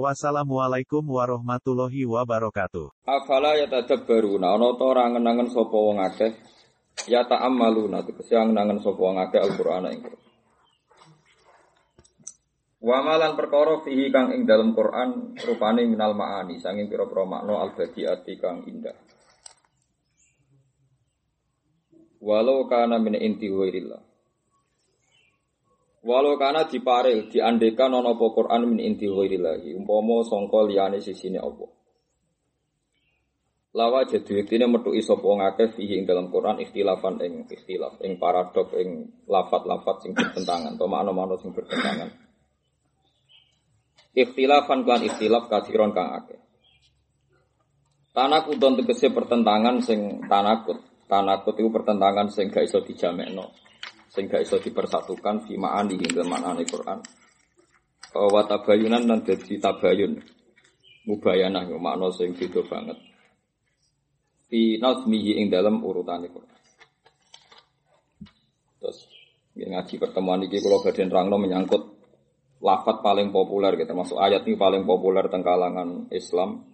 Wassalamualaikum warahmatullahi wabarakatuh. Afala ya tadabbaruna ana ta ora ngenangen sapa wong akeh ya ta'ammaluna tegese ngenangen sapa wong akeh Al-Qur'an ing. Wa malan perkara fihi kang ing dalam Quran rupane minal ma'ani sanging pira-pira makna al-badiati kang indah. Walau kana min inti ghairillah. Walau kana diparil diandekan ana apa Quran min inti ghairillahi umpama sangka liyane sisine apa. Lawa jadi ini metu wong akeh fihi ing dalam Quran ikhtilafan ing ikhtilaf ing paradok ing lafat-lafat sing bertentangan atau makna-makna sing bertentangan. Ikhtilafan kan ikhtilaf kadiron kang akeh. Tanakut don tegese pertentangan sing tanakut. Tanakut itu pertentangan sing gak iso dijamekno sehingga iso dipersatukan fi ma'ani hingga maknane Quran. Wa tabayunan dan dadi tabayun. Mubayanah yo makna sing beda banget. Fi nazmihi ing dalam urutane Quran. Terus ngaji pertemuan ini kalau badan rangno menyangkut lafat paling populer gitu, termasuk ayat ini paling populer tentang kalangan Islam.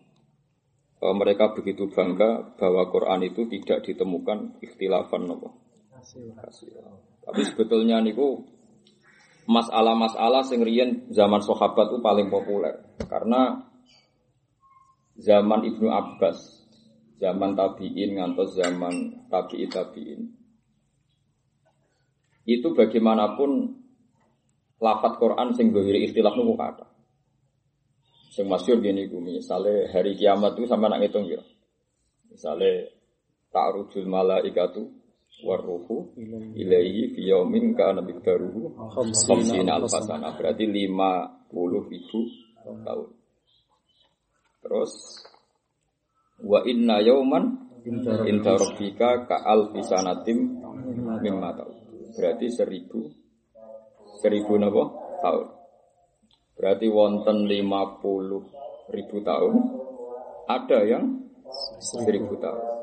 mereka begitu bangga bahwa Quran itu tidak ditemukan ikhtilafan nopo. Tapi sebetulnya niku masalah-masalah sing riyen zaman sahabat itu paling populer karena zaman Ibnu Abbas, zaman tabi'in ngantos zaman tabi'i tabi'in. Itu bagaimanapun lafat Quran sing gawiri istilah niku kata. Sing masyhur gini ku misalnya hari kiamat itu sama nak ngitung ya. Misalnya ta'rujul malaikatu waruhu ilaihi fi yaumin kana miqdaruhu khamsina alfasana berarti 50 ribu tahun. Terus wa inna yauman inda rabbika ka alfi sanatim mimma tahun. Berarti seribu seribu napa tahun. Berarti wonten 50 ribu tahun ada yang seribu tahun.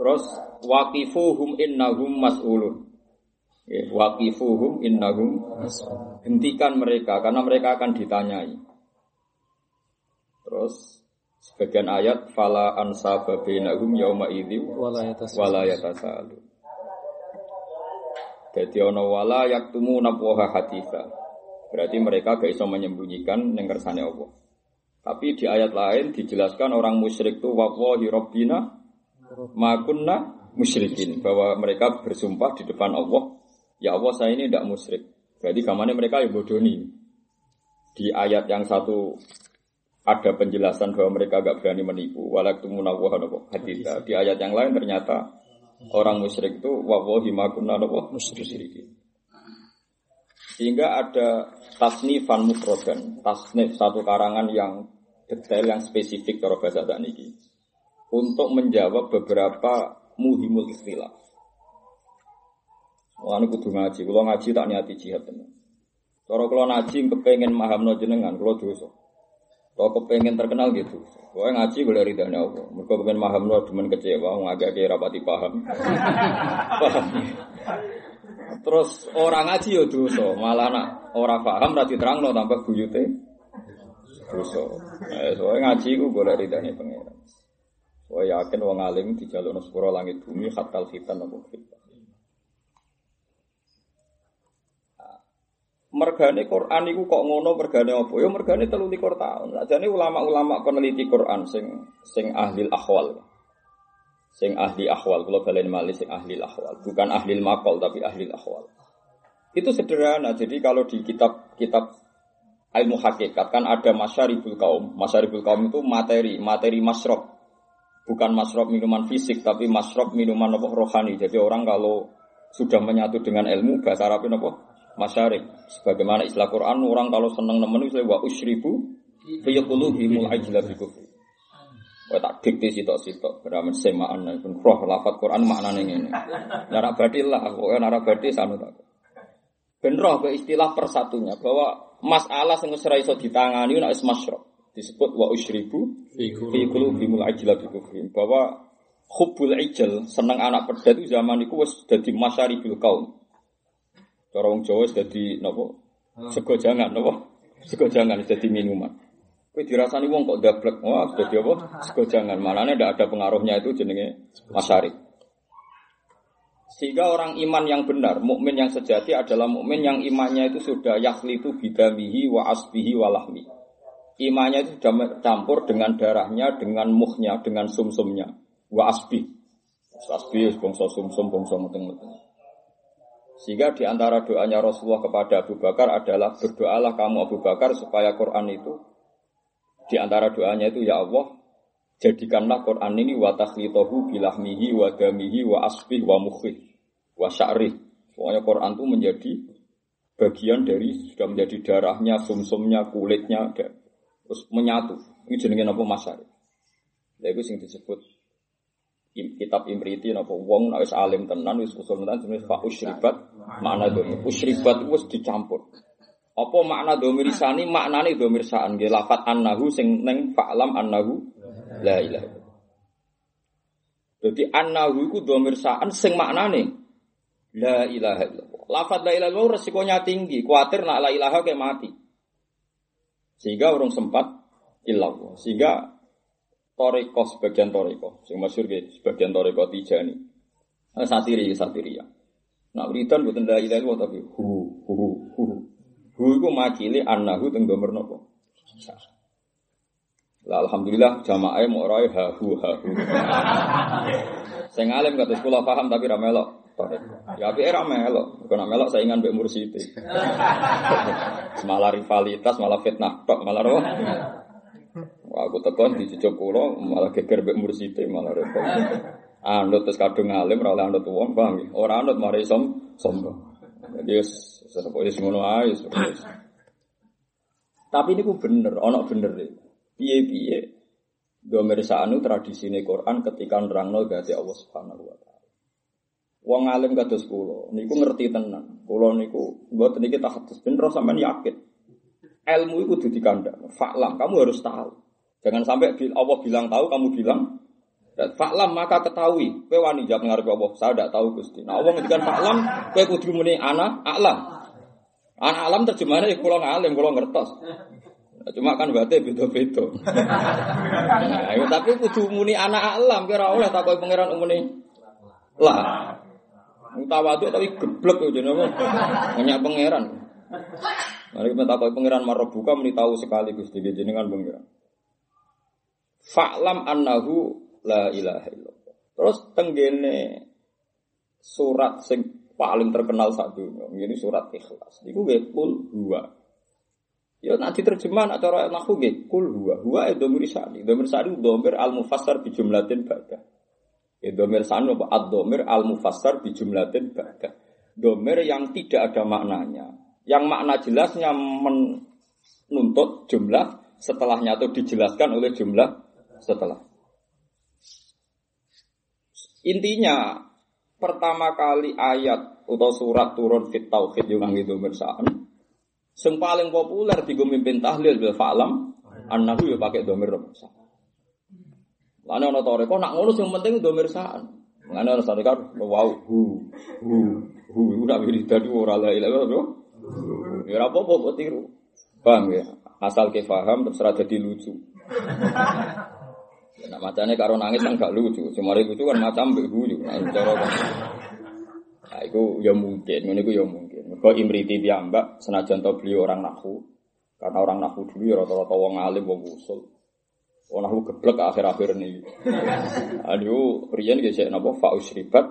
Terus waqifuhum innahum mas'ulun. Ya, waqifuhum innahum hentikan mereka karena mereka akan ditanyai. Terus sebagian ayat fala ansaba bainahum yauma idzi wala yatasalu. Jadi ana wala yaktumu nabwaha haditha. Berarti mereka gak bisa menyembunyikan yang kersane Allah. Tapi di ayat lain dijelaskan orang musyrik itu wallahi rabbina makunna musyrikin. Bahwa mereka bersumpah di depan Allah. Ya Allah saya ini tidak musyrik. Berarti gamane mereka yang bodoni. Di ayat yang satu ada penjelasan bahwa mereka gak berani menipu. Walaktumuna haditha. Di ayat yang lain ternyata orang musyrik itu wallahi makunna musyrikin. Sehingga ada tasnifan mufrodan. Tasnif satu karangan yang detail yang spesifik kalau bahasa niki untuk menjawab beberapa muhimul istilah. Wah, ini kudu ngaji. Kalau ngaji tak niati jihad teman. Kalau kalau ngaji kepengen maham no jenengan, kalau dosa. Kalau kepengen terkenal gitu. Kalau ngaji boleh ridhanya Allah. Mereka kepengen maham no cuman kecewa, ngagak kira rapati paham. paham. Terus orang ngaji ya dosa, malah nak orang paham berarti terang no tambah buyute dosa. Eh, soalnya ngaji gue boleh ridhanya pengiran. Wah yakin wong alim di jalur sepuro langit bumi khatal khitan nopo kita. Mergane Quran iku kok ngono mergane apa? Ya mergane 33 tahun. Jadi ulama-ulama peneliti Quran sing sing ahli ahwal. Sing ahli ahwal, kalau balen malih sing ahli ahwal, bukan ahli makol tapi ahli ahwal. Itu sederhana. Jadi kalau di kitab-kitab ilmu hakikat kan ada masyaribul kaum. Masyaribul kaum itu materi, materi masrob bukan masrob minuman fisik tapi masrob minuman apa rohani. Jadi orang kalau sudah menyatu dengan ilmu bahasa Arabnya apa? Masyarik. Sebagaimana istilah Quran orang kalau senang nemen itu wa usyribu fi qulubihimul ajla bi Kowe tak dikte sitok-sitok, beramen semaan pun roh lafat Quran maknane ngene. Nara badil lah, kowe nara badil sanu tak. Ben roh istilah persatunya bahwa masalah sing ora iso ditangani nek wis masyra. Disebut wa usyribu fi qulubihimul ajla bi kufrihim. Bahwa hubbul ijal, seneng anak pedet itu zaman iku wis dadi masyaribul kaum. Cara wong Jawa wis dadi napa? Sego jangan napa? Sego jangan dadi minuman. Kowe dirasani wong kok dablek. Wah, jadi apa? Sego jangan. Malahnya ndak ada pengaruhnya itu jenenge masyari. Sehingga orang iman yang benar, mukmin yang sejati adalah mukmin yang imannya itu sudah itu bidamihi wa asbihi wa lahmi. Imannya itu sudah campur dengan darahnya, dengan muhnya, dengan sumsumnya. Wa asbi. Asbi bongso sumsum, bongso muteng-muteng. Sehingga di antara doanya Rasulullah kepada Abu Bakar adalah berdoalah kamu Abu Bakar supaya Quran itu di antara doanya itu ya Allah, jadikanlah Quran ini wa takhlitahu bilahmihi wa damihi wa asbih wa mukhih wa sya'rih. Pokoknya Quran itu menjadi bagian dari sudah menjadi darahnya, sumsumnya, kulitnya, dan terus menyatu. Ini jenenge apa masyari. Lha iku sing disebut kitab Imriti napa wong nek wis alim tenan wis usul tenan jenenge fa usyribat makna domir. Usyribat wis dicampur. Apa makna domir isani? Maknane domir saan nggih lafat annahu sing neng fa'lam annahu la ilaha Jadi annahu iku domir saan sing maknane la ilaha illallah. Lafat la ilaha illallah resikonya tinggi, kuatir nak la ilaha kayak mati. Sehingga orang sempat illallah. Sehingga toriko sebagian toriko, sing masyur sebagian toriko tijani. Satiri satiri ya. Nak wiridan buatan la ilaha illallah tapi hu hu hu Hu iku makili annahu teng nomor? Lah alhamdulillah jamaah mau ora ha hu ha hu. Sing alim paham tapi ra melok. Ya api era melok, kena melok saingan mbek mursidi. malah rivalitas, malah fitnah tok, malah roh. Wah, aku tekan di cucuk kula malah geger mbek mursidi malah repot. Anut terus kadung alim ora anut wong, paham ya? Ora anut mari som sombong. Jadi Sepois ngono ae Tapi ini ku bener, ono bener deh. Piye piye domer sa'anu tradisi Quran ketika nerangno gati Allah Subhanahu wa taala. Wong alim kados kula niku ngerti tenan. Kula niku mboten iki tahadus ben sampean yakin. Ilmu itu kudu dikandang. Faklam, kamu harus tahu. Jangan sampai Allah bilang tahu, kamu bilang Faklam maka ketahui, kowe wani jawab ngarep Allah, saya tidak tahu Gusti. Nah, Allah ngendikan faklam, kowe kudu muni ana alam. Anak alam terjemahannya ya kulo ngalim, kulo ngertos. Cuma kan berarti beda-beda. Nah, tapi kudu muni anak alam kira oleh takoi pangeran umune. Lah. Mutawadu tapi geblek yo jenenge. Banyak pangeran. Mari kita takoi pangeran buka muni tahu sekali Gusti jenengan pangeran. Fa'lam annahu la ilaha illallah. Terus tenggene surat sing paling terkenal saat dunia. Ini surat ikhlas. Iku gue kul dua. Ya nanti terjemah nak cara nahu gue kul dua. Dua itu domir sani. Domir sani domir al mufassar jumlatin. Ya domir sani apa? Ad domir al mufassar bi jumlatin ba'da. Domir yang tidak ada maknanya. Yang makna jelasnya menuntut jumlah setelahnya atau dijelaskan oleh jumlah setelah. Intinya pertama kali ayat atau surat turun fit tauhid yang itu bersaan. Yang paling populer di mimpin tahlil bil falam annahu ya pakai domir rosa. Lalu ono tore kok nak ngurus yang penting domir saan. Mengenai ono sari kan wow hu hu hu udah wiridan ora la ilaha illallah. Ya apa-apa kok tiru. Paham ya? Asal ke paham terserah jadi lucu. Nah, macamnya karo nangis kan gak lucu. Cuma lucu kan macam beguyu. Nah, cara kan. Nah, itu ya mungkin, ini ya mungkin. Mereka imriti mbak senajan tau orang nahu. Karena orang nahu dulu ya rata-rata wong alim, wong usul. Wong nahu geblek akhir-akhir ini. Aduh, rian gesek napa fa usribat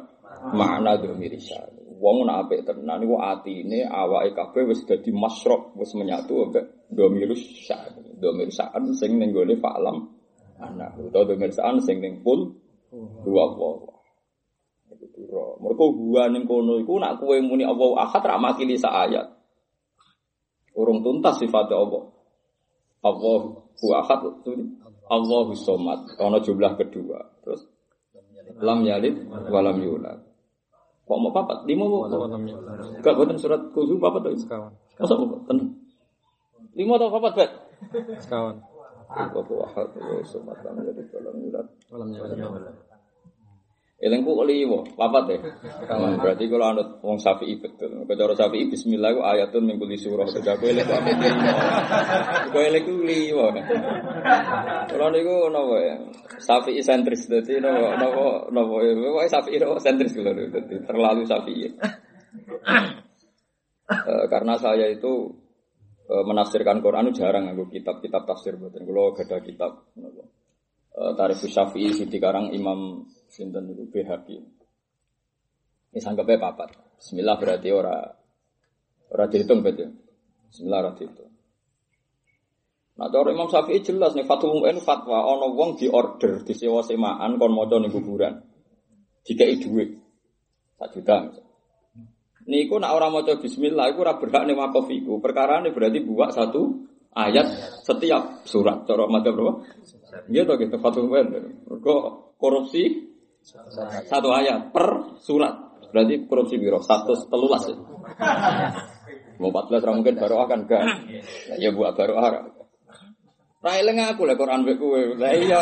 makna domirisa. Wong nak apik tenan niku atine awake kabeh wis dadi masrok, wis menyatu ambek domirus sa'an. Domirus sa'an sing ning gone fa'lam anak utawa pemirsaan sing ning pul dua Allah. Dura. Mergo gua ning kono iku nak kowe muni Allah ahad ra makili sak ayat. Urung tuntas sifat Allah. Allahu ahad Allahu somad. Ono jumlah kedua. Terus lam yalid walam yulad. Kok mau papat? Lima mau? Enggak buatan surat kuzu papat tuh. Sekawan. Masa mau tenang? Lima atau papat bet? Sekawan. Allahu ahad Allahu somad lam yalid walam yulad. Walam yulad. Eling ku liwo, papat ya. Berarti kalau anut wong Syafi'i betul. Kalau Syafi'i bismillah ku ayatun min kulli surah. Kerja ku eling ku apa limo. Ku liwo. Kalau niku napa ya? Syafi'i sentris dadi napa napa napa. Pokoke Syafi'i napa sentris lho dadi terlalu Syafi'i. Eh, karena saya itu eh, menafsirkan Quran jarang nganggo kitab-kitab tafsir mboten. Kula gadah kitab. Eh, Tarif Syafi'i sing dikarang Imam sinten niku BHQ. Ini sangkepe papat. Bismillah berarti ora ora dihitung berarti. Bismillah ora dihitung. Nah, cara Imam Syafi'i jelas nih fatwa MUN fatwa ana wong di disewa semaan kon maca ning kuburan. Dikai dhuwit. Sak juta misalnya. Niku nak orang maca bismillah iku ora berhak ning wakaf. Perkara ini berarti buat satu ayat setiap surat. Cara madzhab berapa? Iya toh gitu fatwa MUN. Mergo korupsi satu ayat per surat. Berarti korupsi biro satu telulas ya. Mau 14 orang mungkin baru akan gak. Ya buat baru arah. Rai lengah aku lah Quran beku. Lah iya.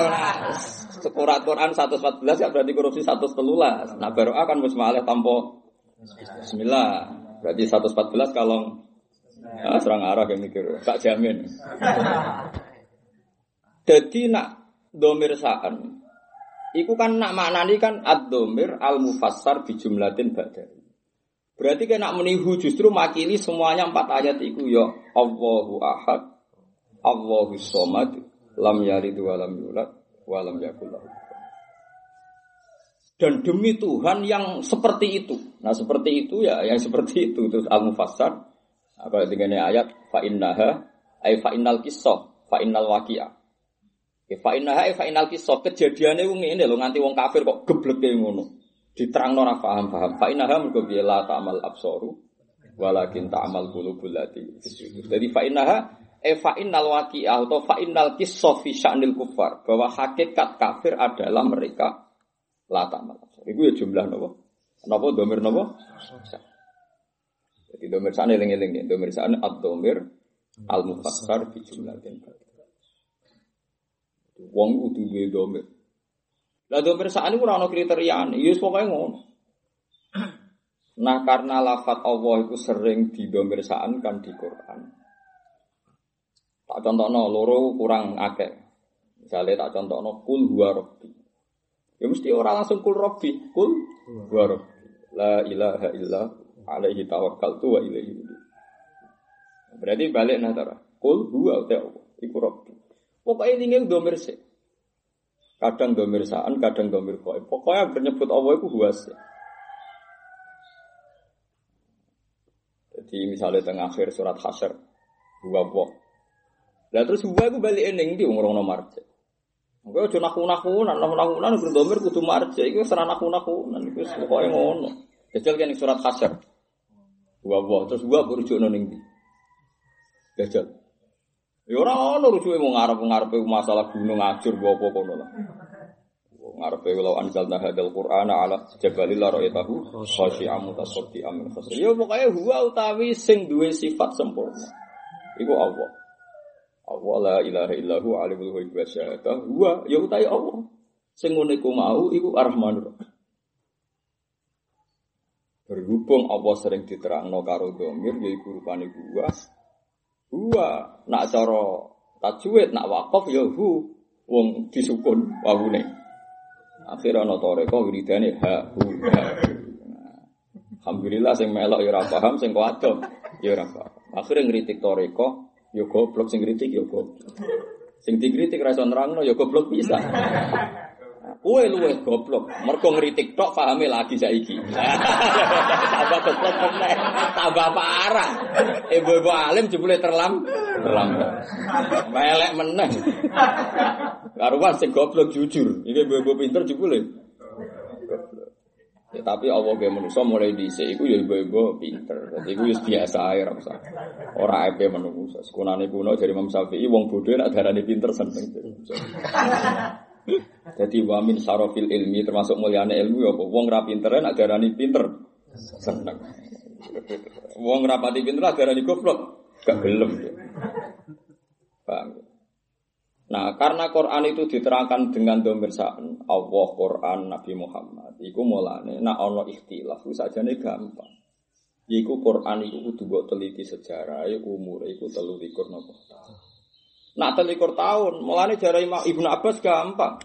Surat Quran 114 ya berarti korupsi 113. Nah baru akan mus malih tanpa Bismillah. Berarti 114 kalau ah, serang arah yang mikir. Tak jamin. Jadi nak domir saan. Iku kan nak maknani kan ad-domir al-mufassar bi jumlatin badari. Berarti nak menihu justru makili semuanya empat ayat iku ya Allahu ahad, Allahu somad, lam yalid wa lam yulad wa lam yakul dan demi Tuhan yang seperti itu. Nah, seperti itu ya yang seperti itu terus al-mufassar apa dengan ayat fa innaha ay fa innal qissah fa innal waqi'ah. Ya fa innaha fa innal qissah kejadiane wong ngene lho nganti wong kafir kok gebleke ngono. Diterangno ora paham-paham. Fa innaha mergo piye la ta'mal absaru walakin ta'mal qulubul lati Jadi fa innaha e fa innal waqi'ah atau fa innal qissah fi sya'nil kufar bahwa hakikat kafir adalah mereka la ta'mal Iku ya jumlah nopo? Nopo domir nopo? Jadi domir sana eling-eling ya. Domir sana ad-domir al-mufassar bi jumlatin. Wong kudu duwe domir. Lah domir ini ora ono kriteriane. Ya pokoke ngono. Nah karena lafat Allah itu sering didomirsaan kan di Quran. Tak contohno loro kurang akeh. Misalnya tak contohno kul huwa rabbi. Ya mesti orang langsung kul rabbi, kul huwa rabbi. La ilaha illa alaihi tawakkaltu wa ilaihi. Berarti balik nah tara. Kul huwa ta Allah, iku. Pokoknya ini domir sih. Kadang domir saan, kadang domir koi. Pokoknya bernyebut Allah itu huwa sih. Jadi misalnya tengah akhir surat hasyr, huwa Allah. Lah terus huwa itu balik ening di umur nomor Gue aja naku-nakunan, naku-nakunan gue domir kudu marja, itu serah naku-nakunan, itu pokoknya ngono. Jajal kan surat hasyr. Gua gua terus gua berujuk noning di. Jajal. Ya ora ono rujuke mau ngarep-ngarepe masalah gunung ajur apa kono lah. Ngarepe law anzalna hadzal qur'ana ala jabalil la ra'aytahu khashi'an mutasaddian min khasir. Ya pokoke huwa utawi sing duwe sifat sempurna. Iku Allah. Allah la ilaha illahu alimul ghaibi wasyahadah huwa ya utawi Allah. Sing ngene iku mau iku Ar-Rahmanur. Berhubung Allah sering diterangno karo domir yaiku rupane gua. Gua nak cara tajwid nak wakaf ya hu wong disukun wawune. Akhirnya ana toreko wiridane ha hu ha. Alhamdulillah sing melok ya ora paham, sing kuwadoh ya ora paham. Akhirnya ngritik toreko, ya goblok sing ngritik ya goblok. Sing dikritik ra iso nerangno ya goblok bisa. Kue luwe goblok, mergo ngritik tok pahame lagi saiki. tambah goblok meneh, tambah parah. Ibu-ibu alim jebule terlam, terlambat. Melek meneh. Karuan sing goblok jujur. Iki ibu-ibu pinter jebule. Ya, tapi Allah ge manusa mulai dhisik iku ya ibu-ibu pinter. Dadi iku wis biasa ae ora usah. Ora ape manusa. Sekunane kuno dari Imam Syafi'i wong bodho nek darani pinter seneng. Jadi wa min sarofil ilmi termasuk mulyane ilmu ya? Wong ra pinter nek darani pinter seneng. Wong rapati pinter darani goblok gak gelem. Paham? Nah, karena Quran itu diterangkan dengan domir sa'an, Allah, Quran, Nabi Muhammad, iku mulane, nah ono ikhtilaf, itu saja nih gampang. Iku Quran kudu mbok teliti sejarah, iku umur iku telu likur nopo. Nah, telikur tahun, mulane Imam Ibnu Abbas gampang.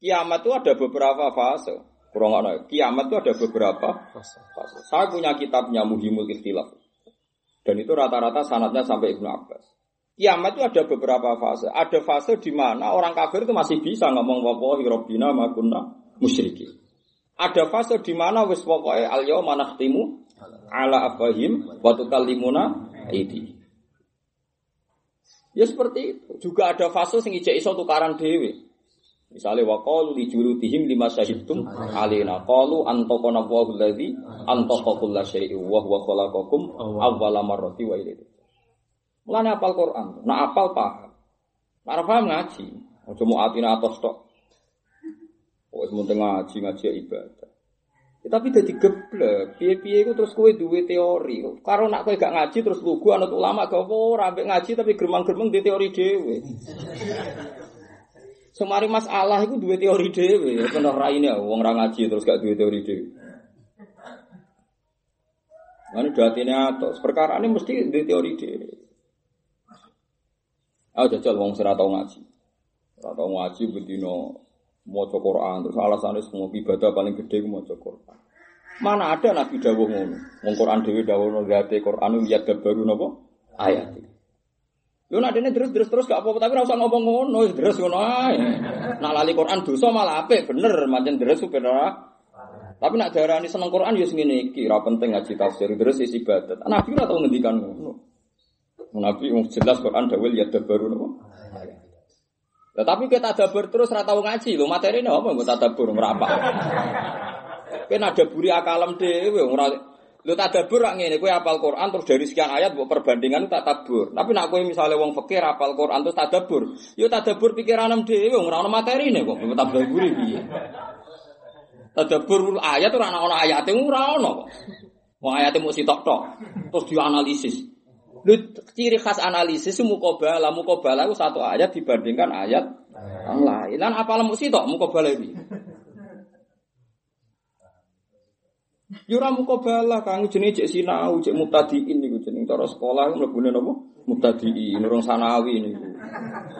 Kiamat itu ada beberapa fase. Kurang ada. Kiamat itu ada beberapa fase. Saya punya kitabnya Muhimul Ikhtilaf. Dan itu rata-rata sanatnya sampai Ibnu Abbas. Kiamat itu ada beberapa fase. Ada fase di mana orang kafir itu masih bisa ngomong wallahi rabbina ma kunna musyriki. Ada fase di mana wis pokoke al yauma nakhtimu ala afahim wa tukallimuna aidi. Ya seperti itu. Juga ada fase sing ijek iso tukaran dhewe. Misalnya wa qalu li julutihim lima syahidtum alaina qalu antaqana Allahu allazi antaqa kulla syai'in wa huwa khalaqakum awwala marrati wa ilayhi Mulane apal Quran. Nah apal paham. Nah paham ngaji. Ojo mau atina atos tok. Oh, penting ngaji ngaji ya ibadah. Ya, tapi jadi geblek. Piye-piye itu terus kue duwe teori. Karo nak kue gak ngaji terus lugu anut ulama gak apa ora ngaji tapi geremang-geremeng di teori dhewe. Semari masalah itu dua teori dhewe, ya kena raine wong ora ngaji terus gak duwe teori dhewe. Mana ini atau perkara ini mesti di teori dhewe. Ah jajal wong sing tau ngaji. Ora tau ngaji bendino maca Quran terus alasannya semua ibadah paling gede ku maca Quran. Mana ada Nabi dawuh ngono. Wong Quran dhewe dawuh ngate Quran lihat baru napa ayat. Lu nak dene terus terus terus gak apa-apa tapi ora usah ngomong ngono, terus ngono ae. Nak lali Quran dosa malah apik, bener mancen terus supaya ora. Tapi nak darani seneng Quran ya ngene iki, ora penting ngaji tafsir, terus isi ibadat. Nabi ora tau ngendikan ngono. Nabi jelas Quran dawil ya baru nopo. Tapi kita tadabur terus rata ngaji lo materi ini apa nggak tadabur merapa? Kan ada buri akalem dewe Lu tadabur rak ngene, kowe apal Quran terus dari sekian ayat buat perbandingan tak tabur. Tapi nak kowe misalnya wong fakir apal Quran terus tadabur, yo tadabur pikiranem dhewe ora ono materine kok tadabur piye. Tadabur ayat ora ono ayate ora ono kok. Wong ayate mung sitok-tok terus dianalisis. Lu ciri khas analisis mukobala, mukobala itu satu ayat dibandingkan ayat yang lain. Dan apa lemu sih tok mukobala ini? Yura mukobala kang jenis cek sinau, cek mutadiin nih jenis cara sekolah mlebune napa? Mutadiin, urung sanawi niku.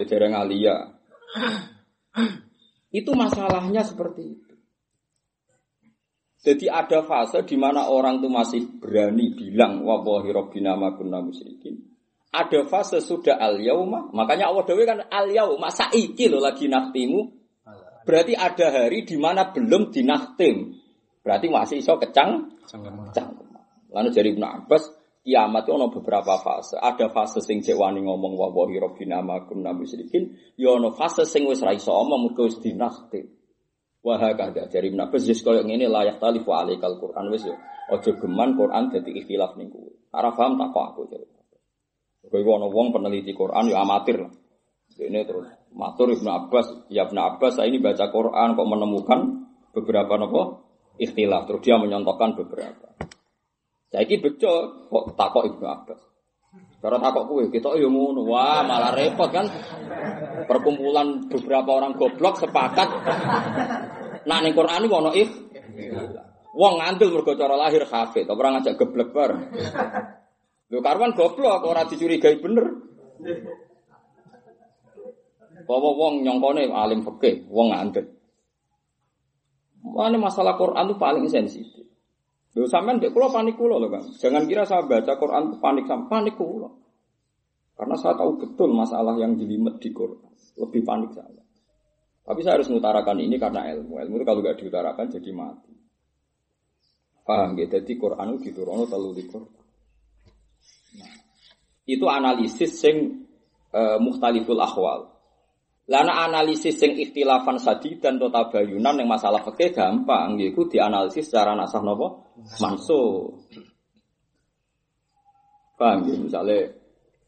Dereng alia. Itu masalahnya seperti itu. Jadi ada fase di mana orang itu masih berani bilang wallahi rabbina ma kunna musyrikin. Ada fase sudah al yauma, makanya Allah dewe kan al yauma saiki lo lagi naktimu. Berarti ada hari di mana belum dinaktim. Berarti masih iso kecang kecang. Lalu jadi Ibnu Abbas kiamat itu ada beberapa fase. Ada fase sing cek wani ngomong wallahi rabbina ma kunna musyrikin, ya ono fase sing wis ra iso omong mergo wis dinaktim. Wah kada dari menapa jis koyo ngene layak tali fu alaikal Quran wis yo. Aja geman Quran dadi ikhtilaf kuwi. Ora paham tak kok aku jare. Kowe ono wong peneliti Quran yo amatir lah. Ini terus matur Ibnu Abbas, ya Ibnu Abbas saya ini baca Quran kok menemukan beberapa nopo ikhtilaf. Terus dia menyontohkan beberapa. Saya ini betul kok takok Ibnu Abbas. Karena takok kue, kita yo ngono. Wah, malah repot kan. Perkumpulan beberapa orang goblok sepakat. Nah, ning Quran iki ono if. Wong ngandel mergo cara lahir hafid, ora ngajak geblek bareng. Lho karwan goblok ora dicurigai bener. Bawa wong nyongkone alim fikih, wong ngandel. Mana masalah Quran itu paling sensitif. Lho sampean mbek kula panik kula lho, Kang. Jangan kira saya baca Quran itu panik sama panik kula. Karena saya tahu betul masalah yang jelimet di Quran. Lebih panik saya. Tapi saya harus mengutarakan ini karena ilmu. Ilmu itu kalau gak diutarakan jadi mati. Paham ya? Jadi Quran itu diturunkan terlalu di Quran. Nah, itu analisis yang uh, muhtaliful akhwal. Lana analisis sing ikhtilafan sadidan atau tabayunan yang masalah fikih gampang, yaiku dianalisis secara nasah nopo mansuh. Paham ya? Misalnya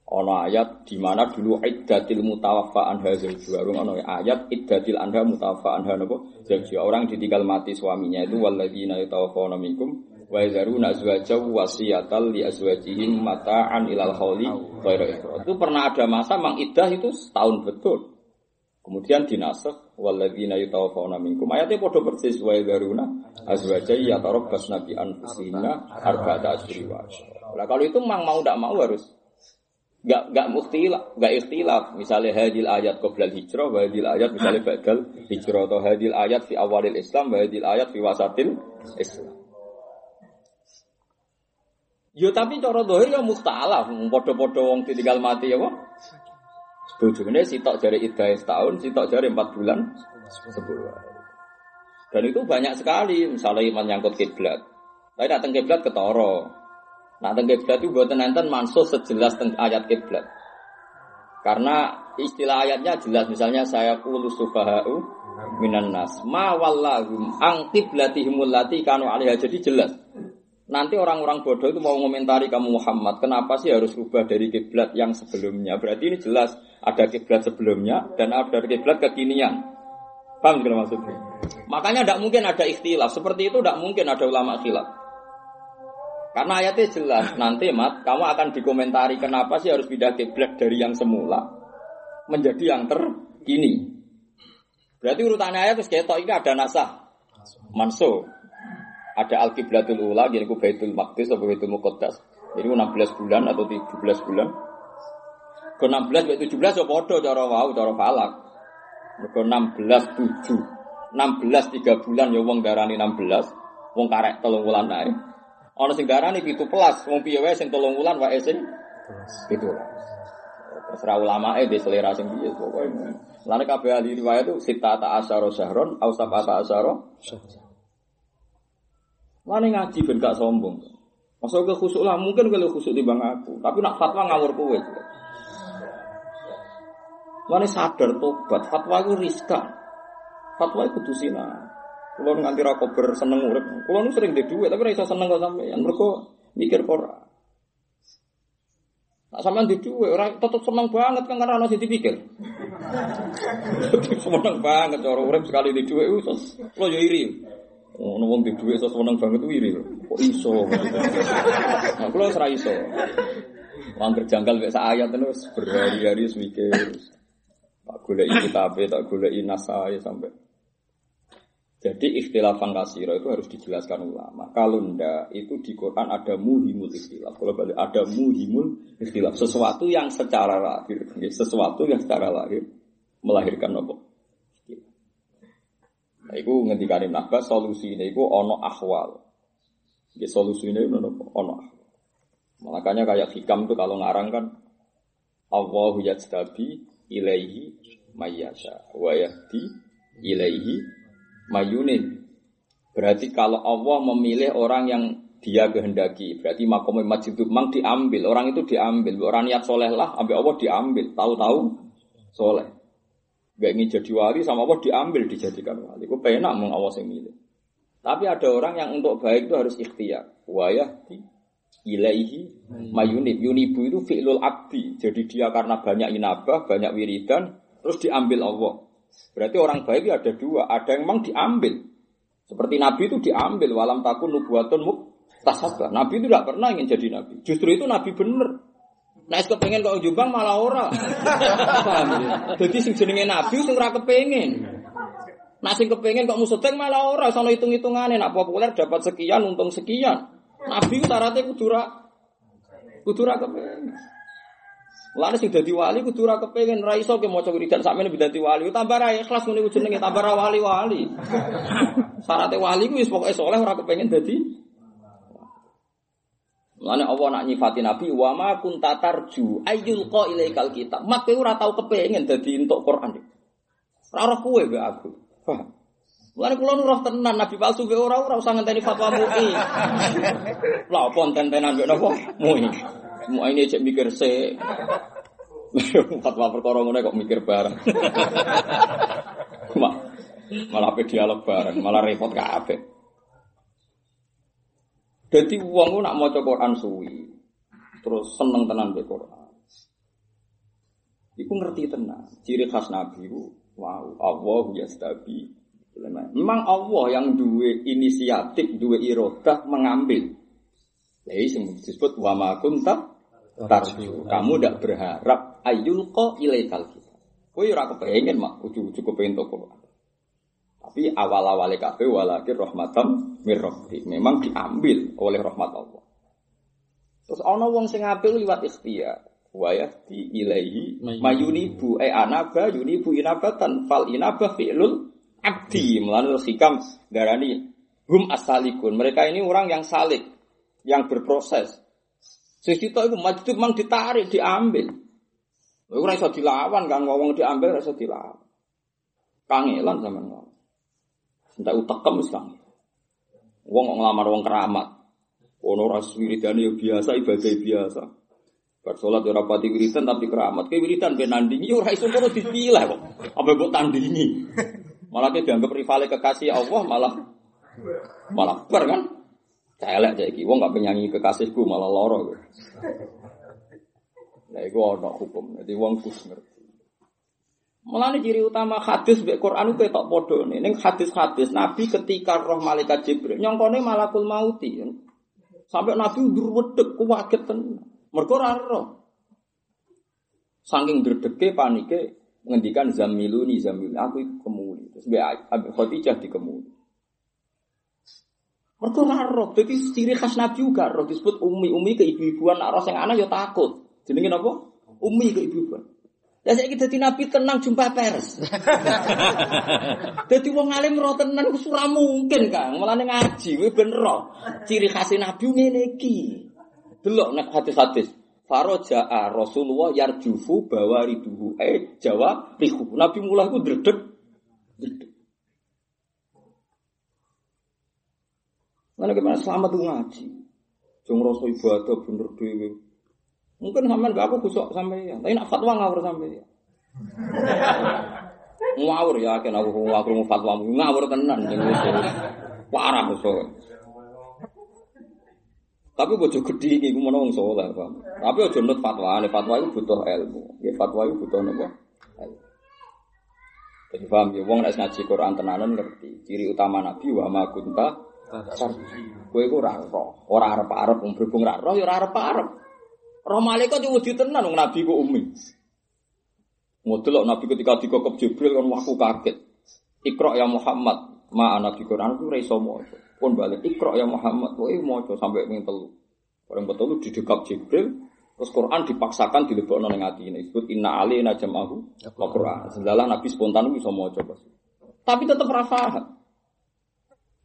ono ayat di mana dulu iddatil mutawaffa anha zawjuha. Ono ayat iddatil anha mutawaffa anha nopo zawjuha. Orang ditinggal mati suaminya itu walladzina yatawaffawna minkum wa yazaruna azwajaw wasiyatal li azwajihim mata'an ilal khawli ghairu. Itu pernah ada masa mang iddah itu setahun betul. Kemudian dinasakh walladzina yatawaffawna minkum. Ayatnya padha persis wa yazaruna azwaja yatarabbasna bi anfusihinna arba'ata asyri wa. Nah, kalau itu mang mau tidak mau harus Gak gak mukhtilaf, gak ikhtilaf. Misalnya hadil ayat qoblal hijrah, wa hadil ayat misalnya badal hijrah atau hadil ayat fi awalil Islam, wa hadil ayat fi wasatil Islam. Yo tapi cara dohir ya mukhtalaf, podo-podo wong ditinggal mati ya wong. Bojone sitok jari iddah setahun, sitok jari empat bulan, sepuluh hari. Dan itu banyak sekali, misalnya iman nyangkut kiblat. Tapi datang kiblat ketoro, Nah, tentang kiblat itu buatan nenten mansuh sejelas tentang ayat kiblat. Karena istilah ayatnya jelas, misalnya saya kulu subahau minan nas ma wallahum ang qiblatihimul lati kanu alaiha jadi jelas. Nanti orang-orang bodoh itu mau komentari kamu Muhammad, kenapa sih harus rubah dari kiblat yang sebelumnya? Berarti ini jelas ada kiblat sebelumnya dan ada kiblat kekinian. Paham kalau maksudnya? Makanya tidak mungkin ada ikhtilaf. Seperti itu tidak mungkin ada ulama khilaf. Karena ayatnya jelas, nanti mat, kamu akan dikomentari kenapa sih harus pindah kiblat dari yang semula menjadi yang terkini. Berarti urutannya ayat terus kayak ini ada nasah, manso, ada al kiblatul ula, jadi ku baitul maqdis atau baitul muqaddas. Jadi 16 bulan atau 17 bulan. Ke 16 ke 17 ya podo cara wau cara falak. Ke 16 7. 16 3 bulan ya wong darani 16. Wong karek telung bulan ae. Ana sing darani pitu pelas, wong piye wae sing tolong wulan wae sing pitu. Terserah ulama eh di selera sing piye pokoke. Lan kabeh ahli riwayat itu sita ta asyara syahron au sabata asyara Mana ngaji ben gak sombong. Masa ke khusuk lah, mungkin kalau khusuk di bang aku. Tapi nak fatwa ngawur kowe. Mana sadar tobat, fatwa itu riskan. Fatwa itu kudu Kulo nganti ra kober seneng urip. Kulo sering di duit tapi ra iso seneng kok sampeyan. Mergo mikir ora. Nak sampean di duit ora tetep seneng banget kan karena sing dipikir. seneng banget cara urip sekali di duit iso lo iri. Oh, wong di seneng banget iri. Kok iso? Nah, kulo ora iso. Wong kerjangkal mek ayat terus berhari-hari mikir. Tak goleki kitabe, tak goleki nasae sampai jadi ikhtilafan kasiro itu harus dijelaskan ulama. Kalau ndak itu di Quran ada muhimul ikhtilaf. Kalau balik ada muhimul ikhtilaf. Sesuatu yang secara lahir, sesuatu yang secara lahir melahirkan apa? Itu naga solusi ini itu ono ahwal. Ya, solusi ini ono ono ahwal. Makanya kayak hikam tuh kalau ngarang kan Allahu yajtabi ilaihi mayyasha wa yahdi ilaihi mayunin. Berarti kalau Allah memilih orang yang dia kehendaki, berarti makom masjid mang diambil, orang itu diambil, orang niat soleh lah, ambil Allah diambil, tahu-tahu soleh. Gak ingin jadi wali sama Allah diambil dijadikan wali. Itu penak meng Allah yang. Tapi ada orang yang untuk baik itu harus ikhtiar. Wayah di ilaihi mayunib. Yunibu itu fi'lul abdi. Jadi dia karena banyak inabah, banyak wiridan, terus diambil Allah. Berarti orang baik ada dua, ada yang memang diambil. Seperti Nabi itu diambil, walam takun nubuatun muk tasabah. Nabi itu tidak pernah ingin jadi Nabi. Justru itu Nabi bener. Nah, kepengen kok jumbang malah ora. Paham ya? Jadi sing jenenge Nabi sing ora kepengen. Nah, sing kepengen kok musuteng malah ora, sono hitung-hitungane nak populer dapat sekian, untung sekian. Nabi itu syaratnya kudu ra kudu ra kepengen. Lalu sing dadi wali kudu ora kepengin ra iso ke maca wiridan sakmene dadi wali. Tambah ra ikhlas ngene jenenge tambah ra wali-wali. Syaratnya wali ku wis pokoke saleh ora kepengin dadi Lalu Allah nak nyifati Nabi wa ma kunta tarju ayyul qa ilaikal kitab. Mak kowe ora tau kepengin dadi entuk Quran. Ora roh kowe mbek aku. Paham? Mulane kula nu tenan Nabi palsu be ora ora usah ngenteni fatwa MUI. Lah apa enten-entenan mbek napa? MUI. Semua ini cek mikir se. Fatwa perkara ngene kok mikir bareng. Ma- malah pe dialog bareng, malah repot kabeh. Dadi wong ku nak maca Quran suwi, terus seneng tenan mbek Quran. Iku ngerti tenan. Ciri khas Nabi ku wow, Allah yastabi. Memang Allah yang duwe inisiatif, duwe irodah mengambil. Jadi disebut wa ma kunta tarju. Kamu tidak berharap ayul ko ilaikal kita. Kowe ora kepengen mak ujug-ujug kepengen toko. Tapi awal-awalnya kabeh walakin rahmatam mir rabbi. Memang diambil oleh rahmat Allah. Terus ana wong sing apil liwat ikhtiar. Wa yahdi ilaihi mayunibu e anaba yunibu inabatan fal inabah fi'lul abdi. Terus hikam darani hum asalikun. Mereka ini orang yang salik, yang berproses. Sesito itu maju mang ditarik, diambil. Lha ora iso dilawan kan ngomong diambil ora iso dilawan. Kangelan sampean Entak utekem wis kang. Wong kok nglamar wong keramat. Ono ras wiridane ya biasa, ibadah biasa. Bar salat ora pati wiridan tapi keramat. Kayak wiridan ben nandingi ora iso ngono dipilah kok. Apa mbok tandingi. Malah dia dianggap rivale kekasih Allah malah malah ber kan. Celek saiki wong gak penyanyi kekasihku malah loro. Nah, iku ana hukum. Jadi wong kus. Mulane ciri utama hadis mbek Quran ku ketok padha nih. Ning hadis-hadis Nabi ketika roh malaikat Jibril nyongkone malakul mauti. Sampai Nabi ndur wedek kuwaget tenan. Mergo roh. Saking dredege panike ngendikan zamiluni zamiluni aku kemuli. Terus mbek Abi Khadijah dikemuli. Mergo ora roh. Dadi ciri khas Nabi juga roh disebut umi. Umi ke ibu-ibuan nak roh sing anak ya takut. Jenenge napa? Umi ke ibu-ibuan. Ya saya dadi nabi tenang jumpa pers. Dadi wong alim roh tenan ku ora mungkin, Kang. Mulane ngaji kuwi ben roh. Ciri khas nabi ngene iki. Delok nek hadis-hadis. Faraja'a Rasulullah yarjufu bawariduhu eh Jawa rihu. Nabi mulai ku dredeg. Mana gimana selamat tuh ngaji. Jong rasa ibadah bener dewe. Mungkin sampean gak aku kusuk sampai ya. Tapi nak fatwa ngawur sampai ya. ngawur ya, kan aku aku mau fatwa ngawur tenan. Parah so. Tapi bojo gede iki ku menawa wong saleh, Pak. Tapi aja nut fatwa, nek fatwa itu butuh ilmu. Ya fatwa itu butuh napa? Ilmu. Jadi paham ya, wong nek ngaji Quran tenanan ngerti. Ciri utama Nabi wa ma kunta Kowe iku ora roh, ora arep-arep wong berhubung ora roh ya ora arep-arep. Roh malaikat yo wedi tenan wong Nabi ku umi. Ngodelok Nabi ketika dikokop Jibril kan waktu kaget. Iqra ya Muhammad, ma ana di Quran ku iso maca. Pun balik Iqra ya Muhammad, kowe maca sampai ping telu. Orang betul di didekap Jibril, terus Quran dipaksakan dilebokno ning atine. Disebut inna alaina jam'ahu wa Quran. Sedalah Nabi spontan bisa maca pas. Tapi tetap ora paham.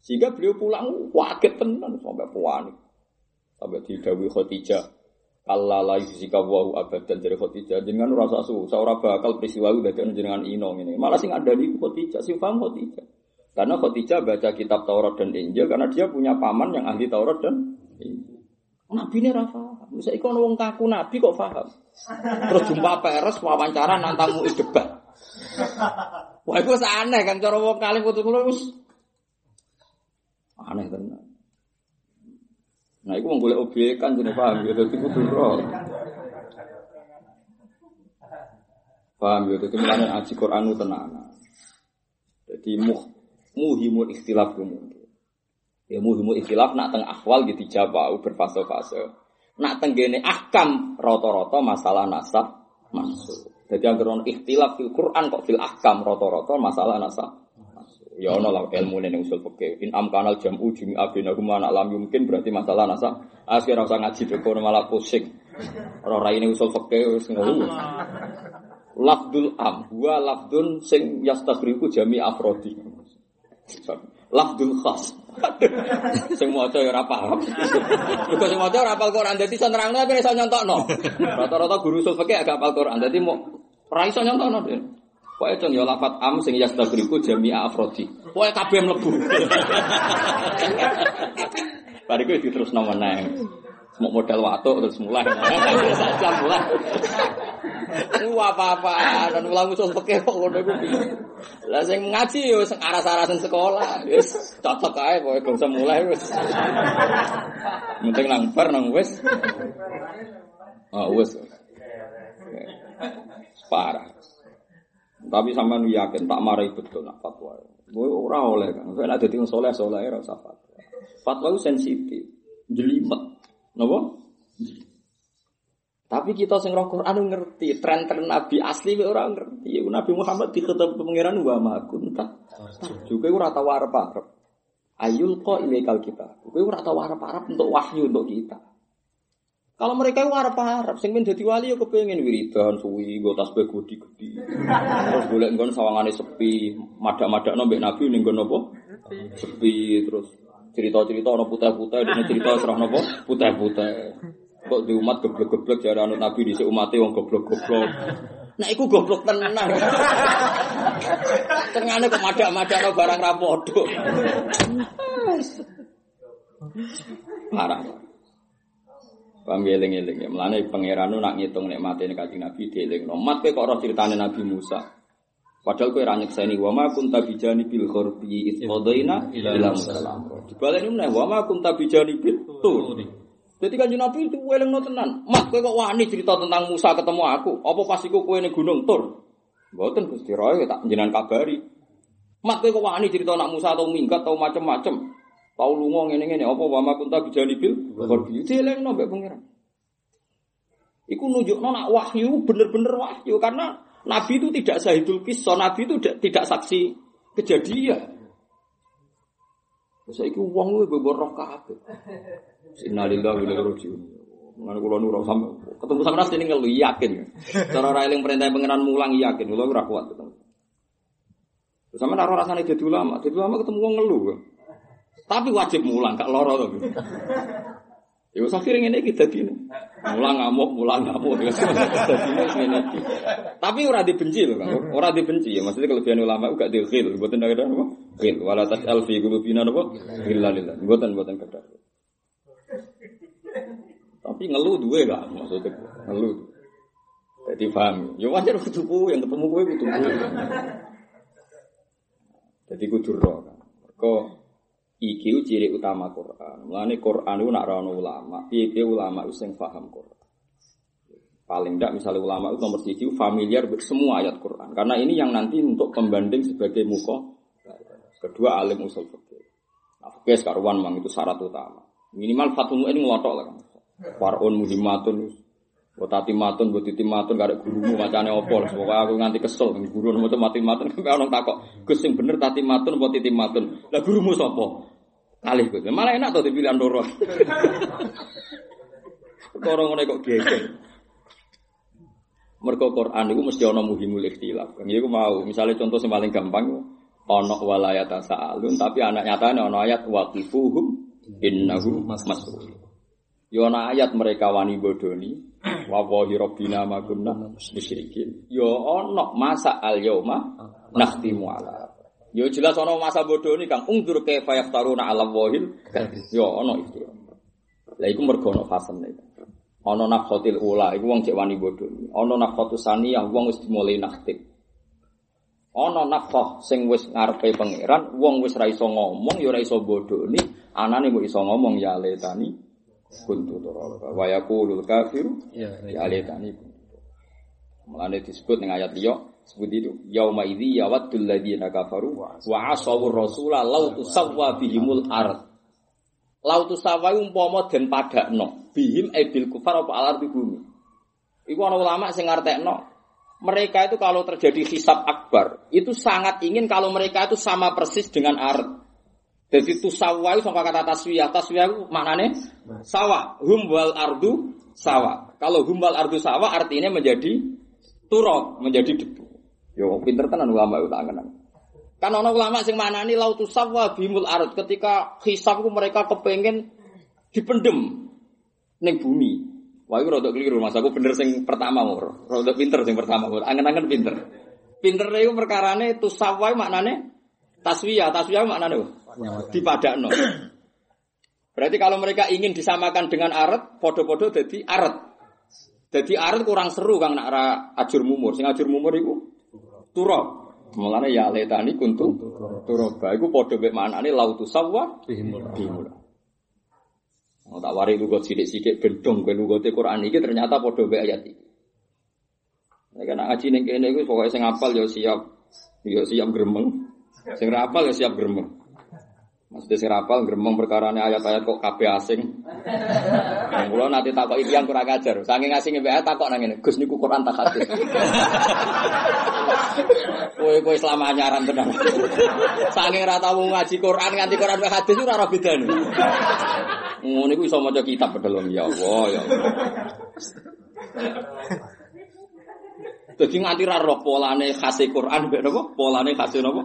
Sehingga beliau pulang waget tenan sampai panik. Sampai didawi Khadijah. Allah la yusika wa abadan dari Khadijah. Jangan rasa susah ora bakal peristiwa itu dadi jenengan ino ini. Malah sing ada di Khadijah, sing paham Khadijah. Karena Khadijah baca kitab Taurat dan Injil karena dia punya paman yang ahli Taurat dan Injil. Nabi ini rafa. Bisa ikon wong kaku Nabi kok paham. Terus jumpa peres wawancara nantang mu debat. Wah itu aneh kan cara wong kali putus. Aneh tenan. Nah, itu boleh objek kan jadi paham gitu, itu kudu roh. Paham gitu, itu mulanya ngaji Quran itu tenang. Jadi muh muhimul ikhtilaf mungkin. Ya muhimul ikhtilaf nak teng akhwal gitu jawab berfase-fase. Nak teng gene ahkam roto-roto masalah nasab masuk. Jadi yang ikhtilaf fil Quran kok fil ahkam roto-roto masalah nasab. Ya ono lah ilmu ning usul fikih. In amkanal jam'u jami'a bainahuma anak lam mungkin berarti masalah nasab. Akhir usah ngaji deko malah pusing. Ora ora ini usul fikih wis ngono. Lafdul am wa lafdun sing yastaghriku jami afrodi. Lafdul khas. sing maca ya ora paham. Mergo sing maca ora hafal Quran dadi iso nerangno tapi iso nyontokno. Rata-rata guru usul fikih agak hafal Quran dadi mau ora iso nyontokno. Pokoknya cung ya lafat am sing yastaghriku jami'a afrodi. Pokoknya kabeh mlebu. Bariku itu terus nomor neng. Mau modal watuk terus mulai. Saja mulai. Ku apa-apa dan ulang usul peke kok ngono iku. Lah sing ngaji yo sing aras-arasen sekolah. Wis cocok ae pokoke gak usah mulai wis. Penting nang bar nang wis. Ah wis. Parah. Tapi sampean yakin tak marahi betul nak fatwa. Kowe ora oleh kan. Kowe nek dadi wong saleh saleh ora usah fatwa. Fatwa itu sensitif, jelimet. Napa? Tapi kita sing roh Quran ngerti, tren-tren Nabi asli ora ngerti. Nabi Muhammad diketep pangeran wa ma kunta. Juga ora tau arep-arep. Ayul kok ilegal kita. Kowe ora tau arep-arep untuk wahyu untuk kita. Kalau mereka itu arep-arep, sing dadi wali ya kepengin wiridan suwi, nggo tasbih gede-gede. Terus golek nggon sawangane sepi, madak-madakno mbek Nabi ning apa? Sepi terus cerita-cerita ana putih-putih, dene cerita serah napa? Putih-putih. Kok di umat geblek-geblek jare anut Nabi dhisik umate wong goblok-goblok. Nah, iku goblok tenan. Tengane kok madak-madakno barang ra. Parah. Paham ya eling-eling ya. Mulane pangeran nak ngitung nikmate Kanjeng Nabi dieling. Mat kowe kok ora critane Nabi Musa. Padahal kowe ra nyekseni wa ma kunta bijani bil ghurbi id qadaina ila musalam. Dibaleni meneh wa ma kunta bijani bil tur. Jadi kanjeng Nabi itu welengno tenan. Mat kowe kok wani cerita tentang Musa ketemu aku. Apa pas iku kowe ning gunung Tur? Mboten Gusti Roy tak jenengan kabari. Mat kowe kok wani cerita nak Musa atau minggat atau macem-macem. Tau lunga ngene-ngene apa wa ma kunta bijani bil ghurbi. Dielengno mbek pangeran. Iku nunjukno nak wahyu bener-bener wahyu karena Nabi itu tidak sahidul kisah, Nabi itu tidak, tidak saksi kejadian. Saya itu uang gue beberapa kabeh. Innalillahi wa inna ilaihi raji'un. Mana kula nu sama ketemu sama nasi ini ngelu yakin. Cara ora eling perintah pengenan mulang yakin, kula ora kuat ketemu. Sama naro rasane dadi ulama, dadi ulama ketemu wong ngelu. Tapi wajib mulang, gak loro to. Ya wis akhire ngene iki dadi. Mulang ngamuk, mulang ngamuk. Tapi ora dibenci lho, Kang. Ora dibenci ya. Maksudnya kelebihan ulama gak dikhil, mboten ada apa? Khil wala tasal fi qulubina apa? Illa lillah. Mboten mboten kedah. Tapi ngeluh duwe lah maksudnya ngeluh. Jadi paham. Ya wajar kudu yang ketemu kowe kudu Jadi kudu kan. Kok iki ciri utama Quran. Mulane Quran itu nak rono ulama, piye ulama itu sing paham Quran. Paling tidak misalnya ulama itu nomor familiar semua ayat Quran. Karena ini yang nanti untuk pembanding sebagai muka. Kedua alim usul fikih. Nah, fikih sekaruan mang itu syarat utama. Minimal fatul ini ngelotok lah. Warun muhimatun Buat tati matun, buat titi matun, gak ada gurumu macane opo lah. Pokoknya aku nganti kesel, guru nomor tuh mati matun, sampai orang takok. Gus bener tati matun, buat titi matun. Lah gurumu sopo? Kali gus. Malah enak tuh dipilih andoro. Orang ngono kok geger. Mergo Quran itu mesti ana muhimul ikhtilaf. Kan iku mau, misalnya contoh yang paling gampang ana walayat sa'alun tapi anak nyatane ana ayat waqifuhum innahu mas'ul. Yo ana ayat mereka wani bodoni wa wahi rabbina ma kunna musyrikin. Yo ana masa al yauma nakhtimu ala. Yo jelas ana masa bodoni Kang ungdur kaifa yaftaruna ala wahil. Yo ana itu. Lah iku mergo ana fasen iki. Ana nafkhatil ula iku wong cek wani bodoni. Ana nafkhatus saniyah wong wis dimulai nakhtim. Ana nafkah sing wis ngarepe pangeran, wong wis ra iso ngomong ya ora iso bodoni, anane kok iso ngomong ya letani kuntu turaba. Wa yaqulul kafiru ya alaytani Mulane disebut ning ayat liya sebut itu yauma idzi yawaddul ladzina kafaru wa asawur rasula law tusawwa bihimul ard. Law tusawwa umpama den padakno bihim ebil kufar apa alar di bumi. Iku ana ulama sing ngartekno mereka itu kalau terjadi hisab akbar itu sangat ingin kalau mereka itu sama persis dengan ard jadi itu sawah itu sama kata taswiyah. Taswiyah itu maknanya sawah. Hum wal ardu sawah. Kalau hum wal ardu sawah artinya menjadi turok, menjadi debu. Yo pinter tenan ulama itu tangan. Kan ono ulama sing manani lautu sawah bimul ard ketika hisab mereka kepengen dipendem ning bumi. Wah itu rodok keliru mas aku bener sing pertama mur. Rodok pinter sing pertama mur. Angen-angen pinter. Pinter itu perkarane tusawai maknane taswiyah. Taswiyah maknane dipadakno. Berarti kalau mereka ingin disamakan dengan aret, podo-podo jadi aret. Jadi arit kurang seru kang nak ra ajur mumur. Sing ajur mumur iku turab. Mulane ya letani kuntu turaba. Iku padha mek maknane lautu sawwa bihimul. Oh, tak wari lugot sidik-sidik bendong kowe lugote Quran iki ternyata padha mek ayat iki. Nek kan ngaji ning kene iku pokoke sing hafal ya siap ya siap gremeng. Sing ra hafal ya siap gremeng. Maksudnya sing rapal gremeng perkarane ayat-ayat kok kabeh asing. Yang kula nanti takok iki yang kurang ajar. Saking asing mbek takok nang ngene. Gus niku Quran tak hadis. Kowe kowe selama anyaran tenan. Saking ra tau ngaji Quran nganti Quran mek hadis ora ora bedane. Ngono iku iso maca kitab pedhelom ya Allah ya Allah. Jadi nganti ra roh polane khase Quran mbek napa? Polane khase napa?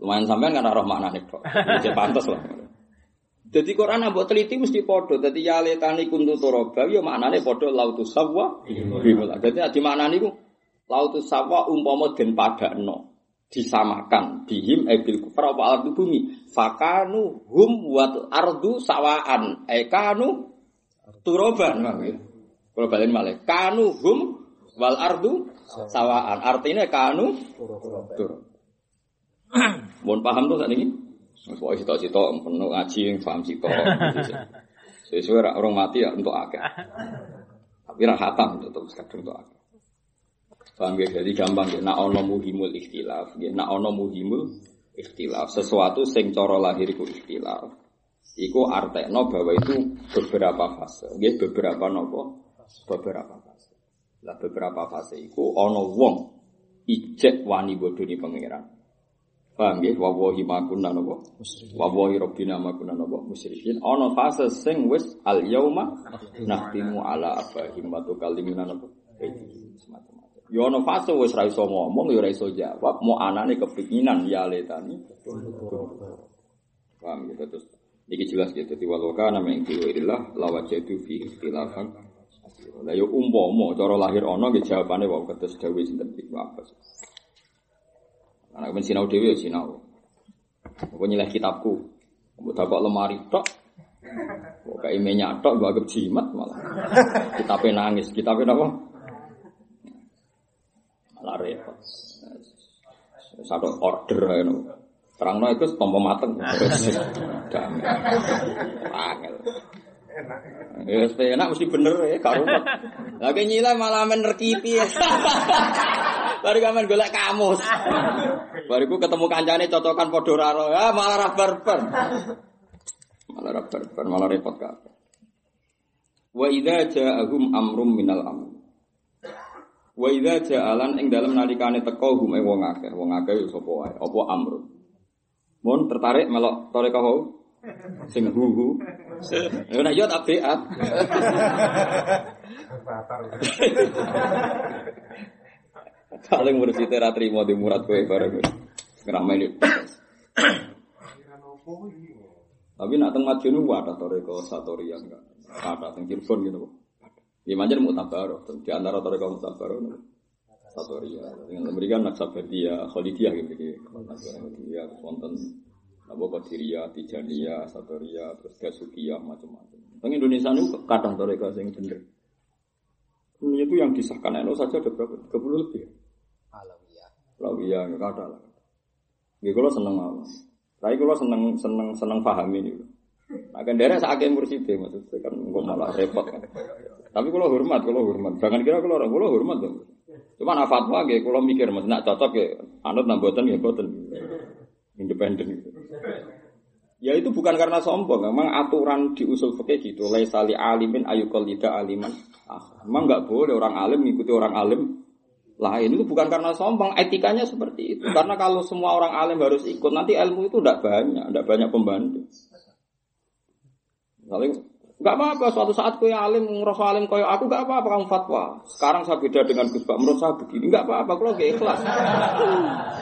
Lumayan sampean kan roh maknane kok. Jadi pantes lah. Jadi Quran ambok teliti mesti podo. Jadi ya letani kuntu toroba, ya maknane podo lautus sawwa. Jadi di maknane lautus sawwa umpama den padakno disamakan bihim ebil kufar apa ardu bumi fakanu hum wat ardu sawaan ekanu turoban kalau balen malah kanu hum wal ardu sawaan artinya kanu tur mohon paham tuh saat ini Pokoknya sitok-sitok, penuh ngaji yang paham sitok. Sesuai orang mati ya untuk akeh. Tapi rak hatam untuk kadung untuk akeh. Paham ya? Jadi gampang ya. Nak ono muhimul ikhtilaf. Ya. Nak ono muhimul ikhtilaf. Sesuatu sing coro lahir iku ikhtilaf. Iku artekno bahwa itu beberapa fase. Ya, beberapa nopo. Beberapa fase. Lah beberapa fase iku ono wong ijek wani bodoni pangeran. Paham ya? Wawahi makunna nopo. Wawahi robbina makunna nopo. Musyrikin. Ono fase sing wis al yauma nahtimu ala abahim wa tukallimuna nopo. Semacam-macam. Ya ono fase wis ra iso ngomong ya ora iso jawab, mau anane kepinginan ya letani. Paham gitu terus. Iki jelas gitu di waloka nama yang diwirillah lawajadu fi ikhtilafan. Lah yo umpama cara lahir ana nggih jawabane wae ketes dawuh sinten Ibnu Abbas. Anak men sinau dhewe ya sinau. Aku nyileh kitabku. Mbok takok lemari tok. Kok kayak minyak tok gua anggap jimat malah. Kitabnya nangis, kitabnya apa? Malah repot. Satu order aja no. Terang no itu tompo mateng. Damai. Angel. Ya, supaya enak mesti bener ya, karumat. Lagi nyila malah menerkipi ya. Baru kamen golek kamus. Bariku ketemu kancane cocokan podo raro, ya malah ra barbar. Malah ra barbar, malah repot kabeh. Wa idza ja'ahum amrum minal amr. Wa idza ja'alan ing dalem nalikane teko hum wong akeh, wong akeh sapa wae, apa amrun. Mun tertarik melok toreka ho? Sing hu. Ya nek yo beat. Paling mursid ra trimo di murad kowe bareng. Ngrameni. Tapi nak teng Madiun ku ada toreko satorian kan. Ada teng Cirebon gitu kok. Ya manjen mutabaroh. Di antara toreko mutabaroh Satoria. Dengan memberikan Naksabedia, Khalidiyah gitu. Naksabedia, wonten Nabo Qadiria, Tijania, Satoria, terus Gasukiyah, macam-macam. Teng Indonesia ini kadang toreko sing bener. Ini itu yang disahkan NU saja ada berapa? 30 lebih. Alawiyah. Lawiyah, nggak ada lah. Gak kalau seneng apa? Tapi kalau seneng seneng seneng paham ini. Nah, kan daerah sakit mursid maksudnya kan gue malah repot kan. Tapi kalau hormat, kalau hormat, jangan kira kalau orang kalau hormat dong. Cuma nah, fatwa gitu, kalau mikir mas nak cocok ya, anut nambuatan ya boten, independen gitu. Ya itu bukan karena sombong, memang aturan di usul fikih gitu. Laisali alimin ayukol tidak aliman. Ah, memang nggak boleh orang alim mengikuti orang alim lain itu bukan karena sombong, etikanya seperti itu. Karena kalau semua orang alim harus ikut, nanti ilmu itu tidak banyak, tidak banyak pembantu. Misalnya, nggak apa-apa. Suatu saat kau alim, ngerasa alim kau aku nggak apa-apa kamu fatwa. Sekarang saya beda dengan Gus Pak, menurut saya begini nggak apa-apa. Kalau gak ikhlas,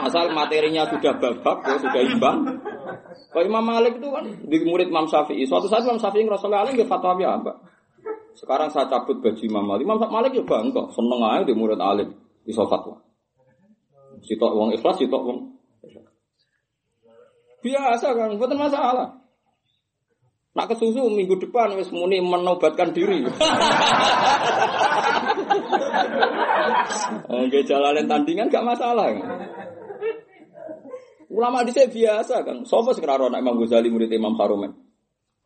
asal materinya sudah babak, ya, sudah imbang. Kalau Imam Malik itu kan di murid Imam Syafi'i. Suatu saat Imam Syafi'i ngerasa alim, dia fatwa ya apa? Sekarang saya cabut baju Imam Malik. Imam Malik ya bangga, seneng aja di murid alim iso fatwa. Sitok wong ikhlas, sitok wong biasa kan, bukan masalah. Nak kesusu minggu depan wis muni menobatkan diri. Oke, jalanin tandingan gak masalah. Ulama di biasa kan. Sopo sekarang anak Imam Ghazali murid Imam Haruman.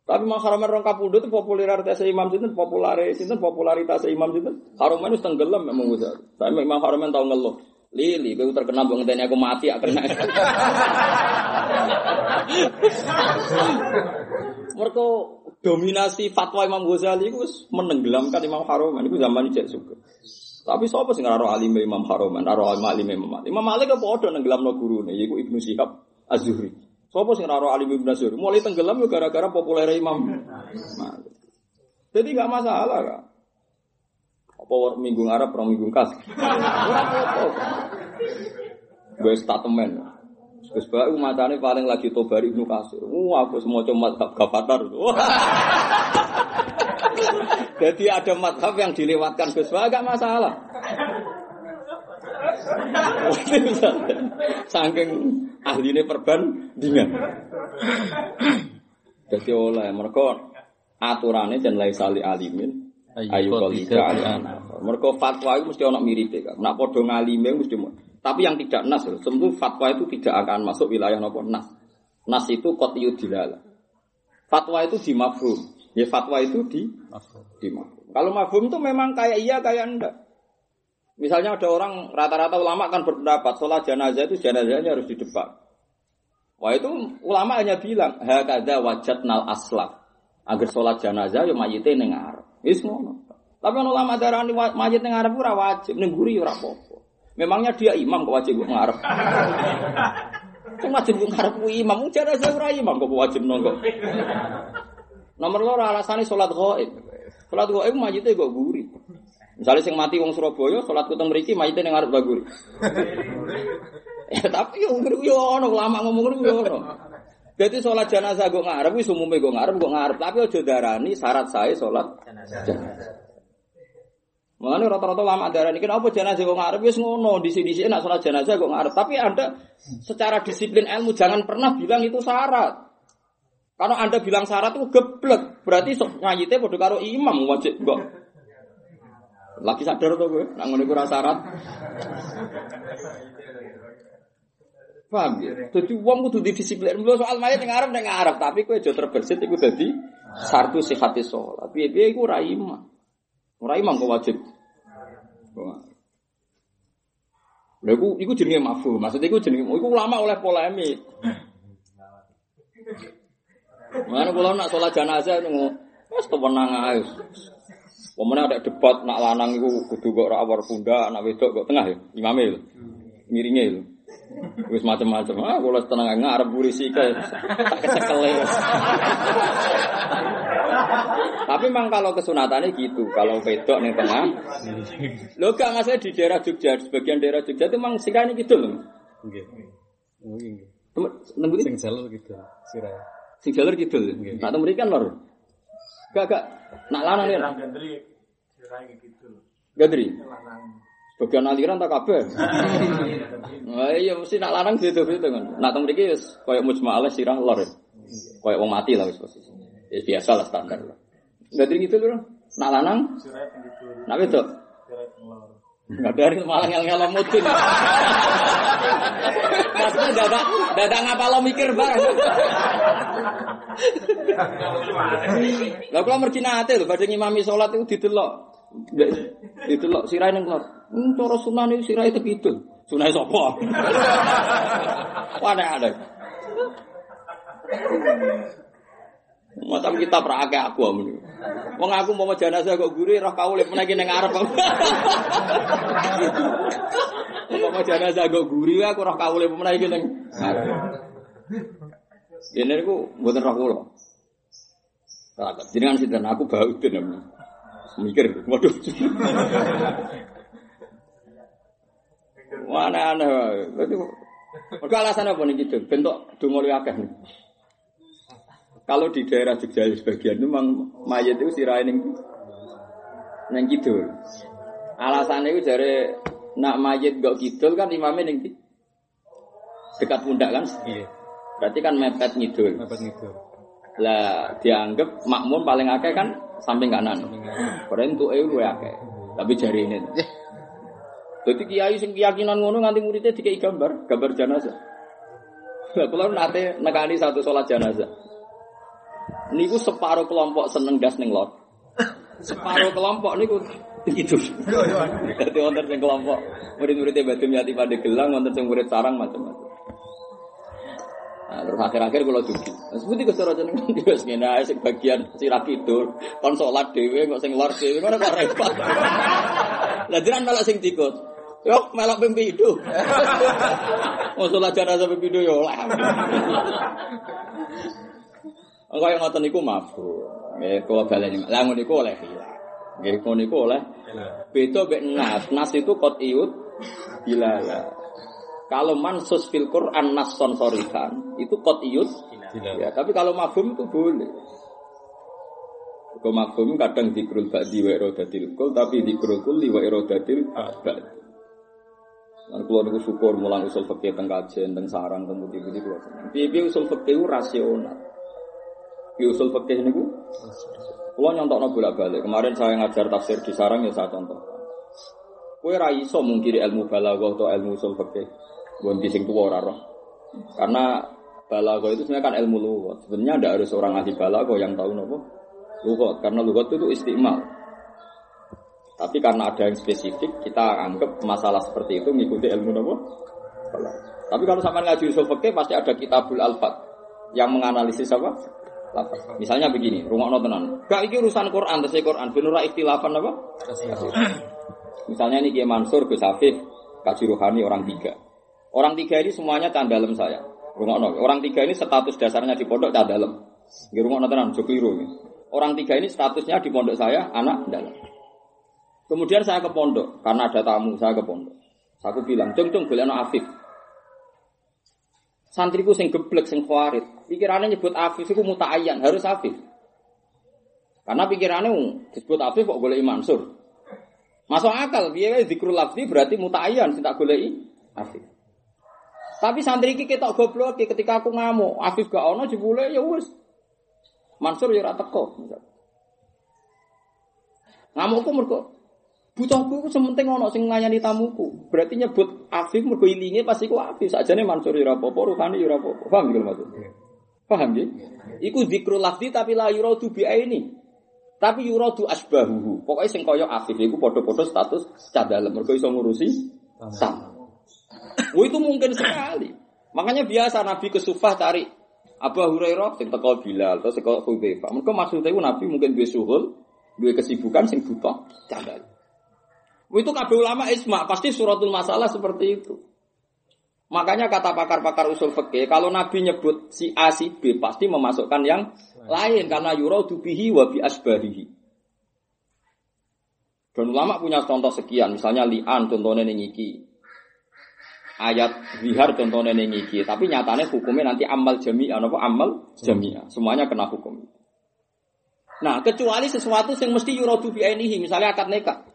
Tapi Imam Haruman rong kapundhut itu popularitas Imam sinten popularitas sinten popularitas Imam sinten Haruman itu tenggelam Imam Ghazali. Tapi Imam Haruman tahu ngeluh. Lili, terkenal mbok ngenteni aku mati aku kena. Mereka dominasi fatwa Imam Ghazali itu menenggelamkan Imam Haruman itu zaman cek suka. Tapi siapa sing ora alim Imam Haruman, ora alim Imam Malik. Imam Malik apa padha nenggelamno gurune yaiku Ibnu Syihab Az-Zuhri. Siapa sing ora alim Ibnu Az-Zuhri? Mulai tenggelam yo gara-gara populer Imam Malik. Jadi nggak masalah kan. Apa minggu ngarep, rong minggu kas. Gue statement. Gus Bayu matane paling lagi tobari Ibnu Kasir. Wah, aku semua cuma gafatar. Jadi ada madhab yang dilewatkan Gus gak masalah. Saking ahline perbandingan. Jadi oleh mereka aturannya dan lain sali alimin ayu kolika Mereka fatwa itu mesti ono mirip kan. Nak podo ngalime mesti tapi yang tidak nas, tentu fatwa itu tidak akan masuk wilayah nopo nas. Nas itu kotiyu dilala. Fatwa itu di mafhum. Ya fatwa itu di di mafhum. Kalau mafhum itu memang kayak iya kayak enggak. Misalnya ada orang rata-rata ulama kan berpendapat sholat jenazah itu jenazahnya harus di depan. Wah itu ulama hanya bilang hakada wajat nal aslaf. Agar sholat jenazah ya mayite ning. Wis ngono. Tapi ulama darani mayit ning ngarep ora wajib, ning guri ora apa-apa. Memangnya dia imam kok wajib ngarep. Kok wajib ngarep ku imam, mung jenazah ora imam kok wajib nongko. Nomor loro alasannya sholat gaib. Sholat gaib mayite kok guri. Misalnya sing mati wong Surabaya, sholat kuteng mriki mayite ning ngarep guri. Ya tapi yo yo ono lama ngomong ngono yo ono. Jadi sholat jenazah gue ngarep, wis umume gue ngarep, gue ngarep. Tapi ojo darani syarat saya sholat jenazah. Mengenai rata-rata lama darah ini kenapa jenazah kok ngarep? Wis ngono di sini sini nak sholat jenazah kok ngarep. Tapi anda secara disiplin ilmu jangan pernah bilang itu syarat. Kalau anda bilang syarat itu geblek berarti sok ngayite bodoh karo imam wajib kok. Lagi sadar tuh gue nak ngono rasa syarat. Paham ya? Jadi uang kudu disiplin disiplin soal mayat yang ngarep yang ngarep. Tapi gue jauh terbersit itu jadi satu sihati sholat. Biar biar gue imam Ora imam kok wajib. Lha iku iku jenenge mafhum. Maksud iku jenenge iku ulama oleh polemik. Mana kalau nak sholat jenazah itu wes tenang aja. Pemenang ada debat nak lanang itu kudu kok rawar bunda, nak wedok kok tengah ya, imamnya itu, miringnya itu. Wis macam-macam. Ah, kalau tenang ngarep polisi ke tak kecekel Tapi memang kalau kesunatannya gitu, kalau pedok nih tengah. Lo gak masalah di daerah Jogja, di sebagian daerah Jogja itu memang sirahnya gitu loh. Nggih. Nggih. Temen sing jalur gitu, sirah. Sing jalur gitu. Nak temuri kan lor. Gak gak nak lanang ya. Gandri sirahnya gitu. Gandri. Bagian aliran tak kabeh. Nah, iya mesti nak lanang gitu gitu kan. Nak teng mriki wis koyo mujmalah sirah lor. Koyo wong mati lah wis posisi. Ya biasa lah standar lah. Enggak ding itu loh. Nak lanang? Nak itu. Enggak dari malah yang ngelam mudin. Maksudnya dadak dadak ngapa lo mikir bareng. Lah kalau mergi nate lho badhe ngimami salat itu didelok. Didelok sirahe ning keluar. Hmm, cara sunah niku sirahe tepidul. Sunah sapa? Wah, ada. Macam kita perakai aku amun. Wong aku mau jenazah kok guri roh kaule menagi ning ngarep. Mau jenazah kok guri aku roh kaule menagi ning ngarep. Ini aku mboten roh kula. Jenengan sinten aku bau den. Mikir, waduh. Mana aneh. Mereka alasan apa nih gitu? Bentuk dungo akeh nih. Kalau di daerah Jogja sebagian itu memang mayat itu sirai neng neng kidul. Alasannya itu dari nak mayat gak kidul kan imamnya neng dekat pundak kan? Iya. Berarti kan mepet ngidul. Mepet ngidul. Lah dianggap makmum paling akeh kan samping kanan. Padahal untuk EU gue akeh. Tapi jari ini. Jadi kiai sing keyakinan ngono nganti muridnya dikai gambar, gambar jenazah. Lah kula nate nekani satu sholat jenazah. Niku separuh kelompok seneng gas ning lot. Separuh kelompok niku tidur. Dadi wonten sing kelompok murid-muridnya Badum Yati pada gelang, wonten sing murid sarang macam-macam. Nah, terus akhir-akhir kalau dugi. Nah, seperti ke sora jenengan dia wis ngene ae sing bagian sirah kidul, kon salat dhewe kok sing lor dhewe ngono kok repot. Lah jiran malah sing dikut. Yo melok pimpidu. Oh salat jenazah pimpidu yo oleh. Engko yang ngoten niku mabuk. Nggih kula baleni. Lah ngono niku oleh hilang. Nggih ngono niku oleh beda mek nas. Nas itu qat'iyut bilala. Kalau mansus fil Quran nasson sorikan itu qat'iyut ya, tapi kalau mafhum itu boleh. Kalau mafhum kadang dikrul ba'di wa irodatil kul tapi dikrul kulli wa irodatil ba'di. Lan kula niku syukur mulang usul fikih teng kajen teng sarang teng putih-putih kula seneng. Piye usul fikih rasional. Piye usul fikih niku Kulo nyontokno bolak-balik. Kemarin saya ngajar tafsir di sarang ya saya contoh. Kue ra iso mungkiri ilmu balaghah atau ilmu usul fikih. Gue sing tua ora roh. Karena balaghah itu sebenarnya kan ilmu lughat. Sebenarnya ada harus orang ahli balaghah yang tahu nopo lughat. Karena lughat itu istimal. Tapi karena ada yang spesifik, kita anggap masalah seperti itu mengikuti ilmu nopo. Tapi kalau sama ngaji usul fikih pasti ada kitabul alfat yang menganalisis apa? Lafaz. Misalnya begini, rumah tenan. Gak iki urusan Quran, terus Quran benura ikhtilafan apa? Misalnya ini Kiai Mansur, Gus Afif, Kaji Ruhani orang tiga. Orang tiga ini semuanya candalem saya. Rumah Orang tiga ini status dasarnya di pondok candalem. Di rumah tenan, jokliru. Orang tiga ini statusnya di pondok saya anak dalam. Kemudian saya ke pondok karena ada tamu saya ke pondok. Aku bilang, cung cung boleh Afif. Santriku sing geblek sing khawarit. Pikirannya nyebut Afif itu muta'ayyan, harus Afif. Karena pikirannya disebut Afif kok boleh Mansur. Masuk akal, dikrul lafzi berarti muta'ayyan, tidak boleh Afif. Tapi santri iki ketok goblok ketika aku ngamuk, Afif gak ono jebule ya wis. Mansur ya ora teko. Ngamukku mergo butuhku ku sementing ono sing nglayani tamuku. Berarti nyebut Afif mergo ilinge pasti ku Afif. Sakjane Mansur ya ora apa-apa, Ruhani ya ora apa-apa. Paham iki maksud? Paham ya? Iku zikrul lafzi tapi la yuradu bi aini. Tapi yuradu asbahuhu. Pokoknya sing kaya Afif iku padha-padha status cadalem mergo iso ngurusi sama. Oh itu mungkin sekali. Makanya biasa Nabi ke Sufah cari Abu Hurairah sing teko Bilal terus teko Hudzaifah. Mergo maksudnya Nabi mungkin duwe suhul, duwe kesibukan sing butuh cadal. Oh, itu kabeh ulama isma pasti suratul masalah seperti itu. Makanya kata pakar-pakar usul fikih, kalau Nabi nyebut si A si B pasti memasukkan yang lain karena yuradu bihi wa bi asbahihi. Dan ulama punya contoh sekian, misalnya li'an contohnya ning iki. Ayat zihar contohnya ning iki, tapi nyatanya hukumnya nanti amal jami'ah apa amal jami'ah. Semuanya kena hukum. Nah, kecuali sesuatu yang mesti yuradu bi ainihi, misalnya akad nikah.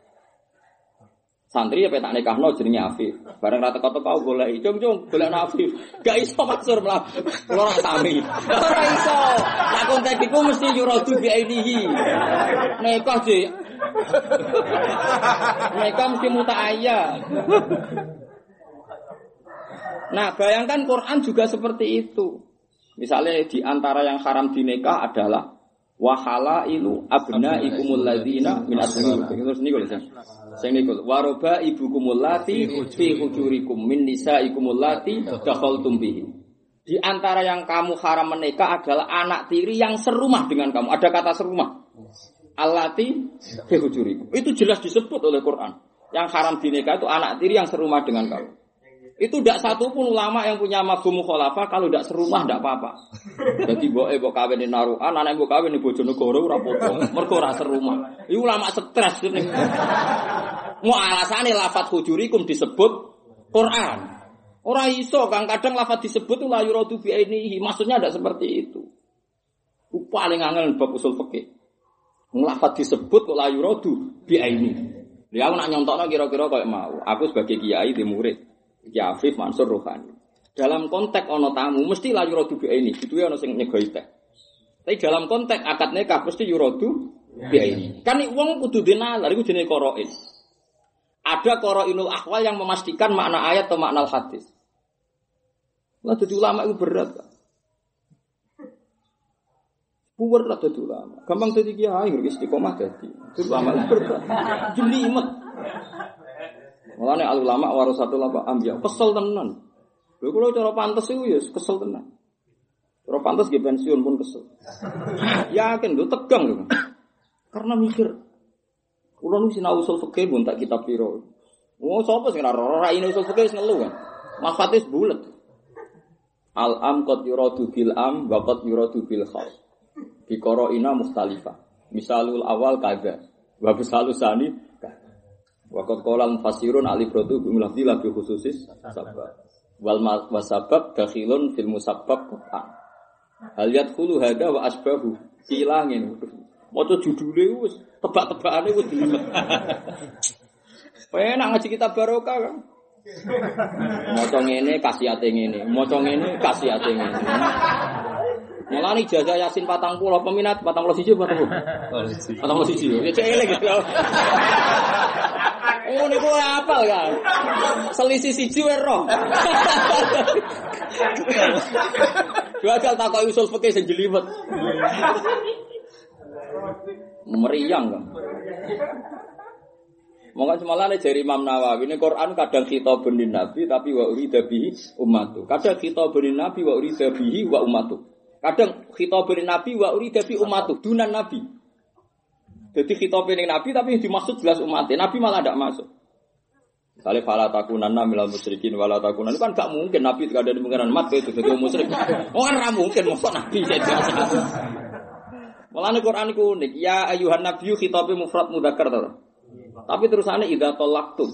Santri ya tak nikahno jenenge Afif. Bareng ra teko-teko golek cung cung golek Afif. Gak iso maksur mlah. Kulo ra sami. Ora iso. Lah kontek iku mesti yuradu bi ainihi. Nikah sih. Nikah mesti muta'ayya. Nah, bayangkan Quran juga seperti itu. Misalnya di antara yang haram dinikah adalah wahala ilu abna ikumul ladina min. Terus niku lho. Sing niku waroba ibukumul lati fi hujurikum min nisaikumul lati dakhaltum bihi. Di antara yang kamu haram menikah adalah anak tiri yang serumah dengan kamu. Ada kata serumah. Alati fi hujurikum. Itu jelas disebut oleh Quran. Yang haram dinikah itu anak tiri yang serumah dengan kamu. Itu tidak satu pun ulama yang punya mafhum mukhalafah kalau tidak serumah tidak apa-apa. Jadi mbok e mbok kawin naruhan, anak mbok kawin Bojonegoro ora apa-apa. Mergo ora serumah. Iku ulama stres ini. Mau alasane lafat hujurikum disebut Quran. Ora iso kang kadang lafat disebut la yuradu bi ainihi. Maksudnya tidak seperti itu. Ku paling angel bab usul fikih. Lafat disebut la yuradu bi ainihi. Dia aku nak nyontokno kira-kira kayak mau. Aku sebagai kiai di murid. Iki Afif Mansur Rohani. Dalam konteks ono tamu mesti layu rodu ini, itu ya ono sing nyegoi teh. Tapi dalam konteks akad nikah pasti yurodu biaya. Kan wong kudu dinalar iku jenenge qarain. Ada qarainul ahwal yang memastikan makna ayat atau makna hadis. Lah jadi ulama itu berat. Kan? Puwer lah jadi ulama. Gampang jadi kiai nggak istiqomah jadi. Jadi ulama itu berat. Jelimet. Mulane al ulama warasatul apa ambiya. Kesel tenan. Lha kalau cara pantas itu ya kesel tenan. Cara pantas dia pensiun pun kesel. Yakin lu tegang lu. Karena mikir. Kulo nu sinau usul fikih pun tak kitab piro. Oh sapa sing ora ora ini usul fikih wis ngelu kan. Mas Fatis. Al am qad yuradu bil am wa qad yuradu bil khas. Di ina mustalifah. Misalul awal kada. Wa bisalus Wa qad qala al fasirun ali brotu bi mulafdi labi khususis sabab. Wal wasabab dakhilun fil musabbab Quran. Hal yadkhulu hada wa asbahu. Kilangin. Maca judule wis tebak-tebakane wis. Penak ngaji kita barokah kan. Maca ngene kasihate ngene, maca ngene kasihate ngene. Mulane jaga Yasin patang pulau peminat patang pulau siji patang pulau. Patang pulau siji. Ya cek elek gitu. Oh niku apa kan? Selisih siji wae roh. Dua kali takoki usul fikih sing jelimet. Meriang kan. Monggo semalane dari Imam Nawawi ini Quran kadang kita benin Nabi tapi wa urida bihi ummatu. Kadang kita benin Nabi wa urida bihi wa ummatu. Kadang kita benin Nabi wa urida bihi ummatu dunan Nabi. Jadi kita benin Nabi tapi yang dimaksud jelas umatnya. Nabi malah tidak masuk. Misalnya fala takunan milal musyrikin wala takunan kan gak mungkin Nabi tidak ada di pengiran mat itu jadi musyrik. Oh kan mungkin mau Nabi jadi Malah Quran itu unik. Ya ayuhan nabiyu khitabe mufrad mudzakkar. Tapi terusannya idza talaqtum.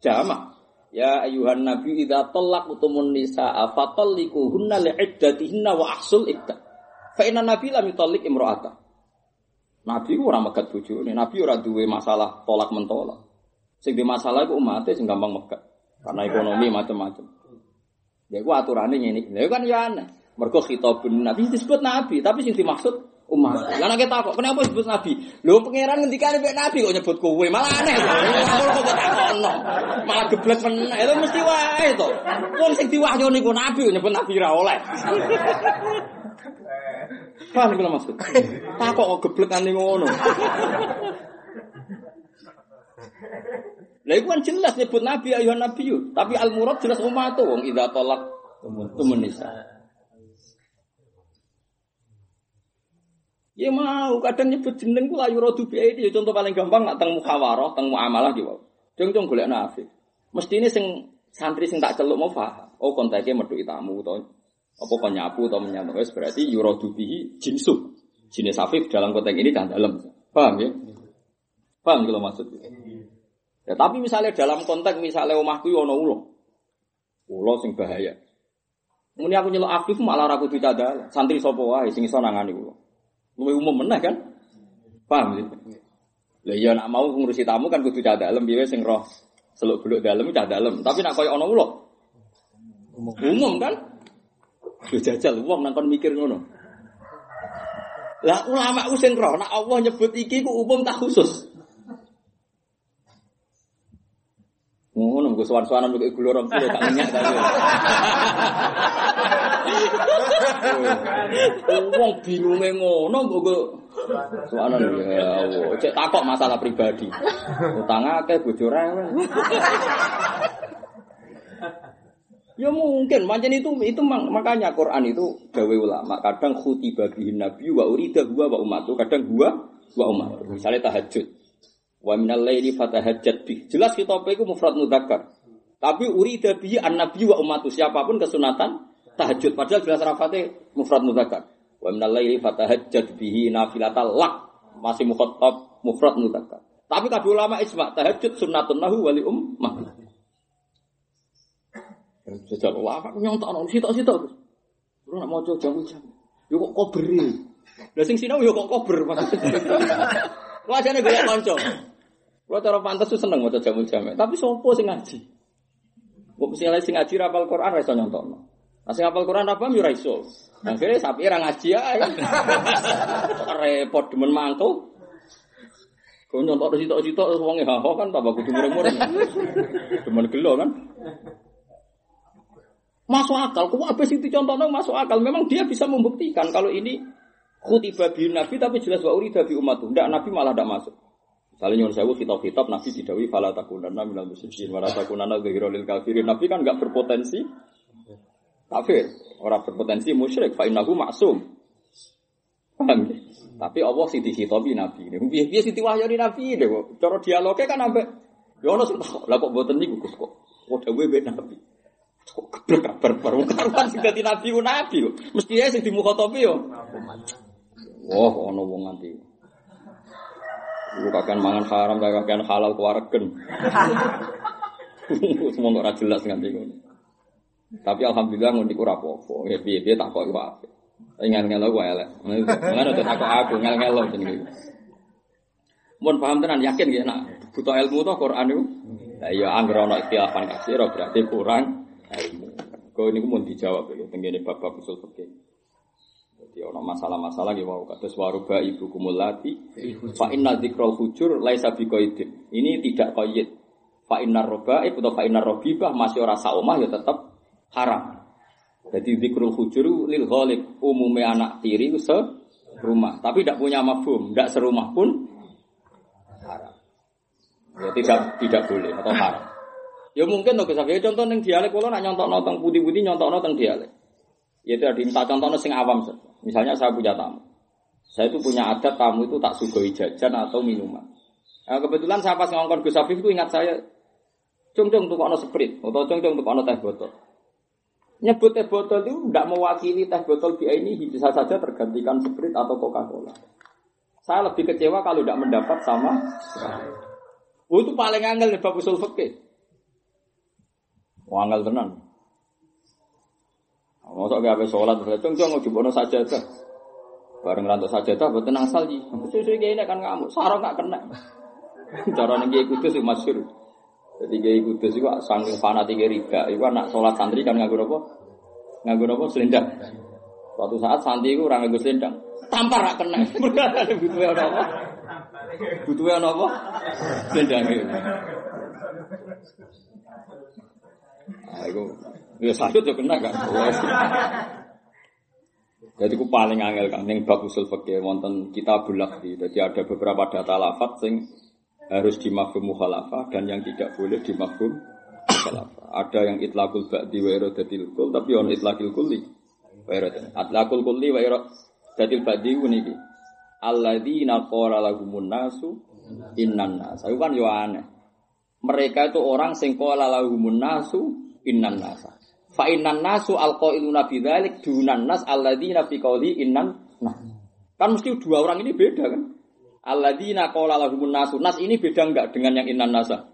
Jama. Ya ayuhan nabiyu idza talaqtumun nisaa fatallikuhunna li'iddatihinna wa ahsul iddah. Fa inna nabi lam yutallik imra'ata. Nabi ora megat bojone, nabi ora duwe masalah tolak mentolak. Sing di masalah iku umate sing gampang megat. Karena ekonomi macam-macam. Ya iku aturane ngene. Lha kan ya aneh. Mergo khitabun nabi disebut nabi, tapi sing dimaksud umat. Lah nek kok kenapa disebut nabi? Lho pangeran ngendikane mek nabi kok nyebut kowe, malah aneh. Malah geblek meneh. Itu mesti wae to. Wong sing diwahyu niku nabi kok nyebut nabi ra oleh. Paham kula maksud? Takok kok geblekane ngono. Lah iku kan jelas nyebut nabi ayuhan nabi tapi al murad jelas umat wong idza tolak tumun nisa. Ya mau, kadang nyebut jeneng ku layu rodu biaya ini. Contoh paling gampang nak teng muhawarah, teng muamalah gitu. Jeng jeng golek nafi. Mesti ini sing santri sing tak celuk mau faham. Oh kontaknya metu tamu atau apa penyapu atau menyapu. Wes berarti yurodu bihi jinsu. Jenis afif dalam konteks ini kan dalam. Paham ya? Paham kalau maksudnya? Ya tapi misalnya dalam konteks misalnya omahku ono ulo. Ulo sing bahaya. Kemudian aku nyelok afif malah tidak ada. Santri sopo wae sing iso nangani ulo. Luwe umum meneh kan? Paham sih? Lah iya nak mau ngurusi tamu kan kudu cah dalem piye sing roh seluk beluk dalem cah dalem. Tapi nak koyo ana ulo. Umum kan? Yo jajal wong nang kon mikir ngono. Lah ulama ku sing roh nak Allah nyebut iki ku umum tak khusus. Ngono gue suan-suanan gue gula orang kilo tak minyak tadi. Wong bingunge ngono gue suanan ya Allah. Cek takok masalah pribadi. Utang akeh bojo Ya mungkin, macam itu itu makanya Quran itu gawe ulama. Kadang khutiba bihin nabi wa urida gua wa umatu, kadang gua wa umat. Misalnya tahajud. Wa minal laili fatahajjat bih. Jelas kitab itu mufrad mudzakkar. Tapi urida bihi an-nabi wa ummatu siapa pun kesunatan tahajud padahal jelas rafatnya mufrad mudzakkar. Wa minal laili fatahajjat bihi nafilatal lak masih mukhatab mufrad mudzakkar. Tapi kabeh ulama isma tahajud sunnatun lahu wali ummah. Jajal ulama nyontokno sitok-sitok. Lu nak maca jam-jam. Yo kok koberi. Lah sing sinau yo kok kober maksudnya. Wajane golek kanca. Kalau cara pantas tuh seneng mau jamu jamu, tapi sopo sing ngaji. Kok misalnya sing ngaji rapal Quran rasa nyontok. Nasi ngapal Quran apa yo ora iso. Sapi ra ngaji ae. Repot demen mantul. Kau nyontok di situ-situ, wonge haho kan tambah kudu mureng-mureng. Demen gelo kan. Masuk akal, kok apa sih contohnya masuk akal? Memang dia bisa membuktikan kalau ini khutibah bi nabi tapi jelas wa urida umat. Tidak nabi malah tidak masuk. Misalnya nyuruh sewu kitab-kitab nabi didawi fala takunanna minal musyrikin wa la takunanna lil kafirin. Nabi kan enggak berpotensi kafir, orang berpotensi musyrik fa innahu maksum. Paham? Tapi Allah sing dihitobi nabi. Piye piye sing diwahyani nabi deh kok. Cara dialoge kan ambek ya ono sing tak lah kok mboten niku Gus kok. Kok dawuhe mbek nabi. Kok geblek kabar baru karuan sing dadi nabi ku nabi kok. Mesti ae sing dimukhotobi yo. Wah, ono wong nganti. Lu kakean mangan haram, kakean halal kuwaregen. Semua ora jelas nganti ngono. Tapi alhamdulillah ngono iku ora apa-apa. Ya piye-piye tak kok iku apik. Ngel-ngel aku elek. Mana tuh takut aku ngel-ngel jenenge. Mun paham tenan yakin ya nak butuh ilmu tuh Quran itu. Lah iya anggere ana ikhtilafan kasir berarti kurang ilmu. Kau ini mau dijawab ya tenggene bab-bab usul fikih. Jadi ono masalah-masalah gitu mau kados waruba ibu kumulati fa inna dzikrul hujur laisa biqaidin. Ini tidak qaid. Fa inna roba atau fa robibah masih ora saumah ya tetap haram. Jadi zikrul hujur lil ghalib umumnya anak tiri se rumah, tapi tidak punya mafhum, tidak serumah pun haram. Ya tidak tidak boleh atau haram. Ya mungkin tuh kesabnya contoh neng dialek kalau nak nyontok noteng putih-putih nyontok noteng dialek. Ya itu minta contoh sing awam Misalnya saya punya tamu. Saya itu punya adat tamu itu tak sugoi jajan atau minuman. Nah, kebetulan saya pas ngongkon Gus Afif itu ingat saya, cung cung tuh kono sprit atau cung cung tuh teh botol. Nyebut teh botol itu tidak mewakili teh botol BI ini bisa saja tergantikan Sprite atau Coca-Cola. Saya lebih kecewa kalau tidak mendapat sama Oh, itu paling angel nih Bapak Usul Fikih. Angel tenan. Gak habis sholat, cung cung mau saja tuh. Bareng rantuk saja tuh, buat tenang salji. Sesuai kayak ini kan kamu, sarong gak kena. Cara nih kudus sih masyur. Jadi gaya kudus itu sangat fanatik riba. Itu anak sholat santri kan nganggur apa? Nganggur apa? Selendang. Suatu saat santri itu orang nganggur selendang. Tampar rak kena. Butuhnya apa? Butuhnya apa? Selendang Nah, itu ya sakit ya kena kan. Jadi aku paling angel kan yang bab usul fikih wonten kita bulak di. Jadi ada beberapa data lafat sing harus dimafhum mukhalafah dan yang tidak boleh dimafhum mukhalafah. Ada yang itlaqul ba'di wa iradatil kul tapi on itlaqil kulli. Wa iradatil. Itlaqul kulli wa iradatil ba'di niki. Alladzina qala lahumun nasu innan nas. Itu kan yo aneh. Mereka itu orang sing qala lahumun nasu innan nasa. Fa innan nasu alqailuna bidzalik dunan nas alladzina fi qawli innan nas. Kan mesti dua orang ini beda kan? Alladzina qala lahumun nasu. Nas ini beda enggak dengan yang innan nasa?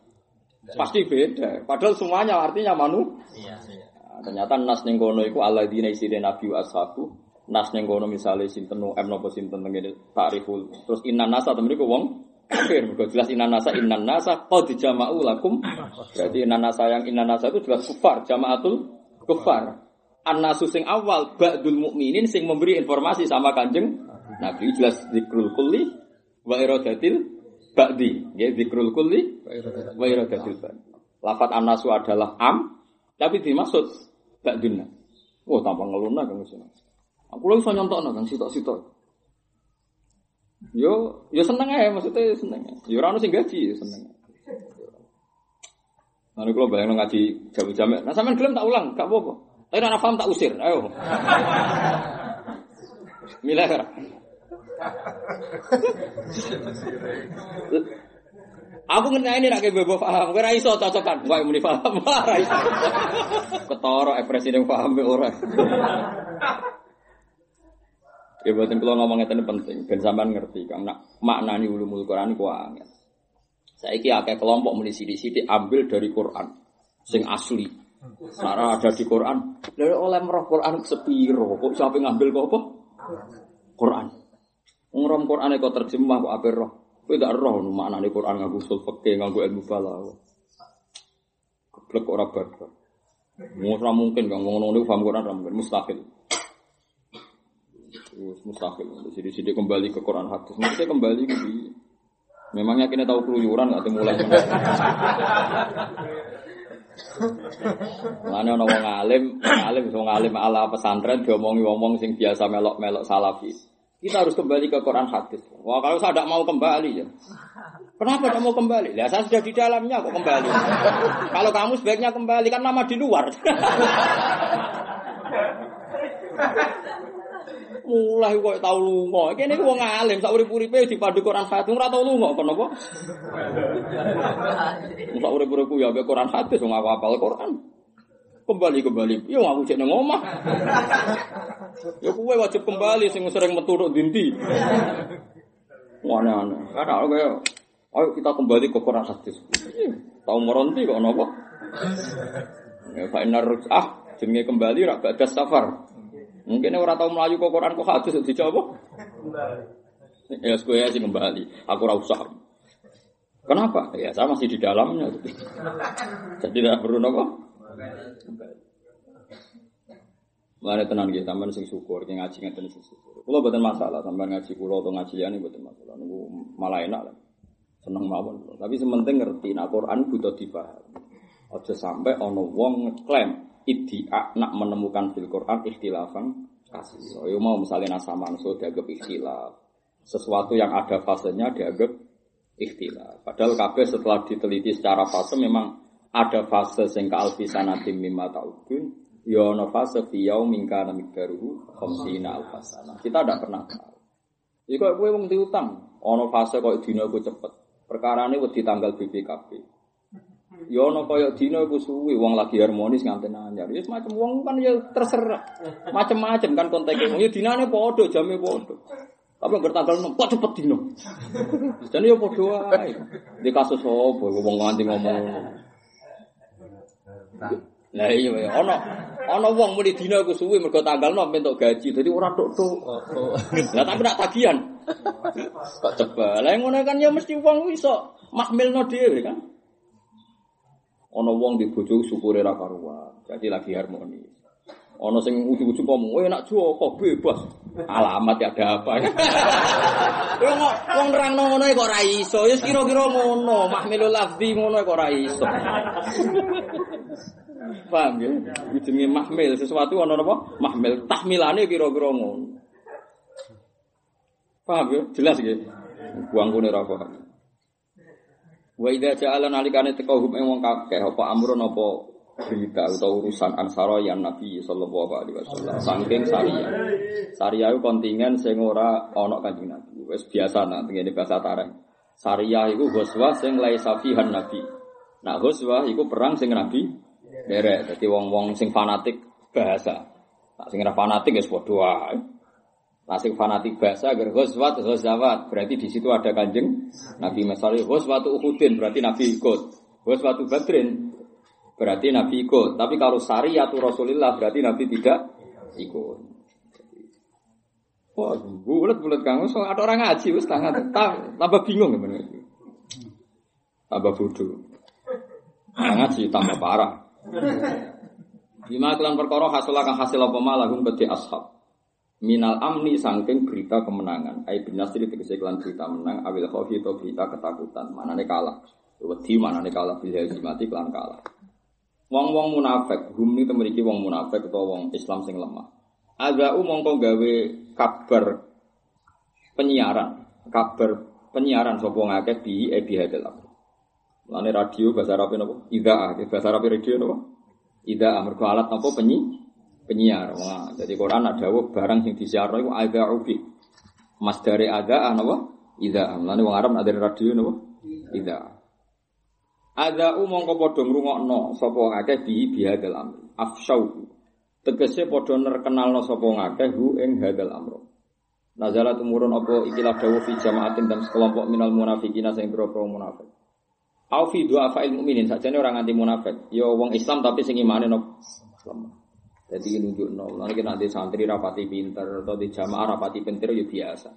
Pasti beda. Padahal semuanya artinya manu. Iya, iya. Nah, ternyata nas ning kono iku alladzina isine nabi wa ashabu. Nas ning kono misale sinten em napa sinten ngene takriful. Terus innan nasa temen iku wong kafir. Mergo jelas innan nasa innan nasa qad jama'u lakum. Berarti innan nasa yang innan nasa itu jelas kufar, jama'atul kufar. An-nasu sing awal ba'dul mukminin sing memberi informasi sama Kanjeng Nabi jelas zikrul kulli wa iradatil ba'di. Ya zikrul kulli wa iradatil ba'di. Lafat an-nasu adalah am tapi dimaksud ba'dun. Wah, tanpa ngeluna kan. Aku lagi bisa nyontokno kan sitok-sitok. Yo, yo seneng aja maksudnya seneng. Yo ora ono sing gaji yo seneng. Nah, kalau bayang ngaji jam-jam, nah sampean gelem tak ulang, gak apa-apa. Tapi anak paham tak usir, ayo. Milah. Aku ngerti ini nak kayak bebo paham, gue raiso cocokan, gue muni paham, raiso. Ketoro, eh presiden paham orang. Ya buatin kalau ngomong itu penting, ben sampean ngerti kang nak maknani ulumul Quran ku angel. Saiki akeh kelompok muni sithik-sithik ambil dari Quran sing asli. Nara ada di Quran, lalu oleh merah Quran sepiro, kok siapa ngambil kok apa? Quran. Ngrom Quran kok terjemah kok ape roh. Kowe gak roh maknane Quran nganggo usul fikih, nganggo ilmu balaghah. Keblek ora barbar. Mau ora mungkin kang ngono niku paham Quran mungkin mustahil. Terus mustahil. Jadi kembali ke Quran hadis. Maksudnya kembali ke di Memangnya kini tahu keluyuran nggak mulai. Mana ono wong alim, alim wong alim ala pesantren diomongi wong sing biasa melok-melok salafi. Kita harus kembali ke Quran hadis. Wah kalau saya tidak mau kembali ya. Kenapa tidak mau kembali? Ya saya sudah di dalamnya kok kembali. kalau kamu sebaiknya kembali kan nama di luar. Mulai kok tau lunga. Kene wong alim sak urip-uripe dipadu Quran hadis ora tau lunga kok napa? Sak urip-uripku ya ambek Quran hadis wong apal Quran. Kembali kembali. Yo aku cek nang omah. Ya kowe wajib kembali sing sering metu tok dinti. Wana ana. Karena kaya ayo kita kembali ke Quran hadis. Tahu meronti kok napa? Ya fa ah jenenge kembali rak badas safar. Mungkin orang tahu melayu kok Quran kok hadis. Kembali. Ya gue ya sih kembali. Aku ora usah. Kenapa? Ya saya masih di dalamnya. Jadi tidak perlu nopo. Mulane tenan nggih sampean sing syukur, sing ngaji ngeten sing syukur. Kula mboten masalah sampean ngaji kula atau ngaji liyane mboten masalah. Niku malah enak lah. Seneng mawon. Tapi sementing ngerti nek Quran butuh dipahami. Aja sampai ana wong ngeklaim idia nak menemukan fil Quran ikhtilafan kasih. So, yo mau misalnya nasaman so dianggap ikhtilaf. Sesuatu yang ada fasenya dianggap ikhtilaf. Padahal kabeh setelah diteliti secara fase memang ada fase sing ka alfisanatim mimma ta'udun ya ana fase fi yaumin kana miqdaruhu khamsina alfasana. Kita tidak pernah tahu. Kok kowe wong diutang, ana fase kok dina ku cepet. Perkarane wedi tanggal BPKB. Ya ana kaya dina iku suwi wong lagi harmonis nganten anyar. Ya semacam wong kan ya terserah. Macem-macem kan konteke wong ya dinane padha, jame padha. Tapi nggak tanggal enam, kok cepet dino. Jadi ya padha wae. Di kasus apa wong nganti ngomong. Lah iya ya ana ana wong muni dina iku suwi mergo tanggal 6 entuk gaji. Dadi ora tok-tok. Lah tapi nak tagihan. Kok cepet. Lah ngono kan ya mesti wong iso mahmilno dhewe kan. Ono wong di bojo syukure ra karuan. Jadi lagi harmonis. Ono sing ujug-ujug ngomong, "Eh nak jual kok bebas." Alamat ya ada apa ya? Wong wong nerangno ngono kok ora iso. Ya kira-kira ngono, mahmilul lafzi ngono kok ora iso. Paham ya? Jenenge mahmil sesuatu ono apa? Mahmil tahmilane kira-kira ngono. Paham ya? Jelas ya? Buang kune ra paham. Wa idza ja'ala nalikane teka hum wong kakeh apa amrun apa berita atau urusan ansara yang Nabi sallallahu alaihi wasallam saking Saria. Saria itu kontingen sing ora ana Kanjeng Nabi. Wis biasa nak ngene bahasa tareh. Saria iku ghuswa sing laisa fihan Nabi. Nah ghuswa iku perang sing Nabi derek. Dadi wong-wong sing fanatik bahasa. Nah, sing fanatik wis padha wae. Sing fanatik bahasa agar ghuswat ghazawat berarti di situ ada kanjeng Nabi misalnya ghuswat Uhudin berarti Nabi ikut. Ghuswat Badrin berarti Nabi ikut. Tapi kalau syariat Rasulullah berarti Nabi tidak ikut. Wah, bulat-bulat kamu so ada orang ngaji wis tangan tambah bingung gimana itu. Tambah bodoh. Ngaji tambah parah. Bima kelan perkara hasil akan hasil apa malahum beti ashab. Minal amni sangking berita kemenangan. Ai bin nasri tegese kelan berita menang. Awil khawfi atau berita ketakutan. Mana nih kalah. Wedi mana nih kalah. Bila mati kelan kalah. Wong-wong munafik, hum ini memiliki wong munafik atau wong Islam sing lemah. Agak mongko gawe kabar penyiaran, kabar penyiaran sapa ngakeh di ebi hadal amr. Lane radio bahasa Arab napa? Idaa, bahasa Arab radio napa? Idaa mergo alat napa penyi penyiar. Wah, jadi Quran ada barang sing disiarno iku adza'u fi. Mas dari ada napa? Idaa. Lane wong Arab ada radio napa? Idaa. Ada umong kau podo ngrungokno sapa ngakeh bi bihadal amr. Afsyau. Tegese podo nerkenalno sapa ngakeh hu ing hadal amr. Nazalat umurun apa ikilah dawu fi jamaatin dan sekelompok minal munafikina sing boro munafik. Au fi dua fa'il mukminin sakjane orang anti munafik. Ya wong Islam tapi sing imane no Jadi nunjukno, nanti nanti santri rapati pinter atau di jamaah rapati pinter ya biasa.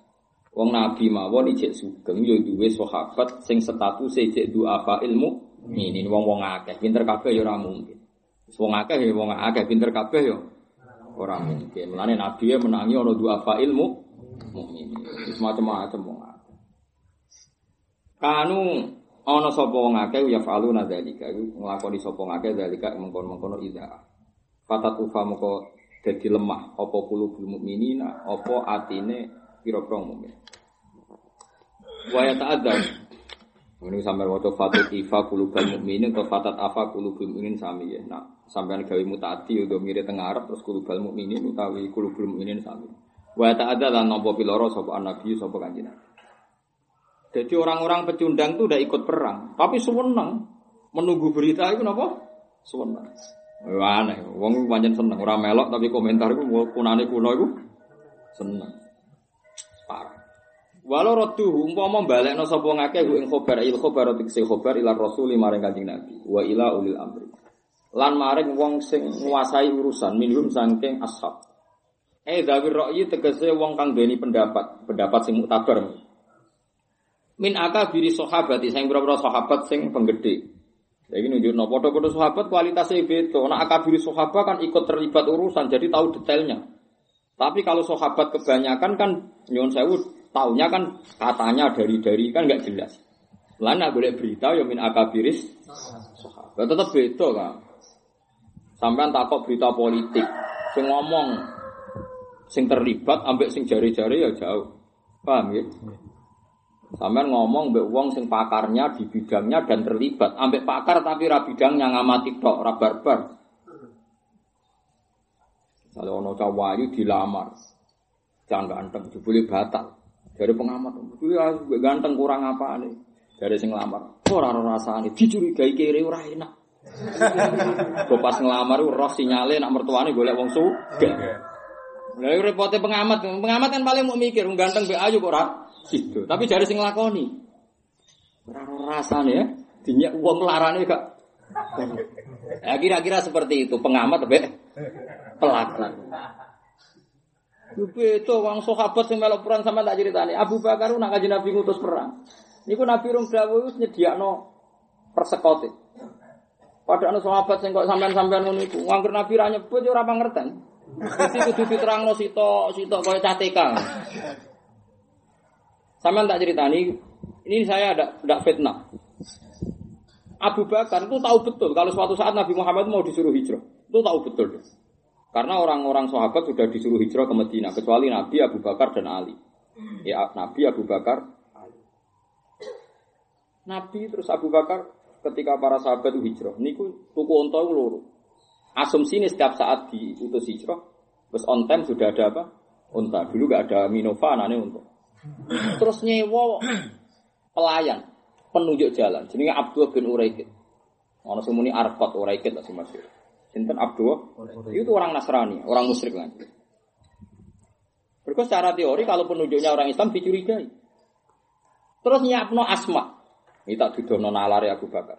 Wong Nabi mawon ijek sugeng yo duwe sahabat sing status ijek duafa ilmu ini wong-wong akeh pinter kabeh ya ora mungkin. Wong akeh ya wong akeh pinter kabeh ya. Ora mungkin. Mulane Nabi ya menangi ana dua fa ilmu mukmin. Semacam-macam wong akeh. Kanu ana sapa wong akeh ya falu nadzalika iku nglakoni sapa ngakeh dzalika mengkon-mengkono ida. Fatat ufa moko dadi lemah apa kulubul mukminina apa atine pira-pira mukmin. Wa ya ta'adzab ini sampai waktu fatut ifa kulubal mukminin atau fatat afa kulubul mukminin sami ya. Nah, sampai gawe mutati udah mirip tengah Arab terus kulubal mukminin utawi kulubul mukminin sami. Wa ada lan nopo piloro sapa nabi sapa kanjeng Jadi orang-orang pecundang itu udah ikut perang, tapi seneng menunggu berita itu napa? Seneng. Wah, aneh, wong pancen seneng ora melok tapi komentar iku kunane kuno iku seneng. Parah. Walau rotu umpama balekno sapa ngake ku ing khobar il khobar tikse khobar ila rasul maring kanjeng Nabi wa ila ulil amri. Lan maring wong sing nguasai urusan minhum saking ashab. Eh dawir ra'yi tegese wong kang duweni pendapat, pendapat sing muktabar. Min akabiri sahabati sing pira-pira sahabat sing penggede. Jadi nunjukno padha-padha sahabat kualitasnya beda. Nah akabiri sahabat kan ikut terlibat urusan jadi tahu detailnya. Tapi kalau sahabat kebanyakan kan nyon sewu Taunya kan katanya dari dari kan nggak jelas. Lain nak boleh berita yang min akabiris sahabat. Tetap beda kan. Sampai takut berita politik, sing ngomong, sing terlibat, ambek sing jari-jari ya jauh. Paham ya? Sampai ngomong mbek wong sing pakarnya di bidangnya dan terlibat, ambek pakar tapi ra bidangnya ngamati tok, ra barbar. Kalau ono cawayu dilamar, jangan ganteng, boleh batal. Dari pengamat, ya ganteng kurang apa nih? Dari sing lamar, orang ora rasane dicurigai kiri ora enak. Kok pas ngelamar roh sinyale nak mertuane golek wong sugih. Lah repote pengamat, pengamat kan paling mau mikir ganteng be ayu kok ora sido. Tapi dari sing lakoni. Ora rasane ya, dinyak wong larane gak. Ya kira-kira seperti itu pengamat be pelaku. Beda wong sahabat sing melok perang sama tak ceritani. Abu Bakar nak kaji Nabi ngutus perang. Niku Nabi rong dawuh wis nyediakno persekote. Padahal ana sahabat sing kok sampean-sampean ngono iku. Nganggur Nabi ra nyebut yo ora pangerten. Iki kudu diterangno sitok, sitok koyo Sampean tak ceritani, ini saya ada ada fitnah. Abu Bakar itu tahu betul kalau suatu saat Nabi Muhammad mau disuruh hijrah. Itu tahu betul. Karena orang-orang sahabat sudah disuruh hijrah ke Madinah, kecuali Nabi Abu Bakar dan Ali. Ya Nabi Abu Bakar, Ali. Nabi terus Abu Bakar ketika para sahabat itu hijrah, niku tuku onto loro. Asumsi ini setiap saat diutus hijrah, terus on time sudah ada apa? Unta. Dulu gak ada Minova, anaknya unta. Terus nyewa pelayan, penunjuk jalan. Jadi Abdul bin Uraikid. Orang semuni Arfat Uraikid lah si masyur. Sinten Abdul itu orang Nasrani, orang musyrik lagi. Berikut secara teori kalau penunjuknya orang Islam dicurigai. Terus nyiapno asma. Ini tak didono nalari Abu Bakar.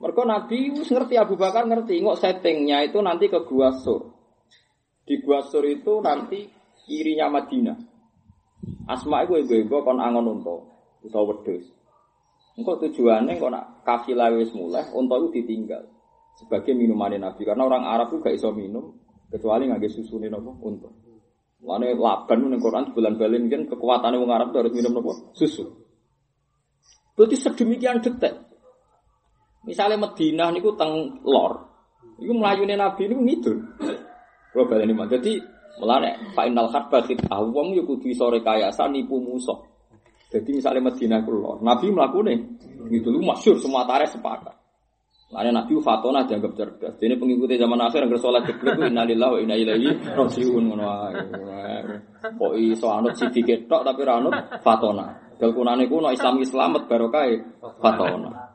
Mereka Nabi ngerti Abu Bakar ngerti, nggak settingnya itu nanti ke Gua Sur. Di Gua Sur itu nanti kirinya Madinah. Asma itu ibu-ibu kon angon unta, utawa wedhus. Engkau tujuannya kok nak kafilah wis mulai, unta itu ditinggal sebagai minuman Nabi karena orang Arab itu gak iso minum kecuali susu nih nopo untuk. Lalu laban nih Quran bulan balen kan kekuatannya orang Arab harus minum nopo susu. Berarti sedemikian detek. Misalnya Madinah niku teng lor, itu melayuni Nabi niku ngidul. Kalau balen ini jadi melane final harba wong yuk kudu sore kayasa nipu musuh. Jadi misalnya Madinah itu lor, Nabi melakukan itu lu masyur semua tarikh sepakat. Makanya Nabi Fatona dianggap cerdas. Ini pengikuti zaman akhir yang sholat jeblok itu innalillahi wa inna ilaihi rajiun ngono wae. Kok iso anut tok tapi ra anut Fatona. Dal kunane kuno Islam Islamet barokah Fatona.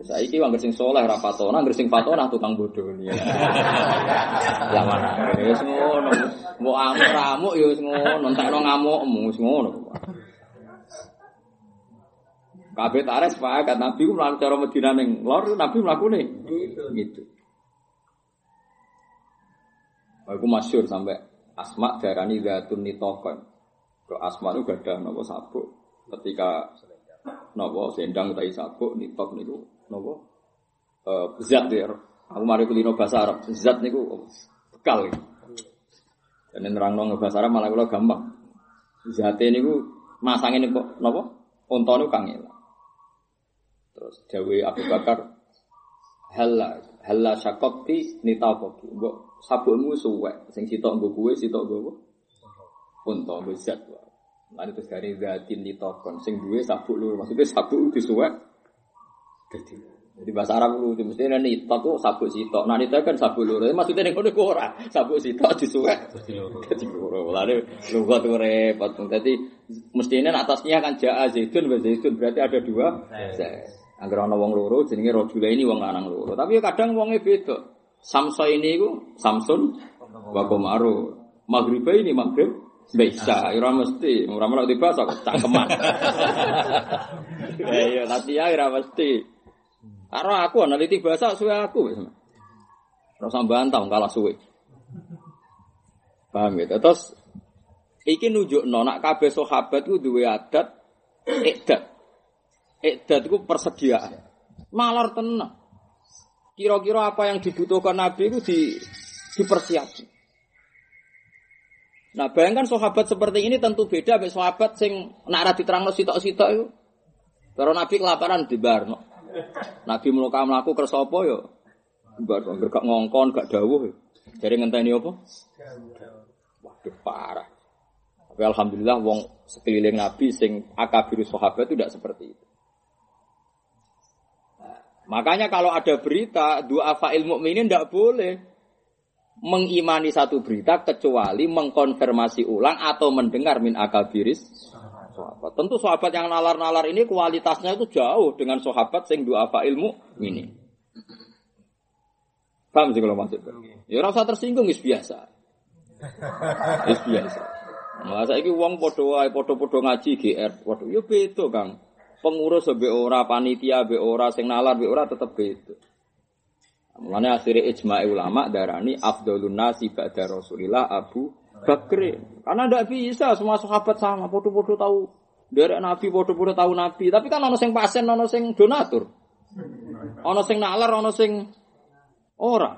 Saiki wong sing saleh ra Fatona, anggere sing Fatona tukang bodoh. Lah mana? Wis ngono. Mbok amuk-amuk ya wis ngono, entekno ngamukmu wis ngono. Kabeh tares sepakat Nabi ku mlaku cara Madinah ning lor Nabi mlakune gitu. gitu. Aku masyur sampai Asma darani zatun nitokon. Ke Asma itu gak ada nopo sabuk. Ketika nopo sendang tadi sabuk nitok niku nopo eh, zat ya. Aku mari kulino bahasa Arab. Zat niku bekal. Gitu. Dan nerang nong bahasa Arab malah kula gampang. Zate niku masangin kok napa? Unta niku kang elang. Terus Dawe Abu Bakar halla halla syakokti nitakoki. Mbok sabukmu suwek sing sitok nggo kuwe sitok nggo unta nggo zat. Lan terus gari zatin nitokon sing duwe sabuk lho maksudnya sabuk disuwek jadi bahasa Arab lu mesti nek nita tuh sabuk sitok. Nah nita kan sabuk loro. Maksudnya ning kono ku ora. Sabuk sitok disuwek dadi loro. Loro. Lare lunga tuh repot. Dadi mestinya atasnya kan jaa zaitun zaitun berarti ada dua. Angger ana wong loro jenenge rajula ini wong lanang loro. Tapi ya kadang wonge beda. Samsa ini ku Samsun wa Komaru. Maghriba ini maghrib bisa, ora mesti, ora melok dibahas kok cangkeman. Ya iya, nanti ya ora mesti. Karena aku analitik bahasa suwe aku usah bantah kalah suwe. Paham ya? Terus iki nunjukno nak kabeh sahabat ku duwe adat ikdat. Ikdat ku persediaan. Malar tenang. Kira-kira apa yang dibutuhkan Nabi itu di dipersiapkan. Nah, bayangkan sahabat seperti ini tentu beda dengan sahabat sing nak ra diterangno sitok-sitok itu. Kalau Nabi kelaparan di barno. Nabi mluka mlaku kersa apa ya? Barno gak ngongkon, gak dawuh. Jadi ngenteni apa? Waduh parah. Tapi alhamdulillah wong sekeliling Nabi sing akabiru sahabat itu tidak seperti itu. Makanya kalau ada berita dua fa'il mukminin tidak boleh mengimani satu berita kecuali mengkonfirmasi ulang atau mendengar min akabiris sahabat. Tentu sahabat yang nalar-nalar ini kualitasnya itu jauh dengan sahabat sing apa ilmu ini. Paham sih kalau maksud? Ya rasa tersinggung is biasa. Is biasa. Masa iki uang podo wae podo-podo ngaji GR, podo ya beda Kang. Pengurus be ora, panitia be ora, sing nalar be ora tetep beda. Mulane akhirnya ijma ulama darani afdalun nasi ba'da Rasulillah Abu Bakr. Karena tidak bisa semua sahabat sama, podo-podo tahu derek Nabi, podo-podo tahu Nabi. Tapi kan ono sing pasien, ono sing donatur. Ono sing nalar, ono sing ora.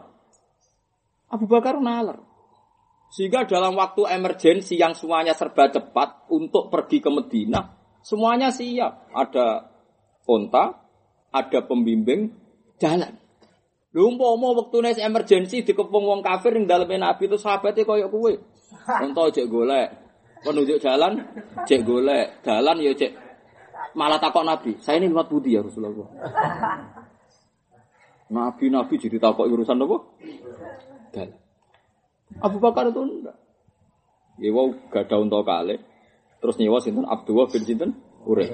Abu Bakar nalar. Sehingga dalam waktu emergensi yang semuanya serba cepat untuk pergi ke Medina, semuanya siap. Ada onta, ada pembimbing jalan. Lho umpama wektune emergensi dikepung wong kafir ning daleme Nabi itu sahabate koyo kowe. Unta cek golek. Penunjuk jalan cek golek. Dalan ya cek malah takok Nabi. Saya ini lewat budi ya Rasulullah. Nabi-nabi jadi takok urusan apa? Dalan. Abu Bakar itu enggak. Ya wow gak ada unta kali. Terus nyewa sinten Abdullah bin sinten Urek.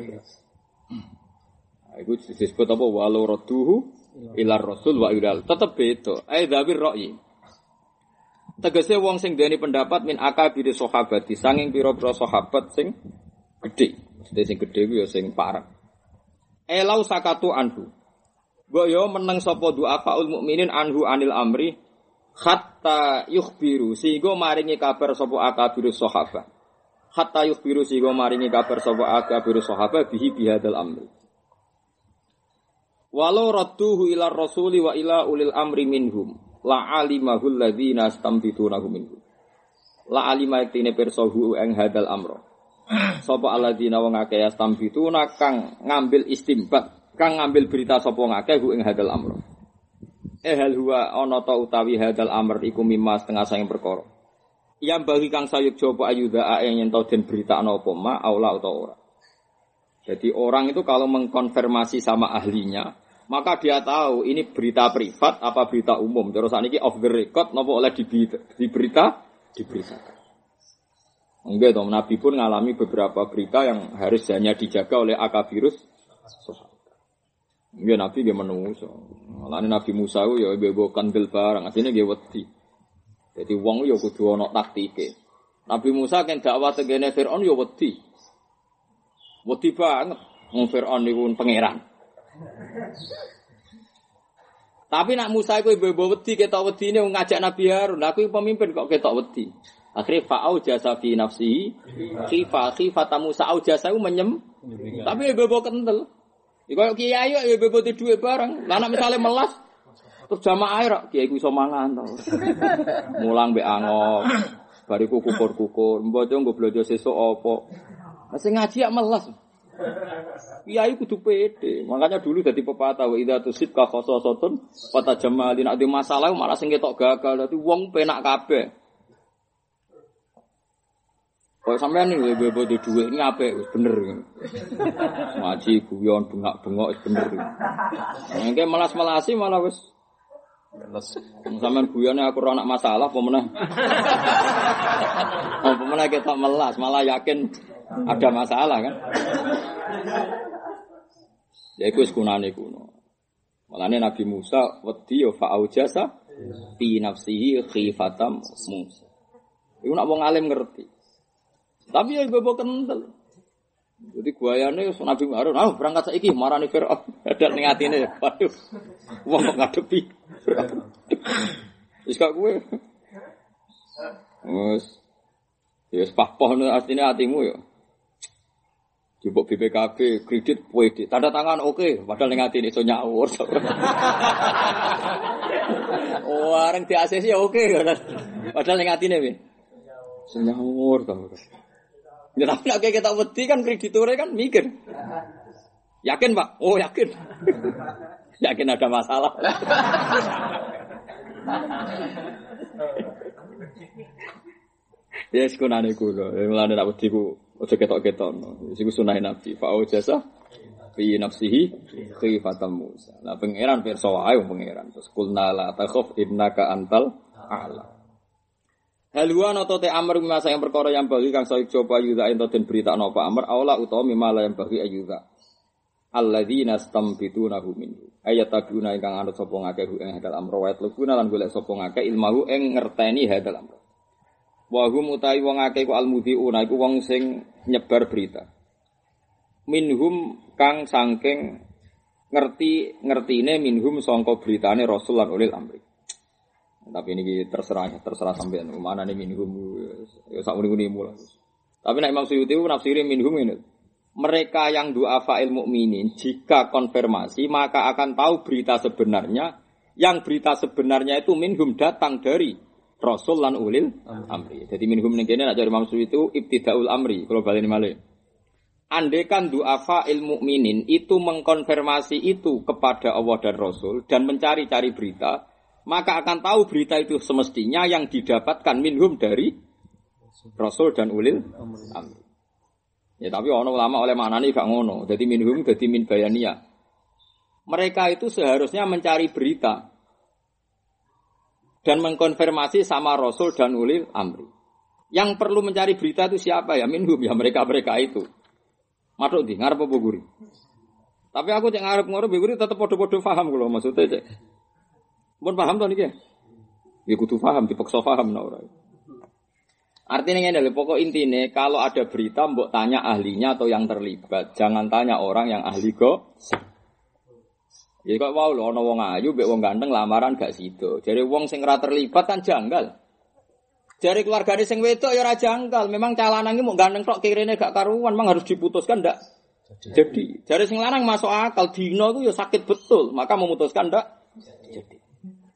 Nah, itu disebut apa? Walau roduhu ilar rasul wa ilal. Tetep beda. Ai dzabir ra'yi. Tegese wong sing duweni pendapat min akabir sahabat sanging pira-pira sahabat sing gedhe. Maksudnya sing gedhe ku ya sing parah. Elau sakatu anhu. Mbok yo meneng sapa doa faul mukminin anhu anil amri hatta yukhbiru sehingga maringi kabar sapa akabir sahabat. Hatta yukhbiru sehingga maringi kabar sapa akabir sahabat bihi bihadal amri. Walau radduhu ila rasuli wa ila ulil amri minhum la alimahul ladzina stambitunahu minhum. La alima tine persohu eng hadal amro. Sapa alladzina wong akeh stambituna kang ngambil istimbat, kang ngambil berita sapa ngakeh hu ing hadal amro. Eh hal huwa ana ta utawi hadal amr iku mimma setengah sayang perkara. Yang bagi kang sayuk jopo ayuda ae yen den berita ana apa ma aula utawa ora. Jadi orang itu kalau mengkonfirmasi sama ahlinya, maka dia tahu ini berita privat apa berita umum. Terus ini off the record, nopo oleh di, di berita diberitakan. Enggak dong, Nabi pun mengalami beberapa berita yang harus hanya dijaga oleh akabirus Enggak Nabi dia menunggu. Lalu Nabi Musa ya bebo kandel barang, aslinya dia wedi. Jadi wong ya kudu ana taktike. Nabi Musa kan dakwah tegene Firaun ya wedi. Wedi banget. Wong Firaun niku pangeran. Tapi nak Musa iku ibu wedi ketok wedine ngajak Nabi Harun. Aku pemimpin kok ketok wedi. Akhirnya fa'au jasa fi nafsi khifa khifa Musa au jasa menyem. Tapi ibu kental. Ya kalau kiai ya bebot duit bareng. Lah nek misale melas terus jamaah air kiai ku iso mangan. Mulang mbek angok. Bariku kukur-kukur, mbojo nggo blojo sesuk apa. Lah sing ngaji ya melas. Kiai kudu pede. Makanya dulu jadi pepatah wa idza tusibka khososatun fata jamalin ade masalah malah sing ketok gagal. Dadi wong penak kabeh. Kok sampean nih bebo di duit ini apa bener. Ngaji guyon bengak-bengok wis bener. Engke melas-melasi malah wis Meles. Sampeyan guyone aku ora anak masalah apa meneh. Apa meneh ketok melas, malah yakin ada masalah kan. Ya iku wis kunane kuno. Malane Nabi Musa wedi yo fa aujasa fi nafsihi khifatam Musa. Iku nak wong alim ngerti. Tapi ya bebo kental. Jadi guayane Nabi Harun, "Ah, berangkat saiki marani Firaun." Ada ning atine. Waduh. Wong kok ngadepi. Wis kok kowe. Wes. Ya wis atimu ya. Jupuk BPKB kredit wedi. Tanda tangan oke, padahal ning atine iso nyawur. areng di ACC ya oke. Padahal ning atine piye? Iso nyawur. Ya tapi nek kita wedi kan krediturnya kan mikir. Yakin Pak? Oh yakin. yakin ada masalah. ya sekunane kula. Mulane nek wedi ku aja ketok-ketokno. Iku sunah Nabi. Fa jasa fi nafsihi khifatam Musa. Nah pangeran pirsa wae pangeran. Terus kulna la takhaf innaka antal a'la. Haluan atau te amr masa yang perkara yang bagi kang soik coba yuda ento den berita napa amr aula utawa mimala yang bagi ayuda. Alladzina stamfitunahu minhu. Ayat tabuna ingkang anut sapa ngakeh ing hadal amr wa yatlubuna lan golek sapa ngakeh ilmahu ing ngerteni hadal amr. Wa hum utawi wong akeh ku almudhiuna iku wong sing nyebar berita. Minhum kang sangking ngerti ngertine minhum sangka beritane Rasul lan ulil amri. Tapi ini terserah terserah sampean mana nih minhum ya sak muni mulai. Tapi nek Imam Suyuti nafsiri minhum ini. Mereka yang duafa ilmu mukminin jika konfirmasi maka akan tahu berita sebenarnya yang berita sebenarnya itu minhum datang dari Rasul lan ulil amri. Jadi minhum ning kene nek dari Imam Suyuti itu ibtidaul amri kalau baleni malih. Andekan duafa ilmu mukminin itu mengkonfirmasi itu kepada Allah dan Rasul dan mencari-cari berita, maka akan tahu berita itu semestinya yang didapatkan minhum dari Rasul dan ulil amri. Ya tapi ono ulama oleh mana nih gak ngono. Jadi minhum jadi min bayania. Mereka itu seharusnya mencari berita dan mengkonfirmasi sama Rasul dan ulil amri. Yang perlu mencari berita itu siapa ya? Minhum ya mereka-mereka itu. Matuk di ngarep apa guri. Tapi aku cek ngarep ngarep guri tetap podo-podo paham kalau maksudnya cek. Pun paham tuh nih Ya kudu paham, dipaksa paham nah orang. Artinya ini adalah pokok intinya kalau ada berita mbok tanya ahlinya atau yang terlibat, jangan tanya orang yang ahli kok. Jadi kok wow lo ono wong ayu, mbek wong ganteng lamaran gak sido. Jadi wong sing ora terlibat kan janggal. Jadi keluargane sing wedok ya ora janggal. Memang calanang iki mau ganteng tok kirene gak karuan, memang harus diputuskan ndak? Jadi, jadi sing lanang masuk akal dino itu ya sakit betul, maka memutuskan ndak? Jadi.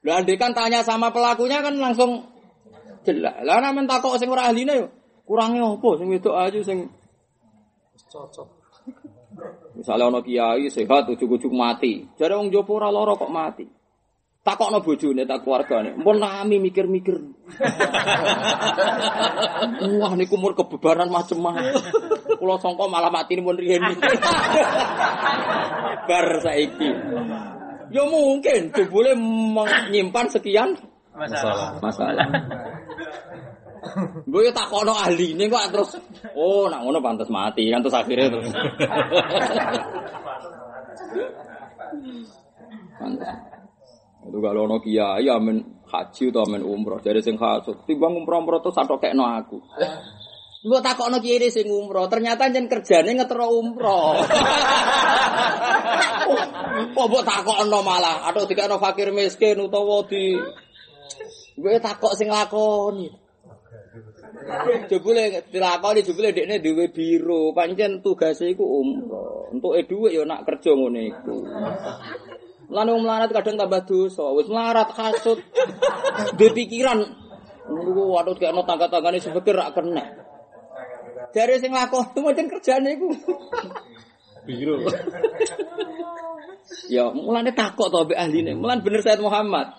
Lah kan tanya sama pelakunya kan langsung jelas. Lah nek men takok sing ora ahline yo kurange opo sing wedok ayu sing Cocok. Misalnya ono kiai sehat ujug-ujug mati. Jadi wong jopo ora lara kok mati. Takokno bojone tak keluargane. Mpun nami mikir-mikir. Wah niku umur kebebaran macem-macem. Kula sangka malah mati pun riyen. Bar saiki. Ya mungkin boleh menyimpan sekian Masalah. masalah. Gue tak kono ahli ini kok terus, oh nak ngono pantas mati kan terus akhirnya terus. Itu kalau ono kiai amen haji atau amen umroh dari sing timbang umroh umroh terus atau kayak no aku. Gue tak kono kiai sing umroh, ternyata jen kerjane ngetero umroh. Kok mbok takokno malah, atau dikakno fakir miskin utawa di Gue takok sing lakoni. Jebule dilakoni jebule dekne duwe biro, pancen tugase iku umroh. Entuke dhuwit ya nak kerja ngene iku. Lan wong melarat kadang tambah dosa, wis melarat kasut. Duwe pikiran Niku waduh kayak no tangga-tanggane sepikir rak kena. Dari sing lakoni macam kerjane iku. Biro. Ya, mulane takok to mbek ahline. Mulan bener Said Muhammad.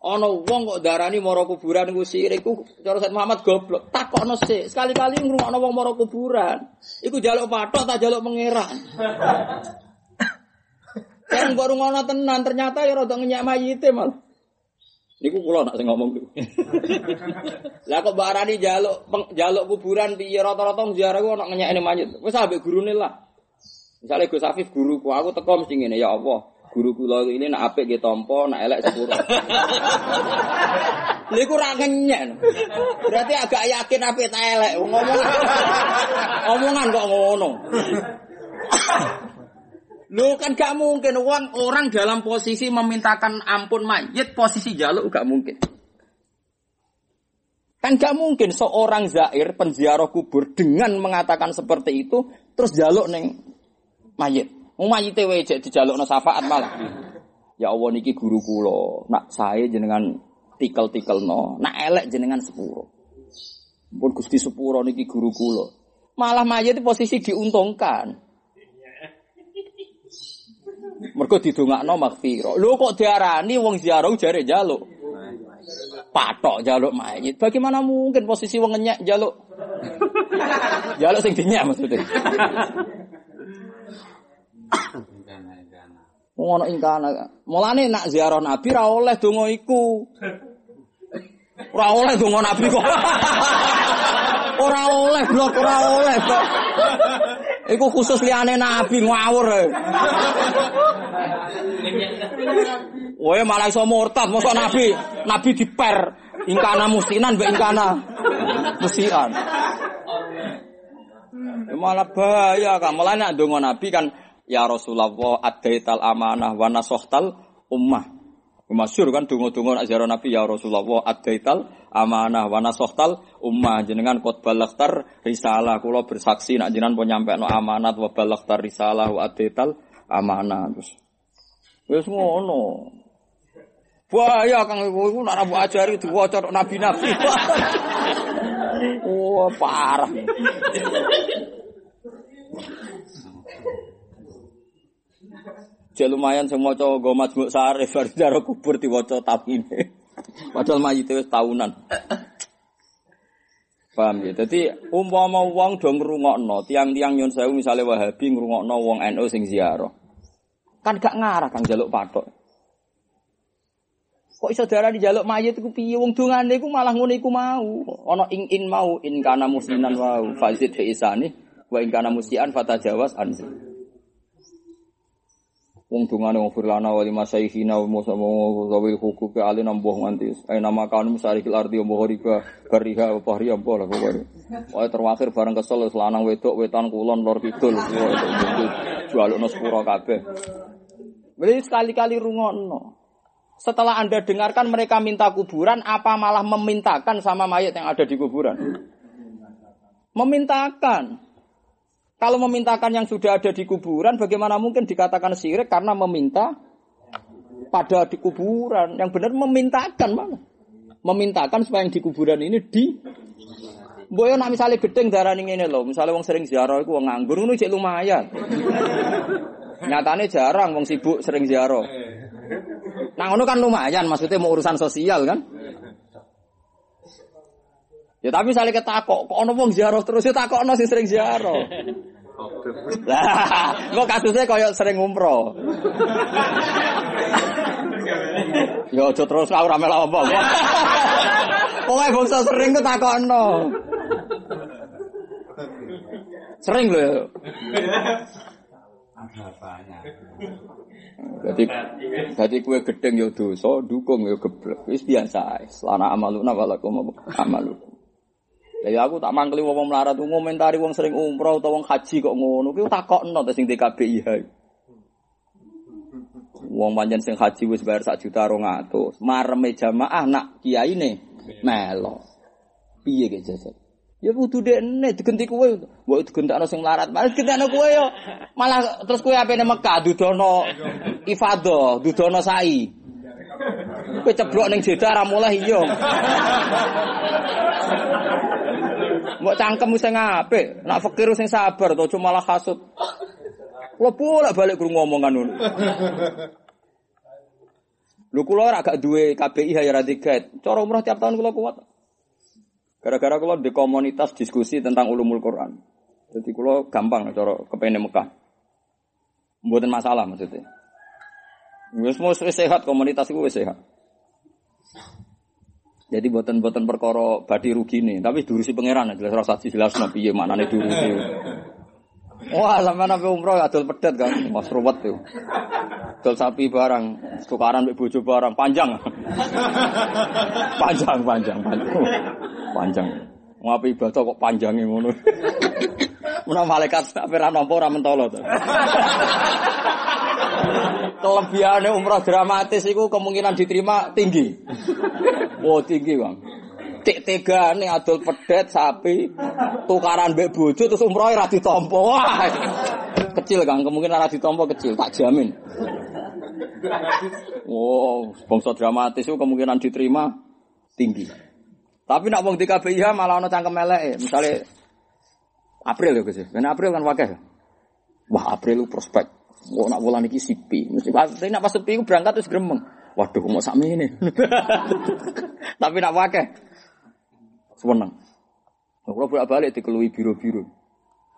Ana wong kok darani mara kuburan iku sirik iku cara Said Muhammad goblok. Takokno sik, sekali-kali ngrungokno wong mara kuburan. Iku jaluk patok ta jaluk pangeran. Yang baru ngono tenan ternyata ya rada ngenyak mayite malah. Niku kula nak sing ngomong niku. Lah kok barani jaluk peng- jaluk kuburan piye rata-rata ziarah ku ana ngenyekne mayit. Wis ambek gurune lah. Misalnya Gus Afif guruku, aku teko mesti ngene, ya Allah, guru kula ini nak apik nggih tampa, nak elek sepuro. Lha iku ra. Berarti agak yakin apik ta elek. Ngomong omongan kok ngono. Lu kan gak mungkin uang orang dalam posisi memintakan ampun mayit posisi jaluk gak mungkin. Kan gak mungkin seorang zair penziarah kubur dengan mengatakan seperti itu terus jaluk neng mayit. Mau mayit wae jek dijalukno syafaat malah. Ya Allah niki guru kula, nak saya jenengan tikel-tikelno, nak elek jenengan sepuro. Pun Gusti sepuro niki guru kula. Malah mayit posisi diuntungkan. Mergo didongakno maghfirah. Lho kok diarani wong ziarah jare jaluk. Patok jaluk mayit. Bagaimana mungkin posisi wong jaluk? jaluk sing dinyak maksudnya. Wong ana ing kana. Mulane nak ziarah Nabi ra oleh donga iku. Ora oleh donga Nabi kok. Ora oleh blok ora oleh kok. Iku khusus liyane Nabi ngawur. Woe malah iso murtad, mosok Nabi, Nabi diper ingkana musinan mbek ingkana musian. Malah bahaya kan. Mulane nek ndonga Nabi kan ya Rasulullah adaital amanah wa nasohtal ummah. Masyur kan donga-donga nak ziarah Nabi ya Rasulullah adaital amanah wa nasohtal ummah. Jenengan kot balaktar risalah kula bersaksi nak jenengan pun nyampe no amanat wa balaktar risalah wa adaital amanah. Terus wis ngono. Bahaya kang. Iku iku nak rabu ajari diwaca nabi-nabi. Wah parah Jek lumayan sing maca nggo majmuk sarif bar jaro kubur diwaca tamine. Padahal mayit wis tahunan. Paham ya? Dadi umpama wong do ngrungokno, tiang-tiang nyun sewu misale Wahabi ngrungokno wong NU sing ziarah. Kan gak ngarah kang jaluk patok. Kok iso darani jaluk mayit iku piye wong dongane iku malah ngono iku mau. Ana ing in mau in kana musliman wau fazid fi isani wa in kana musian fatajawas anzi. Wong dungane wong firlana wali masaihina wa musa wa zawil huquq ke alin amboh nganti ay nama kaum musarikil ardi amboh riba bariha wa pahri amboh lah pokoke. Wae terwakhir bareng kesel wis lanang wedok wetan kulon lor kidul jualukno sepuro kabeh. Beli sekali-kali rungokno. Setelah Anda dengarkan mereka minta kuburan, apa malah memintakan sama mayat yang ada di kuburan? Memintakan. Kalau memintakan yang sudah ada di kuburan, bagaimana mungkin dikatakan syirik karena meminta pada di kuburan? Yang benar memintakan mana? Memintakan supaya yang di kuburan ini di Boyo nak misalnya gedeng darah ini loh, misalnya wong sering ziarah itu wong nganggur, itu cek lumayan. Nyatanya jarang wong sibuk sering ziarah. Nah ngono kan lumayan, maksudnya mau urusan sosial kan? Ya tapi misalnya ketakok, kok ono wong ziarah terus ya takokno sing sering ziarah. Lah, kok kasusnya koyo sering umroh. Ya aja terus kau rame lah apa. Pokoke bangsa sering ku takokno. Sering lho. Jadi, jadi kue gedeng yo dosa, dukung yo geblek. Wis biasa. Selana amaluna walakum amalukum. Lah ya aku tak mangkeli wong melarat ngomentari wong sering umroh utawa wong haji kok ngono. Ki takokno ta sing DKBIH. Wong pancen sing haji wis bayar sak juta 200. Mareme jamaah nak kiyaine melo. Piye ge jajal? Ya kudu dekne digenti kowe. Mbok digentakno sing melarat. Malah digentakno kowe yo. Malah terus kowe apene Mekah dudono ifadah, dudono sa'i. Kowe ceblok ning Jeddah ra mulai iya. Mbok cangkem sing apik, nak fakir sing sabar to cuma malah hasud. Kula bolak balik krungu ngomongan ngono. Lho kula ora gak duwe KBI ya diget. Cara umroh tiap tahun kula kuat. Gara-gara kula di komunitas diskusi tentang ulumul Quran. Jadi kula gampang cara kepengen Mekah. Mboten masalah maksudnya. Wis mau sehat komunitas wis sehat. Jadi buatan-buatan perkara badi rugi nih, tapi durusi pangeran jelas rasa jelas nabi ya mana nih durusi. Wah, sama nabi umroh adol pedet kan, mas ruwet tuh. Adol sapi barang, tukaran mbek bojo barang panjang. panjang, panjang, panjang. Panjang. Ngapi ibadah kok panjangnya ngono. Menawa malaikat tak pernah nampa ora mentolo to. Kelebihannya umroh dramatis itu kemungkinan diterima tinggi. Wow tinggi bang. Tik tega nih adol pedet sapi tukaran mbek bojo terus umroh ra ditompo. Wah. Kecil kan kemungkinan ra ditompo kecil tak jamin. Wow, bangsa dramatis itu kemungkinan diterima tinggi. Tapi nak wong di KBIH malah ono cangkem elek. Misalnya April ya Gus. Ben April kan wakil. Wah, April lu prospek. Wah, nak bulan iki sipi. Mesti pas nak pas sepi berangkat terus gremeng. Waduh, mau sami ini. Tapi nak wakil. Seneng. Kalau bolak balik dikelui biru-biru.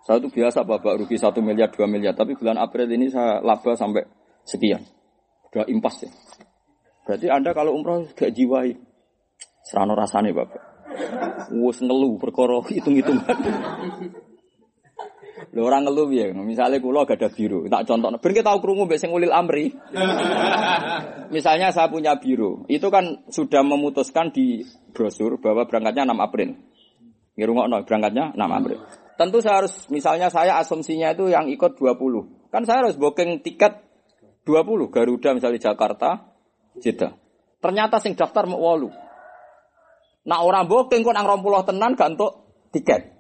Saya itu biasa babak rugi satu miliar, dua miliar. Tapi bulan April ini saya laba sampai sekian. Udah impas ya. Berarti Anda kalau umroh gak jiwai. Serano rasane bapak. Wus ngeluh perkara hitung-hitungan. Lho orang ngeluh ya, misalnya kulo gak ada biru, tak contoh. Ben kita tahu mbek sing ulil amri. misalnya saya punya biru, itu kan sudah memutuskan di brosur bahwa berangkatnya 6 April. Ngirungokno berangkatnya 6 April. Tentu saya harus misalnya saya asumsinya itu yang ikut 20. Kan saya harus booking tiket 20 Garuda misalnya Jakarta, Jeddah. Ternyata sing daftar mau 8. Nah orang booking kok nang rompuloh tenan gak untuk tiket.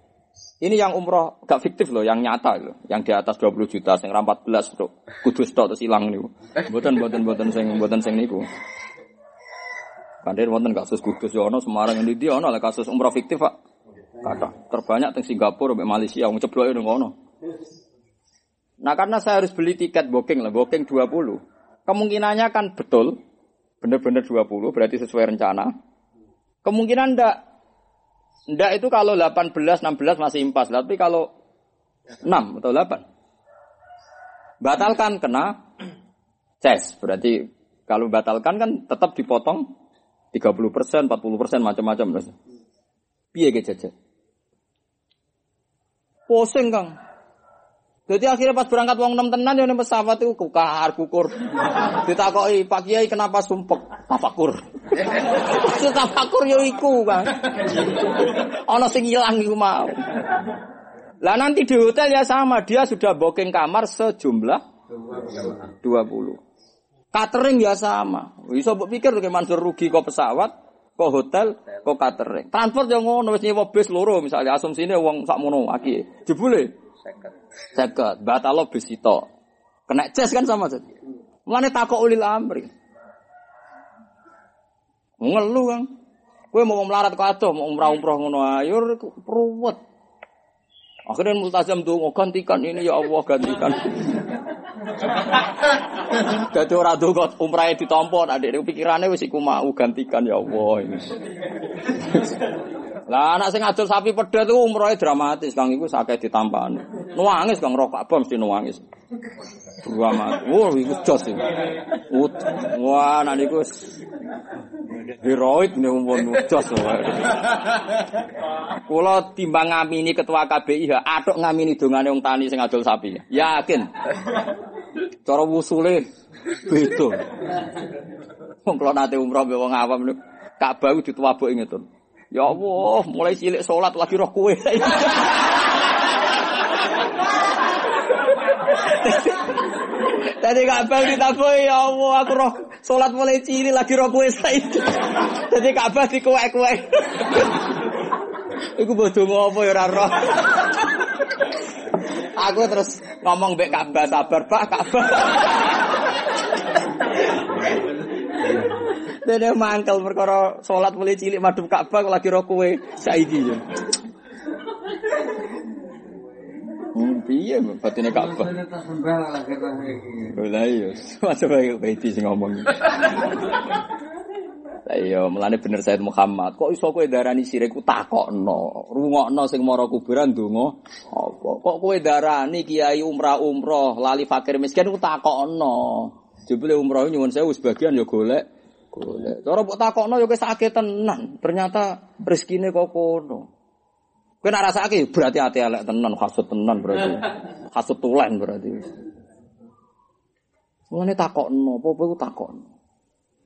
Ini yang umroh gak fiktif loh, yang nyata loh, yang di atas 20 juta, sing 14 tuh, kudus tuh terus hilang nih. Buatan buatan buatan sing buatan sing niku. Kandir wonten kasus kudus yono Semarang ini dia ono lah kasus umroh fiktif pak. Kata terbanyak teng Singapura, sampai Malaysia, wong ceblok itu ngono. Nah karena saya harus beli tiket booking lah, booking 20. Kemungkinannya kan betul, bener-bener 20, berarti sesuai rencana. Kemungkinan ndak. Ndak itu kalau 18, 16 masih impas. Tapi kalau 6 atau 8. Batalkan kena ces. Berarti kalau batalkan kan tetap dipotong 30 persen, 40 persen, macam-macam. Piye jajan? Pusing kang. Jadi akhirnya pas berangkat uang enam tenan yang pesawat itu kukar kukur. Ditakoki Pak Kiai kenapa sumpek? Tafakur. Maksud tafakur yo iku kan. Ono sing ilang iku mau. Lah nanti di hotel ya sama, dia sudah booking kamar sejumlah 20. Catering ya sama. Bisa mbok pikir kayak Mansur rugi kok pesawat, kok hotel, kok catering. Transport yang ngono wis nyewa bis loro misalnya asumsine wong sakmono aki. Jebule Seket. Batalo besito. Kena ces kan sama saja. Mulane takok ulil amri. Ngeluh kan. Kowe mau melarat ke mau umrah-umrah ngono ayo ruwet. Akhirnya multazam tuh gantikan ini ya Allah gantikan. Jadi orang tuh kok umrahnya ditompo, adik pikirannya wis iku mau gantikan ya Allah ini. Lah anak sing adol sapi pedet itu umrohnya dramatis, Kang iku sakit ditampani. Nuangis Kang rokok apa mesti nuangis. Drama. Wah, iku jos iki. Wah, anak niku heroik nih umpun jos. Kula timbang ngamini ketua KBI, atok ngamini dongane wong tani sing adol sapi. Yakin. Cara wusule beda. Wong kula nate umroh mbek wong awam niku Ka'bah dituwabuki ngeten. Ya Allah, mulai cilik sholat lagi roh kue. Tadi Ka'bah ditaboi ya Allah, aku roh sholat mulai cilik lagi roh kue saiki. Jadi Ka'bah di kue-kue. Iku bodoh apa ya roh. Aku terus ngomong mbek Ka'bah sabar Pak Ka'bah. Dene mangkel perkara salat mulai cilik madhep Ka'bah lagi ro kowe saiki yo. Hmm, piye batine Ka'bah? Lah iya, masa bae bae sing ngomong. Lah iya, melane bener Said Muhammad. Kok iso kowe darani sirik ku takokno. Rungokno sing mara kuburan ndonga apa? Kok kowe darani kiai umrah-umrah lali fakir miskin ku takokno. Jebule umrah nyuwun sewu sebagian ya golek golek. Cara mbok takokno ya akeh tenan. Ternyata rezekine kok kono. Kowe nek rasake berarti ati elek tenan, hasud tenan berarti. Hasud tulen berarti. Mulane takokno, apa-apa ku takokno.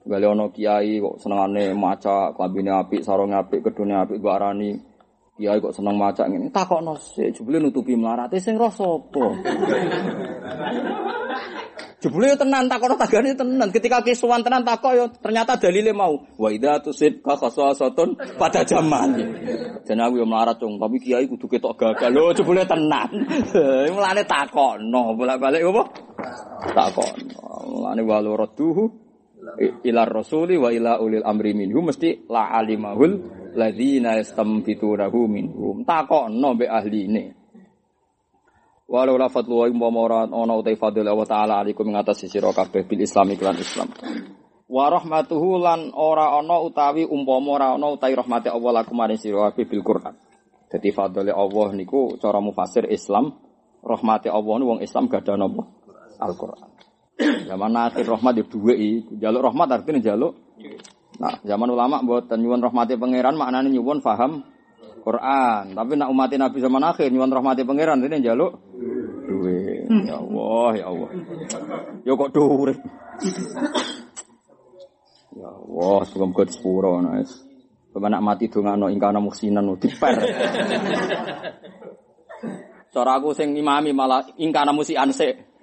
Gale ana kiai kok senengane maca klambine apik, sarunge apik, kedune apik gua arani kiai kok seneng maca ngene. Takokno sik, jebule nutupi mlarate sing roh sapa? Jebule tenan takokno tagane tenan. Ketika kisuwan tenan takok yo ternyata dalile mau. Wa idza tusib ka khasasatun pada zaman. Jan aku yo melarat cung, tapi kiai kudu ketok gagal. Lho jebule tenan. Mulane takokno, bolak-balik apa? Takokno. Mulane walu radduhu ila rasuli wa ila ulil amri minhum mesti la alimahul ladzina yastambitunahu minhum. Takokno mbek ahline. Walau la fadlu wa umpama ora ana utai fadl Allah taala alaikum ing atas sira kabeh bil islam iklan islam. Wa rahmatuhu lan ora ana utawi umpama ora ana utai rahmate Allah lakum maring sira kabeh bil Quran. Dadi fadle Allah niku cara mufasir Islam rahmate Allah wong Islam gadah napa? Al-Qur'an Zaman akhir rahmat ya iku. Jaluk rahmat artinya jaluk. Nah, zaman ulama mboten nyuwun rahmati pangeran maknane nyuwun paham Quran. Tapi nak umat Nabi zaman akhir nyuwun rahmati pangeran ini jaluk duwe. Ya Allah, ya Allah. Ya kok dhuwur. Ya Allah, kau sepuro nice. Pemenak mati dongano ingkana muksinan diper. Cara aku sing imami malah ingkana musian sik.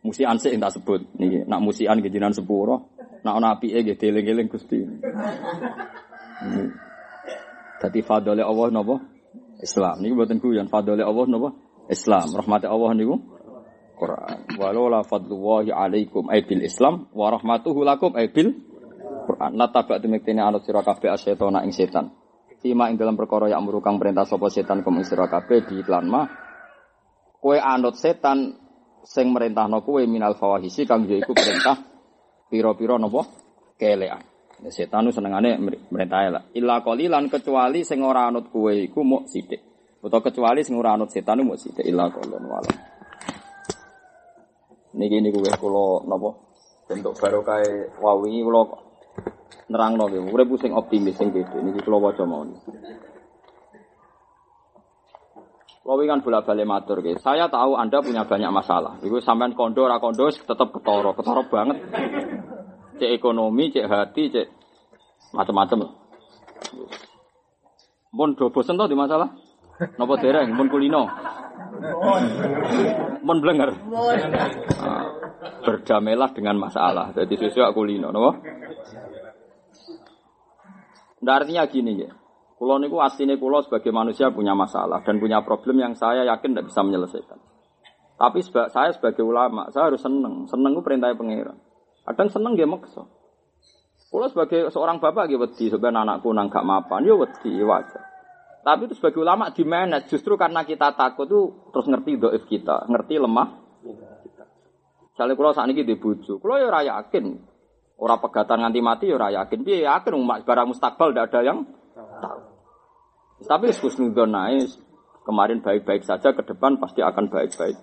Musian sik tak sebut. Niki nak musian nggih jinan sepuro. Nak ana apike nggih dieling-eling Gusti. Dadi fadhole Allah napa? Islam. Niku mboten guyon fadhole Allah napa? Islam. Rahmate Allah niku Quran. Walau la fadlullahi alaikum ay bil Islam wa rahmatuhu lakum ay bil Quran. La tabak tumiktene anut sira kabeh asyetona ing setan. Fima ing dalam perkara yang merukang perintah sapa setan kum ing sira di iklan mah kowe anut setan sing merintahno kowe minal fawahisi kang iku perintah pira-pira napa kelean. Setan nu senengane merintah lah. Illa qalilan kecuali sing ora anut kowe iku muk sithik. Utawa kecuali sing ora anut setan muk sithik illa qalon wala. Niki niku wis kula napa bentuk barokah wawi kula nerangno nggih. Urip sing optimis sing beda niki kula waca mawon. Kau kan bolak balik matur guys. Saya tahu Anda punya banyak masalah. Iku sampean kondo ra kondo tetap ketoro, ketoro banget. Cek ekonomi, cek hati, cek macam-macam. Mun do bosen di masalah? Napa dereng? Mun kulino. Mun blenger. Nah, berdamailah dengan masalah. Jadi sesuai kulino, napa? Nah, artinya gini ya. Kulo niku aslinya kulo sebagai manusia punya masalah dan punya problem yang saya yakin tidak bisa menyelesaikan. Tapi seba, saya sebagai ulama, saya harus seneng. Seneng itu perintah pangeran. Kadang seneng dia maksa. Kulo sebagai seorang bapak gitu wedi sebenarnya anakku nang gak mapan, ya wedi wajar. Tapi itu sebagai ulama di mana justru karena kita takut tuh terus ngerti doif kita, ngerti lemah. Misalnya kulo saat ini di buju, kulo ya raya yakin. Orang pegatan nganti mati ya raya yakin. Dia yakin umat barang mustakbal tidak ada yang tahu. Tapi Husnudon naik kemarin baik-baik saja ke depan pasti akan baik-baik.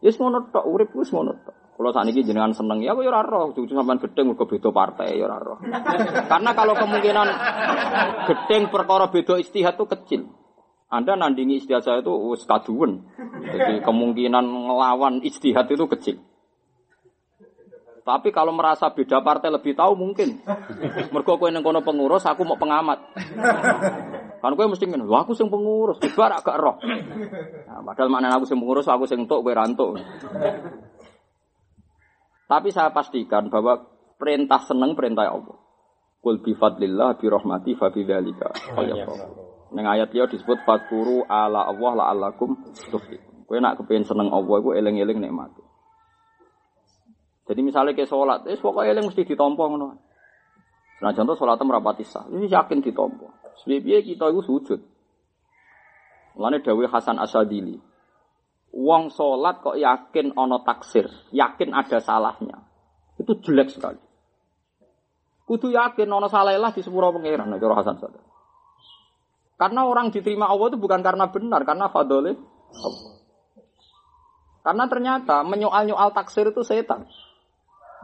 Yes ngono tok urip wis ngono tok. Kalau saat ini jenengan seneng ya, aku ya roh. Cucu sampean gedeng mergo beda partai ya roh. Karena kalau kemungkinan gedeng perkara beda istihad itu kecil. Anda nandingi istihad saya itu wis. Jadi kemungkinan ngelawan istihad itu kecil. Tapi kalau merasa beda partai lebih tahu mungkin. Mergo kowe ning kono pengurus, aku mau pengamat. Kan kowe mesti ngene, aku sing pengurus, kibar agak roh. Nah, padahal maknanya aku sing pengurus, aku sing entuk kowe rantuk. Tapi saya pastikan bahwa perintah seneng perintah Allah. Qul bi fadlillah bi rahmati fa bidzalika falyafrahu. Ning ayat liya disebut fadkuru ala Allah la'allakum tuflihun. Kowe nak kepengin seneng Allah iku eling-eling nikmat. Jadi misalnya ke sholat, eh pokoknya eling mesti ditompo ngono. Nah contoh sholatnya merapati sah, ini yakin ditompo. Sebabnya kita itu sujud. Mulane Dawe Hasan Asadili. Wong sholat kok yakin ono taksir, yakin ada salahnya. Itu jelek sekali. Kudu yakin ono salah lah di sepuro pangeran, nah, Hasan Sadar. Karena orang diterima Allah itu bukan karena benar, karena fadolih Allah. Karena ternyata menyoal-nyoal taksir itu setan.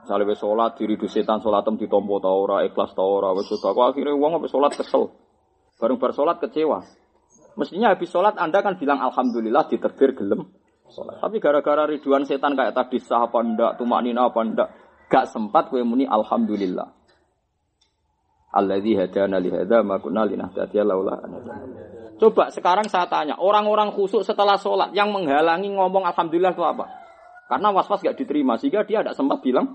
Misalnya wis sholat diri di setan sholatem ditompo ta ora, ikhlas ta ora, wis aku akhirnya uang habis sholat kesel. Bareng bar sholat kecewa. Mestinya habis sholat Anda kan bilang alhamdulillah diterbir gelem sholat. Tapi gara-gara riduan setan kayak tadi sah apa ndak, tumak nina apa ndak, gak sempat gue muni alhamdulillah. Alladzi hadana li hadza ma kunna linahtadiya laula Coba sekarang saya tanya, orang-orang khusuk setelah sholat yang menghalangi ngomong alhamdulillah itu apa? Karena was-was gak diterima sehingga dia tidak sempat bilang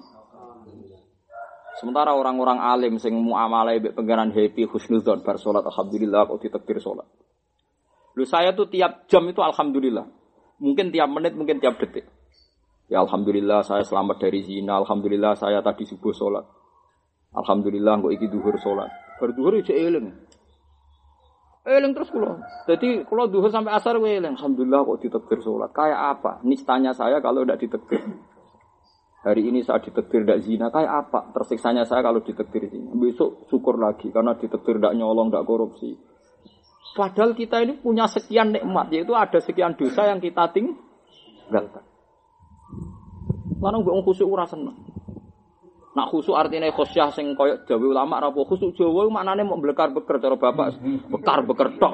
Sementara orang-orang alim sing muamalah mbek pangeran happy husnudzon bar salat alhamdulillah kok ditekbir salat. Lu saya tuh tiap jam itu alhamdulillah. Mungkin tiap menit, mungkin tiap detik. Ya alhamdulillah saya selamat dari zina, alhamdulillah saya tadi subuh salat. Alhamdulillah kok iki duhur salat. Bar duhur iki eling. Eling terus kula. Jadi kula duhur sampai asar eling. Alhamdulillah kok ditekbir salat. Kayak apa? Nistanya saya kalau tidak ditekbir. Hari ini saya ditektir tidak zina, kayak apa? Tersiksanya saya kalau ditektir zina. Besok syukur lagi karena ditektir tidak nyolong, tidak korupsi. Padahal kita ini punya sekian nikmat, yaitu ada sekian dosa yang kita tinggalkan. Lalu gue khusyuk ura seneng. Nak khusyuk artinya khosyah sing koyok jawa ulama rapo khusyuk jawa maknanya mau bekar beker cara bapak bekar beker tok.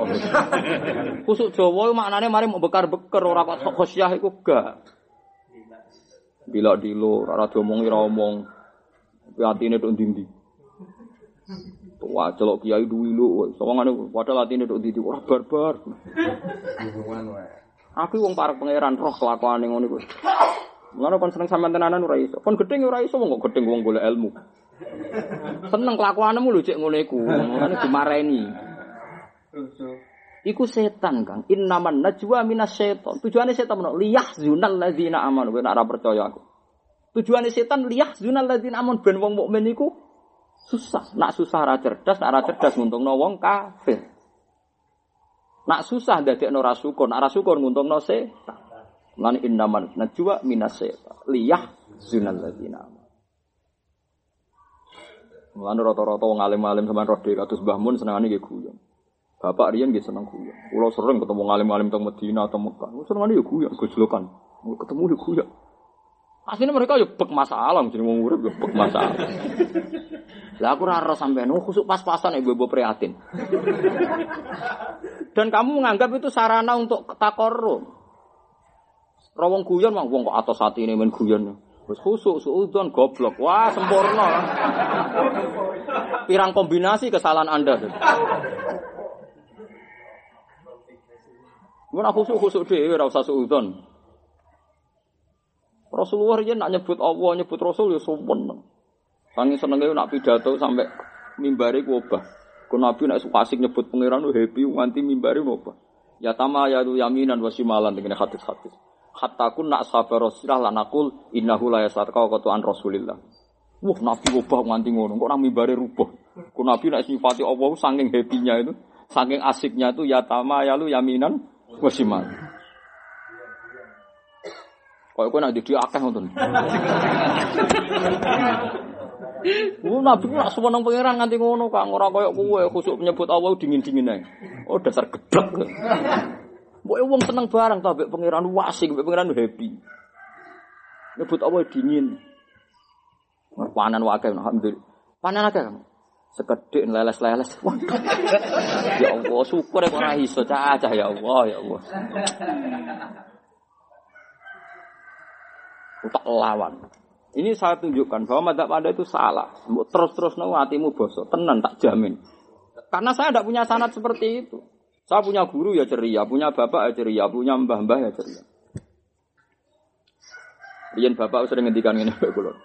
khusyuk jawa maknanya mari mau bekar beker orang khosyah itu gak. Bila dilo, rara diomongi ra omong. Tapi atine tok ndi Wah, celok kiai duwi lu, sawangane padahal atine tok ndi ora barbar. Aku wong parek pangeran roh kelakuane ngono iku. Mulane kon seneng sampean tenanan ora iso. Kon gedeng ora iso wong kok gedeng wong golek ilmu. Seneng kelakuanmu lho cek ngono iku. Mulane. Iku setan kang. Innaman najwa minas setan. Tujuannya setan menolak. Liyah zunal ladzina aman. Gue nak percaya aku. Tujuannya setan liyah zunal ladzina aman. Ben wong mukmin iku susah. Nak susah ra cerdas, nak ra cerdas nguntungno wong kafir. Nak susah dadekno ra syukur, nak ra syukur nguntungno setan. Lan innaman najwa minas setan. Liyah zunal ladzina aman. Mulane rata-rata wong alim-alim sampean roh kados Mbah Mun senengane. Bapak Rian gitu seneng guyon. Kulo sering ketemu ngalim-ngalim teng Medina atau Mekah. Seneng ya guyon, gojlokan. Ketemu ya guyon. Aslinya mereka ya bek masalah, jadi mau ngurip ya bek masalah. Lah aku raro sampai nu khusuk pas-pasan ibu-ibu prihatin. Dan kamu menganggap itu sarana untuk takorum. Rawong guyon mah wong kok atas hati ini main guyon. Wis khusuk suudon goblok. Wah, sempurna. Pirang kombinasi kesalahan Anda. Mun aku khusuk-khusuk dhewe ora usah suudon. Rasulullah ya nak nyebut Allah, nyebut Rasul ya sumpun. Sangi senenge nak pidato sampai mimbari ku obah. Ku Nabi nak asik nyebut pangeran happy nganti mimbari obah. Ya tama ya tu yaminan wa shimalan dengan hadis-hadis. Hatta nak sabar Rasulullah lan aqul innahu la yasarqa wa an Rasulillah. Wah, Nabi obah nganti ngono, kok nang mimbari rubah. Ku Nabi nak sifati Allah saking happy-nya itu, saking asiknya itu ya tama ya lu yaminan Wasiman. Kau kau nak jadi akeh ngoten. Ku nabi nak sewenang pangeran nganti ngono kang ora koyo kowe khusuk menyebut Allah dingin-dingin ae. Oh dasar geblek. Mbok wong seneng barang mbek pangeran wasing, mbek pangeran happy. Nyebut Allah dingin. Panen wae alhamdulillah. Panen akeh kamu sekedek leles-leles. ya Allah, syukur ya ora iso cacah ya Allah, ya Allah. Tak lawan. Ini saya tunjukkan bahwa madzhab Anda itu salah. Terus-terus nang hatimu bosok, tenan tak jamin. Karena saya tidak punya sanat seperti itu. Saya punya guru ya ceria, punya bapak ya ceria, punya mbah-mbah ya ceria. Riyen bapak sering ngendikan ngene kok.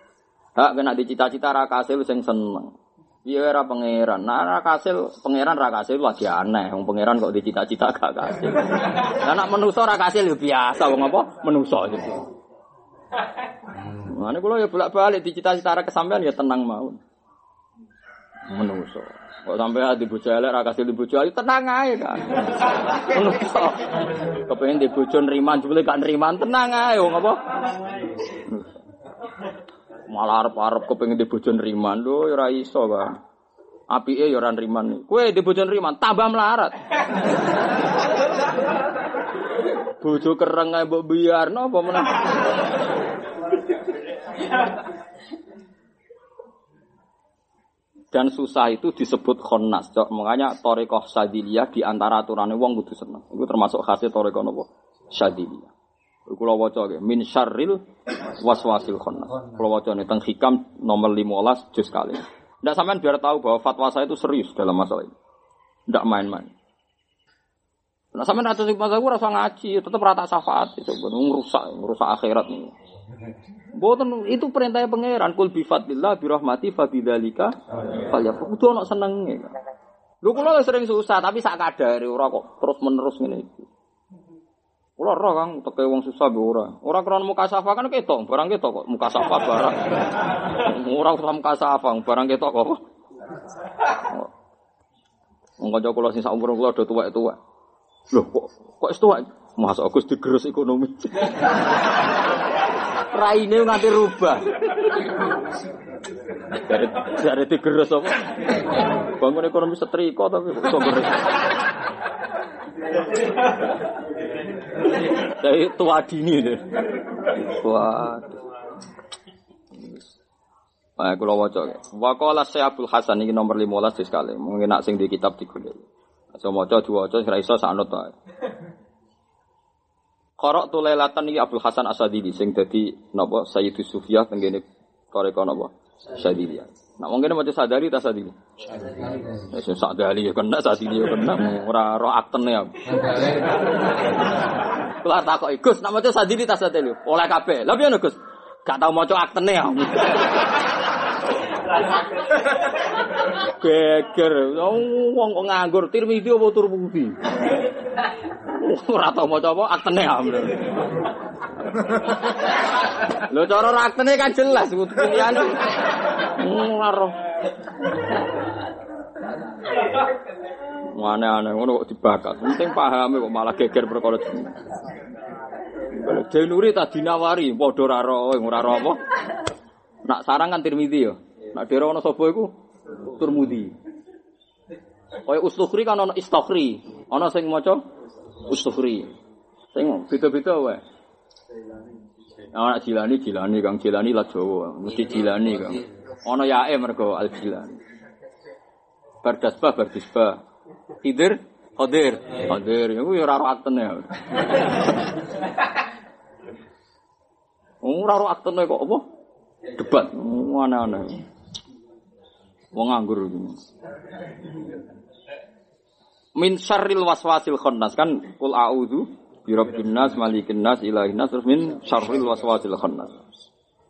Hak kena dicita-cita ra kasil sing seneng. Iya ora pangeran. Nah ra kasil pangeran ra kasil lagi aneh. Wong pangeran kok dicita-cita gak kasil. Lah nek manusa ra kasil ya biasa wong apa? Manusa gitu. Mane kula ya bolak-balik dicita-cita ra kesampean ya tenang mawon. Manusa. Kok sampai di bojo elek ra kasil di bojo ayu tenang ae kan. Manusa. Kepengin di bojo nriman jebule gak nriman tenang ae wong apa? Malah arep-arep kepengin di bojo nriman lho ya ora iso kan. Apike ya ora nriman. Kowe di bojo nriman tambah melarat. Bojo kereng ae mbok biarno apa. Dan susah itu disebut khonnas. Cok, makanya torikoh sadiliyah di antara aturannya wong kudu seneng. Itu termasuk khasnya torikoh nopo sadiliyah. Kulo waca nggih min syarril waswasil khonnas. Kulo waca nih teng hikam nomor 15 juz kali. Ndak sampean biar tahu bahwa fatwa saya itu serius dalam masalah ini. Ndak main-main. Nah sampean atus masalah rasa ngaji, tetap rata syafaat itu ngerusak, ngerusak akhirat nih. Boten itu perintahnya pangeran kul bi fadlillah bi rahmati fa bidzalika falyafrahu. Kudu ana senenge. Lho kula sering susah tapi sak kadare ora kok terus-menerus ngene iki. Kula ora Kang teke wong susah be ora. Ora krana muka safa kan ketok, barang ketok kok muka safa barang. Ora usah muka safa, barang ketok kok. Wong kanca kula sing sak umur kula do tuwek-tuwek. Loh kok kok wis tuwek? Masa Agus digerus ekonomi. Raine nganti rubah. Dari dari digerus apa? Bangun ekonomi setrika tapi kok gerus. Dari tua dini deh. Wah. Nah, kula waca. Wa qala Syekh Hasan iki nomor 15 sekali. Mungkin nak sing di kitab digolek. Aja maca diwaca ora iso sanut wae. Korok tu lelatan iki Abdul Hasan Asadili sing dadi napa Sayyidus Sufiyah tenggene koreko napa Sadili. Nah mungkin maca sadari ta sadili. Ya sing sadali ya kena sadili ya kena ora ro aktene ya. Kula takoki Gus nak maca sadili ta sadili. Oleh kabeh. Lah piye Gus? Gak tau maca aktene ya. Geger, wong kok nganggur Tirmidzi apa Turmudi? Ora tau maca apa aktene amle. Lho cara aktene kan jelas pilihan. Ora roh. Aneh-aneh ngono kok dibakat. Penting pahami kok malah geger perkara jeneng. Denuri tak dinawari padha ora ro apa. Nak sarang kan Tirmidzi ya. Nak dhewe ana sapa iku? Turmudi. Kaya Ustukhri kan ana Istakhri. Ana sing maca Ustukhri. Sing beda-beda wae. Ana Jilani Jilani Kang Jilani lah Jawa, mesti Jilani Kang. Ana yae mergo Al Jilani. Bardasbah Bardisbah. Khidir Khadir Khadir iku ya ora ro aktene. Ora ro aktene kok apa? Debat. Aneh-aneh. Wong nganggur iki. Min syarril waswasil khannas kan kul a'udzu bi rabbin nas malikin nas ilahin nas terus min syarril waswasil khannas.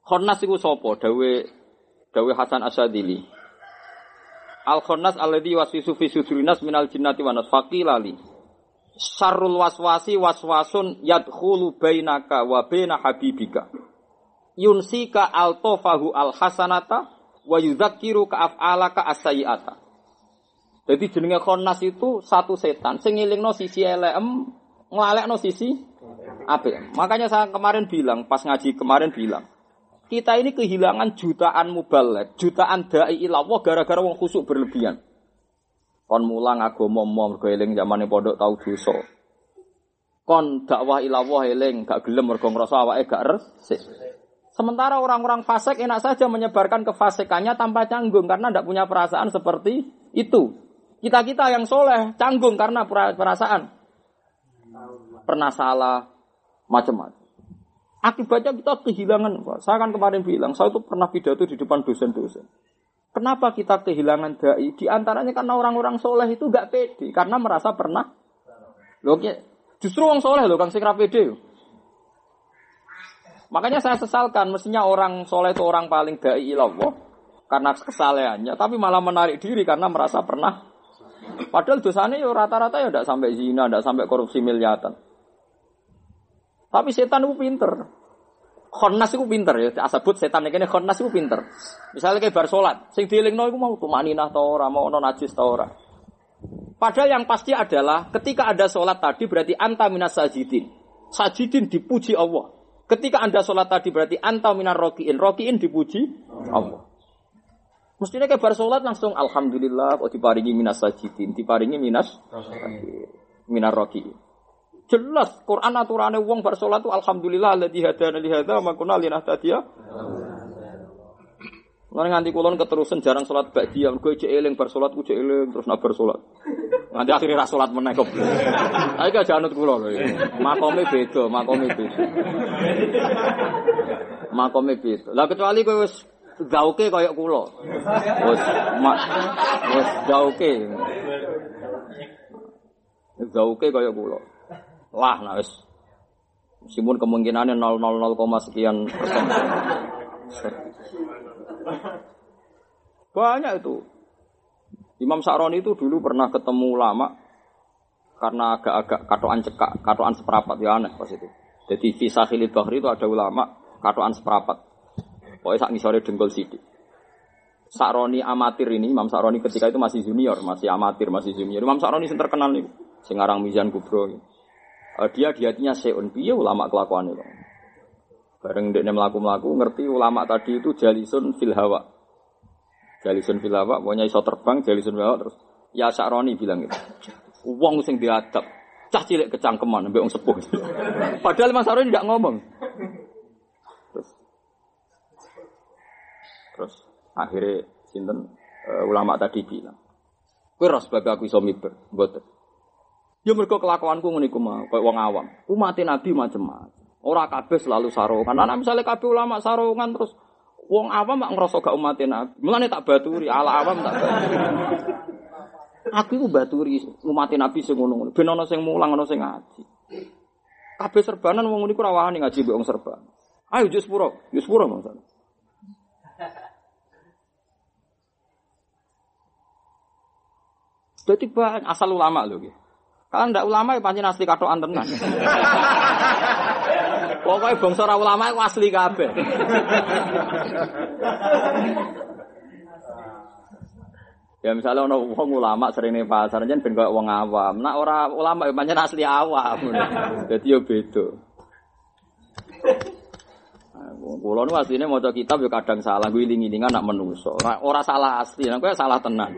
Khannas iku sapa? Dawe dawe Hasan Asadili. Al khannas alladhi waswisu fi sudurinas minal jinnati wan nas faqilali. Syarrul waswasi waswasun yadkhulu bainaka wa baina habibika. Yunsika altofahu al hasanata wa yudzakiru ka af'alaka as-sayyi'ata. Jadi jenenge khonnas itu satu setan sing ngelingno sisi elem, nglalekno sisi apik. Makanya saya kemarin bilang, pas ngaji kemarin bilang, kita ini kehilangan jutaan mubalek, jutaan dai ilawah gara-gara wong khusuk berlebihan. Kon mulang agama mergo eling zamane pondok tau dosa. Kon dakwah ilawah eling gak gelem mergo ngrasa awake gak resik. Sementara orang-orang fasik enak saja menyebarkan kefasikannya tanpa canggung karena tidak punya perasaan seperti itu. Kita-kita yang soleh canggung karena perasaan. Pernah salah, macam-macam. Akibatnya kita kehilangan. Saya kan kemarin bilang, saya itu pernah pidato di depan dosen-dosen. Kenapa kita kehilangan dai? Di antaranya karena orang-orang soleh itu gak pede. Karena merasa pernah. Loh, justru orang soleh loh, Kang Sikra pede. Makanya saya sesalkan, mestinya orang soleh itu orang paling dai ilallah. karena kesalehannya, tapi malah menarik diri karena merasa pernah. Padahal dosanya ya rata-rata ya tidak sampai zina, tidak sampai korupsi miliatan. Tapi setan itu pinter. Khonnas itu pinter ya. Asabut setan ini khonnas itu pinter. Misalnya kayak bar sholat, sing dielingno itu mau tumaninah tau ora, mau najis tau ora. Padahal yang pasti adalah ketika ada sholat tadi berarti anta minas sajidin. Sajidin dipuji Allah. Ketika anda sholat tadi berarti anta minar rokiin. Rokiin dipuji Allah. Mestinya kayak bar sholat langsung Alhamdulillah kok diparingi minas sajidin. Diparingi minas minar rokiin. Jelas Quran aturannya wong bar sholat itu Alhamdulillah alladzi hadana li hadza ma kunna linahtadiya Nggak nganti kulon keterusan jarang sholat ba'diyah. Gue cek eling bar sholat, gue cek terus nabar sholat. Nanti akhirnya ras sholat meneh kok. Tapi gak janut kulon loh. Makome beda, makome beda. Makome beda. Lah kecuali gue wis gauke kayak kulo. Wis mak wis gauke. Gauke kayak kulo. Lah nah wis Meskipun kemungkinannya 0,0 sekian persen. Banyak itu. Imam Sa'roni itu dulu pernah ketemu ulama karena agak-agak katoan cekak, katoan seperapat ya aneh pas itu. Jadi di Sahilil Bahri itu ada ulama katoan seperapat. Pokoknya sak ngisore dengkul sidik. Sa'roni amatir ini, Imam Sa'roni ketika itu masih junior, masih amatir, masih junior. Imam Sa'roni yang terkenal nih, Singarang Mizan Kubro. Uh, dia diatinya seun piye ulama kelakuan itu. Bareng dia melaku-melaku ngerti ulama tadi itu jalisun fil hawa. Jalisun fil hawa, pokoknya iso terbang jalisun fil hawa terus ya Sa'roni bilang gitu. Wong sing diadab, cah cilik kecangkeman mbek wong sepuh. Padahal Mas Sa'roni tidak ngomong. Terus terus akhirnya sinten uh, ulama tadi bilang, "Kowe ora sebab aku iso miber, mboten." Ya mergo kelakuanku ngene iku koyo wong awam. Umat Nabi macam-macam. Ora kabeh selalu sarungan. Ana misalnya kabeh ulama sarungan terus wong awam mak ngerasa gak umat Nabi. Mulane tak baturi, ala awam tak. Aku iku baturi umat Nabi sing ngono-ngono. Ben ana sing mulang, ana sing ngaji. Kabeh serbanan wong niku ora wani ngaji mbek wong serban. Ayo jus pura, jus pura Mas. Jadi asal ulama loh. Kalau ndak ulama ya pancen asli katokan tenan. Pokoknya bangsa ora ulama itu asli kabeh. ya misalnya ono wong ulama sering pasar jen ben koyo wong awam. Nak ora ulama ya pancen asli awam. Dadi yo beda. Kulo nu asline maca kitab yo kadang salah, gue iling-ilingan nak menungso. Ora, ora salah asli, nek kowe salah tenan.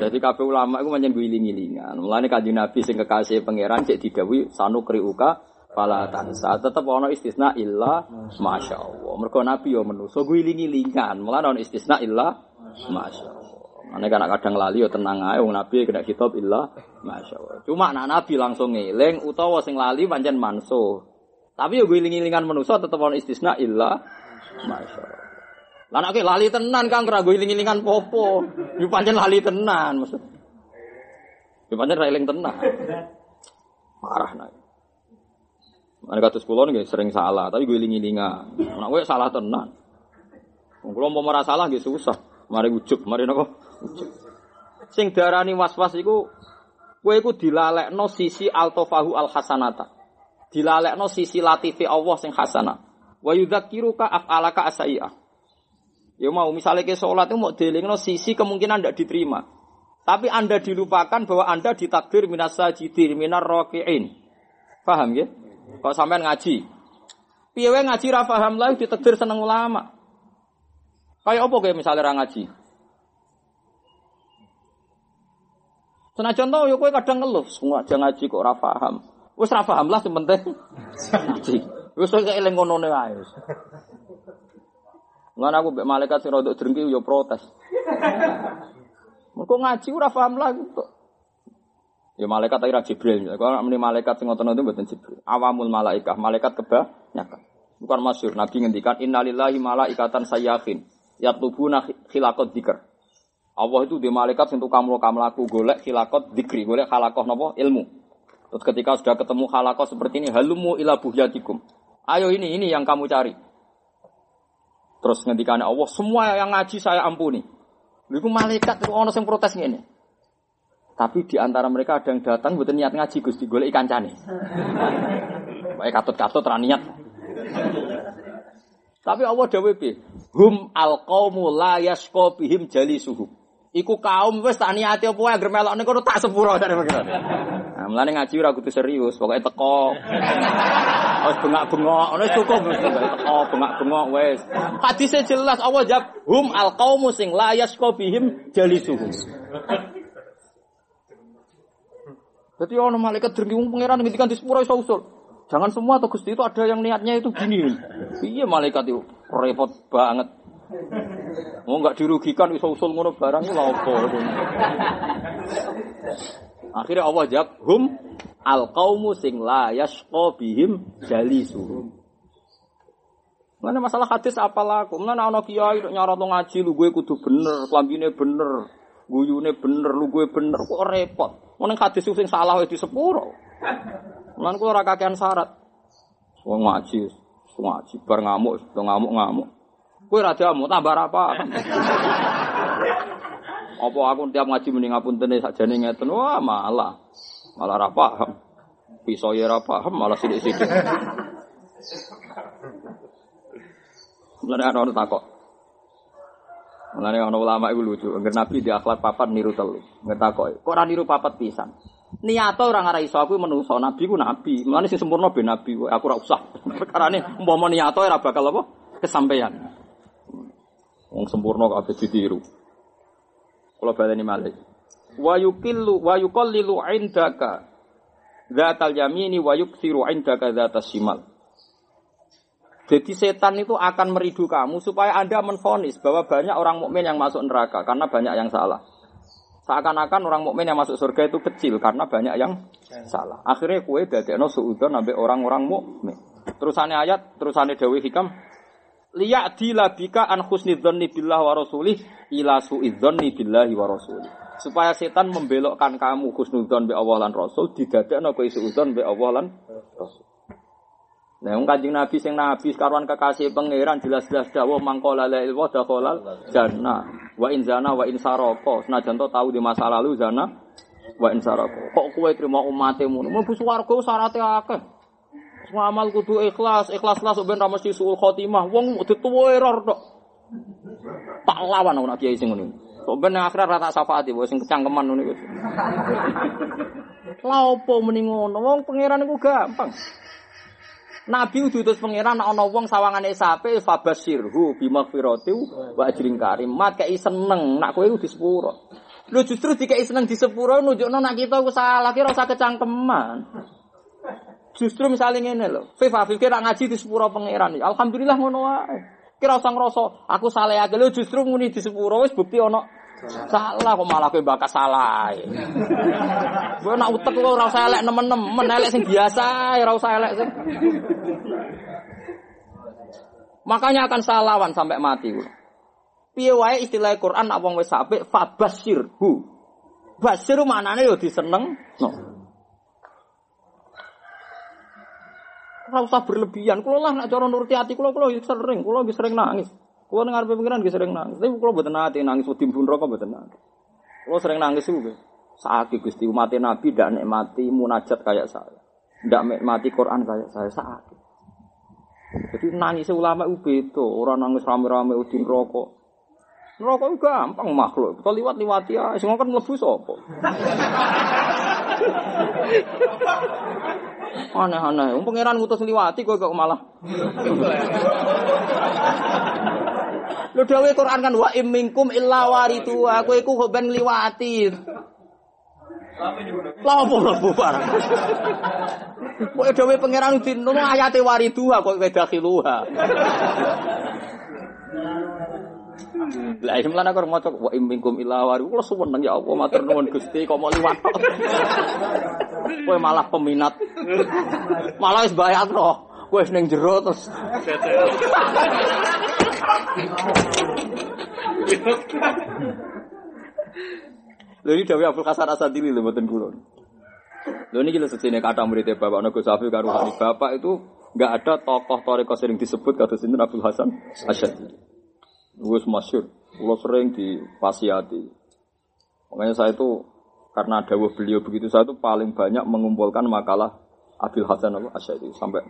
Dadi kabeh ulama iku pancen gue iling-ilingan. Mulane kanjeng Nabi sing kekasih pangeran cek didhawuhi sanu kriuka fala tansa. Tetep ana istisna illa masyaallah. Mergo Nabi yo menungso gue iling-ilingan. Mulane ana istisna illa masyaallah. Mane kan kadang lali yo tenang ae wong Nabi kena kitab illa masyaallah. Cuma nak Nabi langsung ngeling utawa sing lali pancen mansuh. Tapi yo giling-gilingan manusa tetep ana istisna illa masyaallah. Lah nek lali tenan Kang kira giling-gilingan popo. Yo pancen lali tenan maksud. Yo pancen ra tenan. Parah nek. Mane kados kula nggih sering salah, tapi giling-gilingan. Nek kowe salah tenan. Wong kula ora salah nggih susah. Mari ujug, mari napa? Ujug. Sing darani was-was iku kowe iku dilalekno sisi altofahu al hasanata dilalekno sisi latifi Allah sing hasanah. Wa yudzakiruka af'alaka asai'ah. Ya mau misalnya ke sholat itu mau dilingno sisi kemungkinan tidak diterima. Tapi Anda dilupakan bahwa Anda ditakdir minas sajidin, minar roki'in. Paham ya? Kalau sampean ngaji. Piye ngaji ra paham lah ditakdir seneng ulama. Kayak apa kayak misalnya ra ngaji? Senajan tau ya kowe kadang ngeluh, semua aja ngaji kok ora paham. Wis ra paham lah sing penting ngaji. Wis kok eling ngono wae wis. Ngan aku mbek malaikat sing rodok drengki yo protes. Mergo ngaji ora paham lah kok. Ya malaikat ira Jibril. Kalau meni malaikat sing ngoten itu mboten Jibril. Awamul malaikah, malaikat kebanyakan. Bukan masyhur Nabi ngendikan innalillahi malaikatan sayyahin yatlubuna khilaqat dzikr. Allah itu di malaikat sing tukang mlaku mlaku golek khilaqat dzikri, golek khalakoh napa ilmu. Terus ketika sudah ketemu halakoh seperti ini, halumu ila buhyatikum. Ayo ini, ini yang kamu cari. Terus ngendikane Allah, semua yang ngaji saya ampuni. Lha iku malaikat itu ono sing protes ngene. Tapi di antara mereka ada yang datang buat niat ngaji Gusti golek kancane. Baik katut-katut ra niat. Tapi Allah dawuh piye? Hum alqaumu la yasqa bihim jalisuhum. Iku kaum wis tak niati apa wae anggere melokne kono tak sepuro dari pengiran. Nah, mulane ngaji ora kudu serius, pokoke teko. Wis bengak-bengok, ngono cukup wis teko bengak-bengok wis. Hadise jelas Allah jawab hum alqaumu sing la yasqa bihim jalisuhum. Jadi ono malaikat dengki pangeran ngendikan di sepuro iso. Jangan semua atau Gusti itu ada yang niatnya itu gini. Iya malaikat itu repot banget. Mau nggak dirugikan iso usul ngono barang lha apa. Akhirnya Allah jawab, hum al qaumu sing la yasqa bihim jalisuhum. Mana masalah hadis apalah, mana ana kiai nyarat ngaji lu gue kudu bener, klambine bener, guyune bener, lu gue bener, kok repot. Mana hadis sing salah di sepuro. Mana kula ora kakean syarat. Wong ngaji, ngaji bar ngamuk, ngamuk-ngamuk. Kowe ra diamuk tambah apa? Apa aku tiap ngaji mending ngapunten sakjane ngeten, wah malah malah ra paham. Pisau ya ra paham malah sithik-sithik. Ana orang takok. Mulane ana ulama iku lucu, angger Nabi di akhlak papat niru telu. Ngetakoki, kok ora niru papat pisan? Orang ora iso aku menungso nabi ku nabi. Mulane sing sempurna ben nabi aku ora usah. Perkarane umpama niato ora bakal apa? Kesampaian. Wong sempurna kok ape ditiru. Kula baleni malih. Wa yuqillu wa yuqallilu indaka dzatal yamini wa yuksiru indaka dzatas shimal. Jadi setan itu akan meridu kamu supaya Anda menfonis bahwa banyak orang mukmin yang masuk neraka karena banyak yang salah. Seakan-akan orang mukmin yang masuk surga itu kecil karena banyak yang salah. Akhirnya kue dadekno suudon nabe orang-orang mukmin. Terusannya ayat, terusannya Dewi Hikam, liya dilabika an husni dzanni billah wa rasulih ila suidzanni billahi wa rasulih. Supaya setan membelokkan kamu husnudzon be Allah lan Rasul didadekno kowe suudzon be Allah lan Rasul. Nah, wong Kanjeng Nabi sing nabi karuan kekasih pangeran jelas-jelas dawuh mangkola la ilwa dakhalal jannah. Wa in zana wa in saraka. Senajan to tahu di masa lalu zana wa in saraka. Kok kowe trimo umatmu? Mlebu swarga syaraté akeh. Semua amal kudu ikhlas, ikhlas lah ben ra mesti suul khotimah. Wong dituwa error tok. Tak lawan nak kiai sing ngono. Kok ben akhirat ra tak syafaati wong sing kecangkeman ngono iku. Lah? Wong pangeran iku gampang. Nabi diutus pangeran nek ana wong sawangane sape fabasirhu bimaghfirati wa ajrin karim. Mat kei seneng nak kowe di sepuro. Lu justru dikei seneng di sepuro nunjukno nak kita ku salah kira usah kecangkeman. Justru misalnya ngene lho, Fifa Fifa nak ngaji di sepuro pangeran. Alhamdulillah ngono wae. Kira usah ngrasa aku salah ya, lho justru muni di sepuro wis bukti ana salah kok malah kowe bakas salah. Kowe nak utek kok ora usah elek nemen-nemen, elek sing biasa, ora usah elek sing. Makanya akan salawan sampai mati. Piye wae istilah Quran nak wong wis apik fabasyirhu. Basir manane yo diseneng. No. Ora usah berlebihan. Kulo lah nak cara nuruti hati kulo kulo sering, kulo sering nangis. Kulo dengar pikiran sering nangis. Tapi kulo mboten nate nangis wedi mbun rokok mboten nate. Kulo sering nangis iku. Saat Gusti umat Nabi tidak nikmati munajat kayak saya. Tidak nikmati Quran kayak saya saat. Jadi nangis ulama itu beda. Orang nangis rame-rame udin rokok. Rokok itu gampang makhluk. Kita liwat-liwati ya. Semua kan melebu sopo. Aneh-aneh. Um, pangeran ngutus liwati kok kok malah. Lu dawe Quran kan wa imminkum illa waritu. Aku iku kok ben liwati. Lah apa mlebu barang. Kok dhewe pangeran dinono ayate waridu kok wedakhiluha. Lah iki mlane kok maca wa imminkum illa waridu. Kula seneng ya Allah matur nuwun Gusti kok mau liwat. Kowe malah peminat. Malah wis bayar roh. Kowe ning terus. Lha ini Dawi Abdul Hasan Asadili lho mboten kula. Lho niki lho sesine kata muridnya Bapak Nago Safi karo Bapak itu enggak ada tokoh toriko sering disebut kata sinten Abdul Hasan Asadili. Gus masyur. Kulo sering dipasiati. Makanya saya itu karena dawuh beliau begitu saya itu paling banyak mengumpulkan makalah Abil Hasan Asy'ari sampai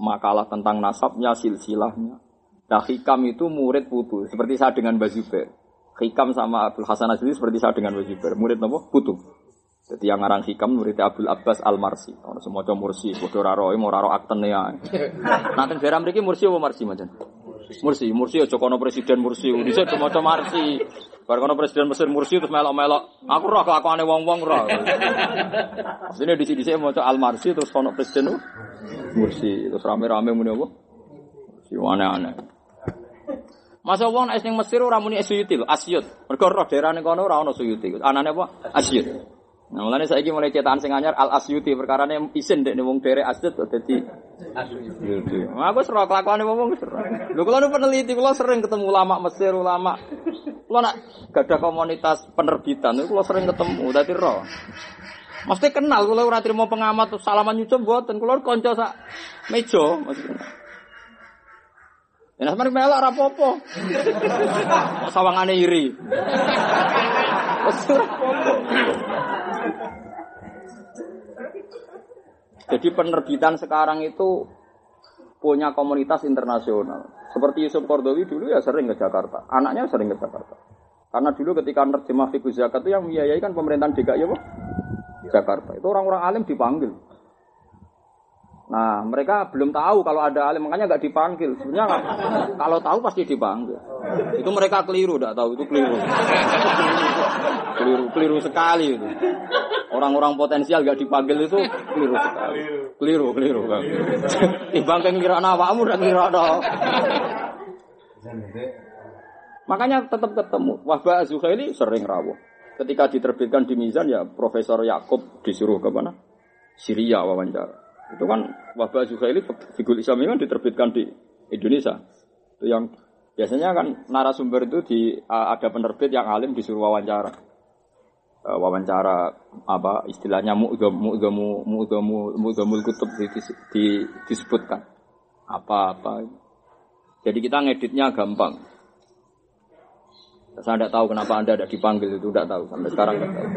makalah tentang nasabnya, silsilahnya. Nah, hikam itu murid putu, seperti saya dengan Mbak Zubair. Hikam sama Abdul Hasan Asy'ari seperti saya dengan Mbak Zubair. Murid apa? Putu. Jadi yang ngarang hikam murid Abdul Abbas Al Marsi. Ono semua mursi, bodoh raro, mau raro aktene ya. Nanti daerah mereka mursi apa marsi macam? Mursi, Mursi aja kono presiden Mursi, bisa cuma cuma Marsi. Bar presiden Mesir Mursi terus melok-melok. Aku roh kelakuane wong-wong roh. Asline di sini mau Al Marsi terus kono presiden Mursi, terus rame-rame muni apa? Si aneh-aneh. Masa wong nek ning Mesir ora muni Asyuti lho, Asyut. Mergo roh daerahne kono ora ono Suyuti. Anane apa? Asyut. Nah, mulane saiki mulai cetakan sing anyar Al Asyuti perkarane isin dek wong dere Asyut dadi Asyuti. Nah, aku seru kelakuane wong seru. Lho kula nu peneliti kula sering ketemu ulama Mesir, ulama. Kula nak gadah komunitas penerbitan kula sering ketemu dadi roh. Mesti kenal kula ora trimo pengamat salaman nyucup mboten kula kanca sak meja maksudnya. Ya sampeyan melok ora apa-apa. Sawangane iri. Jadi penerbitan sekarang itu punya komunitas internasional. Seperti Yusuf Kordowi dulu ya sering ke Jakarta. Anaknya sering ke Jakarta. Karena dulu ketika nerjemah fikih zakat itu yang membiayai kan pemerintahan DKI apa? Jakarta. Itu orang-orang alim dipanggil. Nah, mereka belum tahu kalau ada alim, makanya nggak dipanggil. Sebenarnya kalau tahu pasti dipanggil. Itu mereka keliru, tidak tahu itu keliru. keliru, keliru sekali itu. Orang-orang potensial nggak dipanggil itu keliru sekali. Keliru, keliru. Timbang kan ngira awakmu dan ngira Makanya tetap ketemu. Wahba Zuhaili sering rawuh. Ketika diterbitkan di Mizan ya Profesor Yakub disuruh ke mana? Syria wawancara. Itu kan wabah Zuhaili figur Islam ini kan diterbitkan di Indonesia. Itu yang biasanya kan narasumber itu di ada penerbit yang alim disuruh wawancara. E, wawancara apa istilahnya mu'dhamu mu'dhamu mu'dhamu mu'dhamul kutub di, di, disebutkan. Apa-apa. Jadi kita ngeditnya gampang. Saya tidak tahu kenapa Anda tidak dipanggil itu, tidak tahu. Sampai sekarang tidak tahu.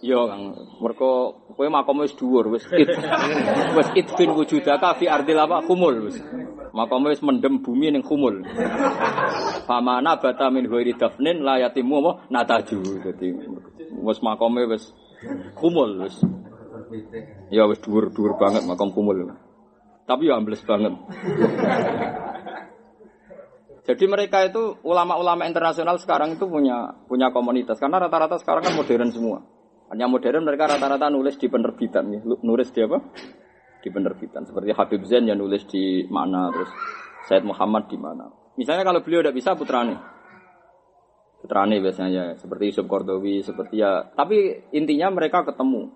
Yo Kang, mergo kowe makome wis dhuwur, wis it. Wis it bin wujudaka fi ardil apa kumul wis. Makome wis mendem bumi ning kumul. Famana bata min ghairi dafnin la yatimu apa nataju. Dadi wis makome wis kumul wis. Ya wis dhuwur-dhuwur banget makom kumul. Tapi ya ambles banget. Jadi mereka itu ulama-ulama internasional sekarang itu punya punya komunitas karena rata-rata sekarang kan modern semua. Hanya modern mereka rata-rata nulis di penerbitan ya. Nulis di apa? Di penerbitan. Seperti Habib Zain yang nulis di mana terus Said Muhammad di mana. Misalnya kalau beliau tidak bisa putrane. Putrane biasanya seperti Yusuf Kordowi, seperti ya. Tapi intinya mereka ketemu.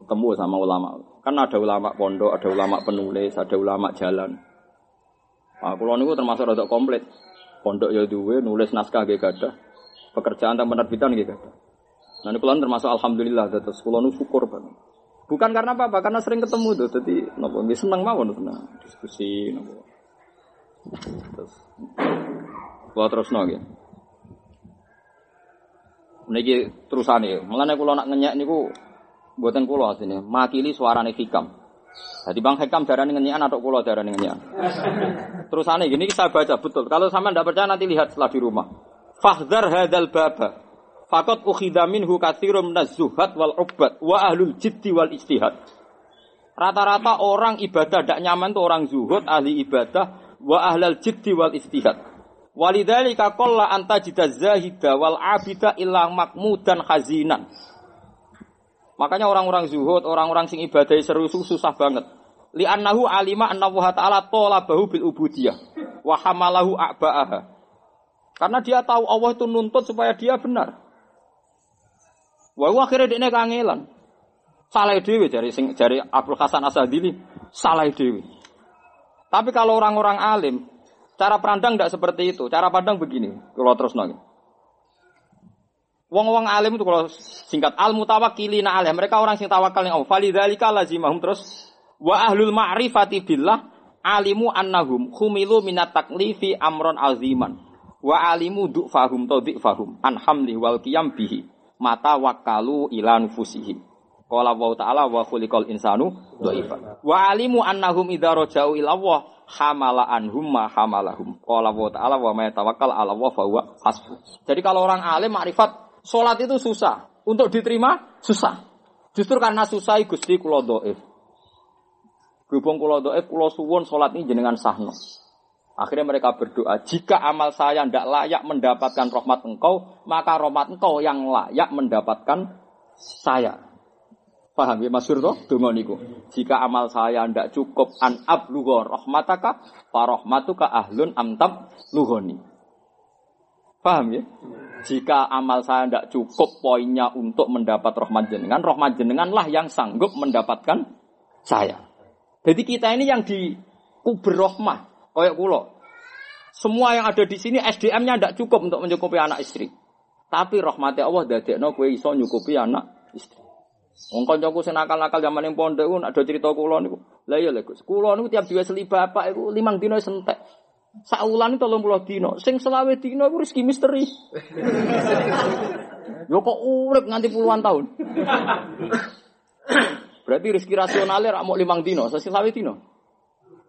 Ketemu sama ulama. Kan ada ulama pondok, ada ulama penulis, ada ulama jalan. Nah, kulo niku termasuk rada komplit. Pondok ya duwe, nulis naskah nggih gadah. Pekerjaan tentang penerbitan nggih gadah. Nah, kulo termasuk alhamdulillah terus kulo nu syukur banget. Bukan karena apa-apa, karena sering ketemu tuh. Jadi nopo nggih seneng mawon tenang diskusi nopo. Terus kulo terus nggih. Niki terusane. Mulane kulo nak ngenyek niku mboten kulo asline, makili suarane hikam. Jadi Bang Hekam darah ngenyian atau kulo darah ngenyian. Terus aneh gini saya baca betul. Kalau sama tidak percaya nanti lihat setelah di rumah. Fahdar hadal baba. Fakot ukhidamin hu kathirum nazuhat wal ubat wa ahlul jiddi wal istihad. Rata-rata orang ibadah tidak nyaman tuh orang zuhud, ahli ibadah, wa ahlal jiddi wal istihad. Walidhalika kolla anta jida zahida wal abida ilang makmudan khazinan. Makanya orang-orang zuhud, orang-orang sing ibadah seru susah banget. Li annahu alima anna wa ta'ala talabahu bil ubudiyah wa hamalahu a'ba'aha. Karena dia tahu Allah itu nuntut supaya dia benar. Wah, akhirnya dia kangelan. Salah dewi dari sing dari Abdul Hasan Asadili, salah dewi. Tapi kalau orang-orang alim, cara pandang tidak seperti itu. Cara pandang begini, kalau terus nongin. Wong-wong alim itu kalau singkat al mutawakkilina alim mereka orang sing tawakal ning Allah. Falidzalika lazimahum terus wa ahlul ma'rifati billah alimu annahum humilu minat taklifi amron aziman wa alimu du'fahum to fahum an hamli wal qiyam bihi mata wakalu ila nufusihim Qala wa ta'ala wa khuliqal insanu dhaifa. Wa alimu annahum idza raja'u ila Allah hamala anhum ma hamalahum. Qala wa ta'ala wa may tawakkal 'ala Allah fa huwa hasbuh. Jadi kalau orang alim makrifat salat itu susah, untuk diterima susah. Justru karena susah Gusti kula dhaif. Berhubung kula dhaif kula suwun salat ini jenengan sahno. Akhirnya mereka berdoa, jika amal saya tidak layak mendapatkan rahmat engkau, maka rahmat engkau yang layak mendapatkan saya. Paham ya Mas Surto? Dongo niku. Jika amal saya ndak cukup an ablugha rahmataka fa rahmatuka ahlun amtab lughoni. Paham ya? Jika amal saya ndak cukup poinnya untuk mendapat rahmat jenengan, rahmat jenenganlah yang sanggup mendapatkan saya. Jadi kita ini yang di kubur rahmah, kayak kulo. Semua yang ada di sini SDM-nya ndak cukup untuk mencukupi anak istri. Tapi rahmatnya Allah dadekno kowe iso nyukupi anak istri. Wong kancaku sing nakal-nakal zaman ning pondok ku ada cerita kula niku. Lah iya lho Gus. Kula niku tiap dua seli bapak iku limang dino sentek. Saulan itu puluh dino, sing selawe dino iku rezeki misteri. Yo kok urip nganti puluhan tahun. Berarti rezeki rasionalnya rak mau limang dino, selawe dino.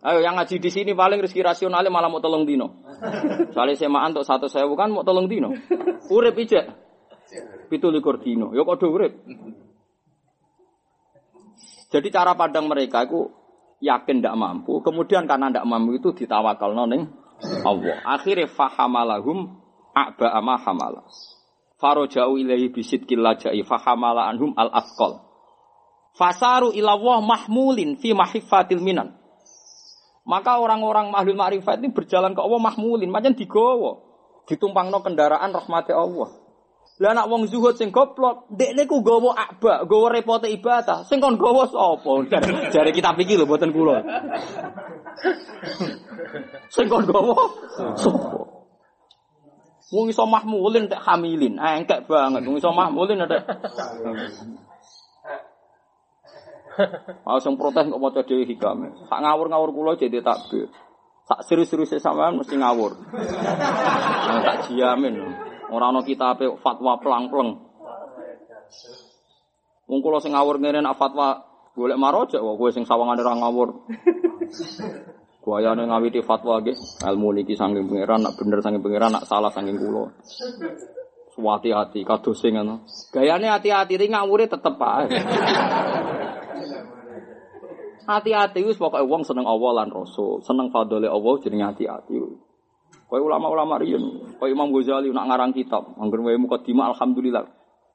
Ayo yang ngaji di sini paling rezeki rasionalnya malah mau tolong dino. Soalnya semaan untuk satu saya bukan mau tolong dino. Urip ijek. Pitu likur dino. Yo kok urip. Jadi cara pandang mereka itu yakin tidak mampu, kemudian karena tidak mampu itu ditawakal noning Allah. Akhirnya fahamalahum a'ba ama hamala. Farojau ilahi bisid kilajai fahamala anhum al afkol. Fasaru ilawah mahmulin fi mahifatil minan. Maka orang-orang mahlul ma'rifat ini berjalan ke Allah mahmulin, macam digowo. Ditumpang no kendaraan rahmati Allah. Lah anak wong zuhud sing goblok, dekne ku gawa akba, gawa repote ibadah. Sing kon gawa sapa? Jare kita pikir lho mboten kula. Sing kon gawa sapa? Wong iso mahmulin tek hamilin, engkek banget. Wong iso mahmulin ada. Ah sing protes kok maca dhewe hikam. Sak ngawur-ngawur kula jadi takbir. Sak serius-serius sampean mesti ngawur. Tak jamin. Ora ana kitabe fatwa plang-pleng. Wong kula sing ngawur ngene nak fatwa golek marojak wae kowe sing sawangane ora ngawur. Guayane ngawiti fatwa nggih, ilmu niki saking pangeran nak bener saking pangeran nak salah saking kula. Suwati hati kados sing ngono. Gayane hati-hati ri ngawure tetep ae. Hati-hati wis pokoke wong seneng Allah lan Rasul, seneng fadhole Allah jenenge hati-hati. Kau ulama-ulama riyen, kau Imam Ghazali nak ngarang kitab, angger wae mukadimah alhamdulillah.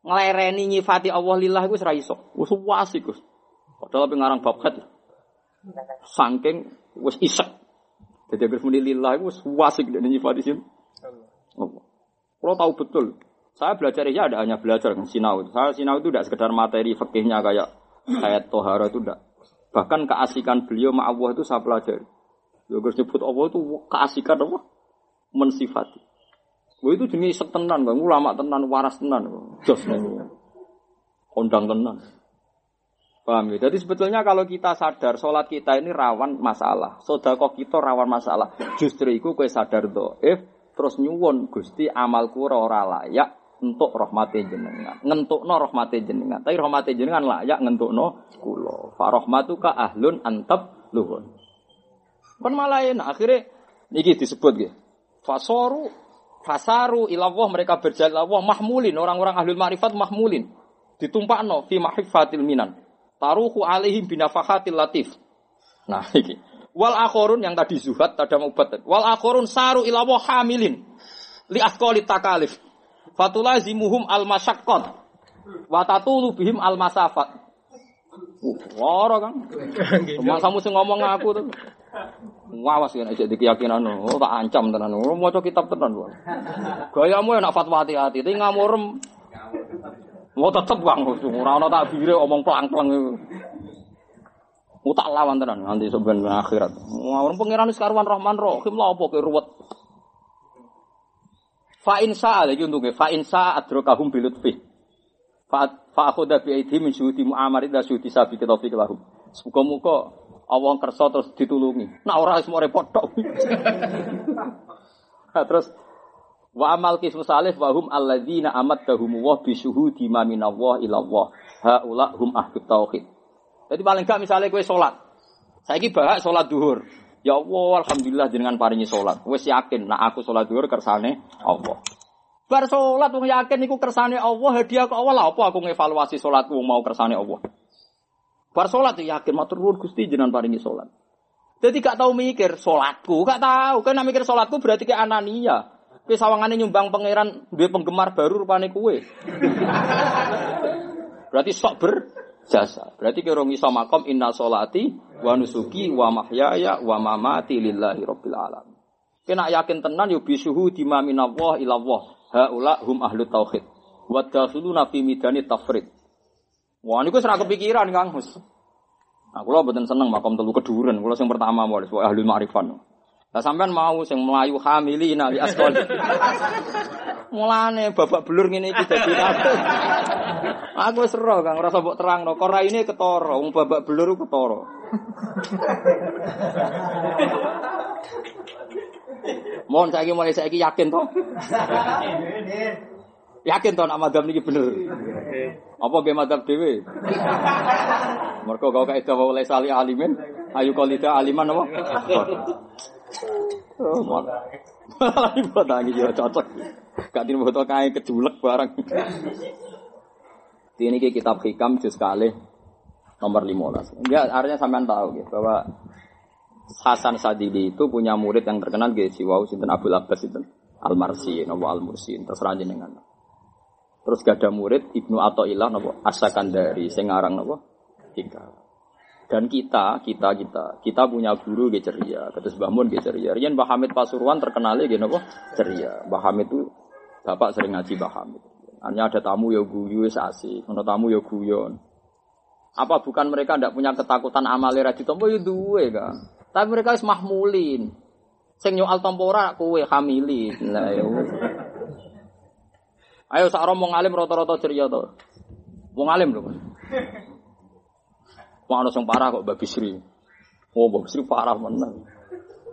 Nglereni nyifati Allah lillah iku ora iso. Wis wasik, Gus. Padahal pengarang bab khat. Saking wis isek. Jadi agar muni lillah iku wis wasik dan nyifati sim. Allah. Kalau tahu betul, saya belajar ya ada hanya belajar sinau. Saya sinau itu tidak sekedar materi fikihnya kayak ayat tohara itu tidak. Bahkan keasikan beliau ma Allah itu saya pelajari. Ya, nyebut Allah itu keasikan apa? Mensifati. Wah itu jenis setenan, bang. ulama tenan, waras tenan, jos kondang tenan. Paham ya? Jadi sebetulnya kalau kita sadar sholat kita ini rawan masalah, sodakoh kita rawan masalah. Justru itu kue sadar doif, terus nyuwun gusti amalku ora layak untuk rahmati jenengan, ngentuk no rahmati jenengan. Tapi rahmati jenengan layak ngentuk no kulo. Farahmatuka ahlun antab luhun. Kan malah enak akhirnya niki disebut gitu. Fasoru fasaru ilawah mereka berjalan Allah mahmulin. Orang-orang ahlul ma'rifat mahmulin. Ditumpakno fi mahifatil minan. Taruhu alaihim binafahatil latif. Nah ini wal akhorun yang tadi zuhad tadi ubat wal akhorun saru ilawah hamilin. Li afqali takalif. Fatulazimuhum al masyaqqat wa tatulu bihim al masafat Wara kan. Cuma kamu sing ngomong aku tuh. Ngawas ya nek di keyakinan oh tak ancam tenan. Oh maca kitab tenan wae. Gayamu enak fatwa hati-hati, tapi ngamurem. Mau tetep Bang, ora ana takbire omong pelang-pelang. Mau tak lawan tenan nanti sebenarnya akhirat. Ngawur pangeran sekaruan Rahman Rahim lha apa ke ruwet. Fa in sa'a lagi untungnya fa in sa'a adrakahum bilutfi. Fa fa akhudha bi aidhim min syuhudi mu'amarid la syuhudi sabi taufik lahum. Muga-muga Allah kersa terus ditulungi. Nah ora semua repot tok. Nah, terus wa amal kismu salih wa hum alladzina amat bi syuhudi ma minallah ila Allah. Haula hum ahdut tauhid. Jadi paling gak misalnya kue sholat. Saya ini bahak sholat duhur. Ya Allah, alhamdulillah jenengan paringi sholat. Wes yakin, nah aku sholat duhur kersane Allah. Bar sholat wong yakin iku kersane Allah, hadiah ke Allah lah apa aku ngevaluasi sholatku mau kersane Allah. Bar sholat ya yakin matur nuwun Gusti jenengan paringi sholat. Jadi gak tahu mikir sholatku, gak tahu. Kan mikir sholatku berarti ke anania. Kowe sawangane nyumbang pangeran duwe penggemar baru rupane kue. berarti sok berjasa. Berarti kira iso makom inna sholati wa nusuki wa mahyaya wa mamati lillahi rabbil alamin. Kena yakin tenan yo bisuhu dima minallah ilallah. Haula hum ahlu tauhid. Wa dakhuluna fi midani tafrid. Wah niku serak kepikiran Kang Mus. Nah, kula mboten seneng makom telu keduren. Kula sing pertama mau disebut ahli ma'rifat. Lah sampean mau sing melayu hamilina li asqal. Mulane babak belur ngene iki dadi aku. Wis ero Kang, ora mbok terangno. Kok raine ketara, wong babak belur ketara. Mohon saiki mulai saiki yakin toh? Yakin toh nak madhab niki bener. Apa ge madhab dhewe? Mergo kau dawa oleh sali alimin, ayu qalida aliman apa? Oh. Ibu tangi yo cocok. Gak foto kae kejulek barang. Ini kitab hikam juz kali nomor 15. Ya, artinya sampean tahu gitu bahwa Hasan Sadili itu punya murid yang terkenal gitu, si Wow Sinten Abdul Abbas itu Al-Marsi, nopo Al-Mursi, terus dengan. Terus gak ada murid Ibnu Athaillah nopo Asakandari sing aran nopo Hikam. Dan kita, kita, kita, kita punya guru gitu ceria, terus Mbah Mun gitu ceria. Rian Mbah Hamid Pasuruan terkenalnya gitu nopo ceria. Mbah Hamid itu bapak sering ngaji Mbah Hamid. Hanya ada tamu ya guyu asik, ada tamu ya guyon. Apa bukan mereka tidak punya ketakutan amale ra ditampa ya duwe kan. Tapi mereka wis mahmulin. Sing nyoal tampora kowe hamilin. Lah ya. Ayo sak romo ngalim rata-rata ceria to. Wong alim lho. Wong ana sing parah kok Mbak Bisri. Oh, Mbak Bisri parah menang.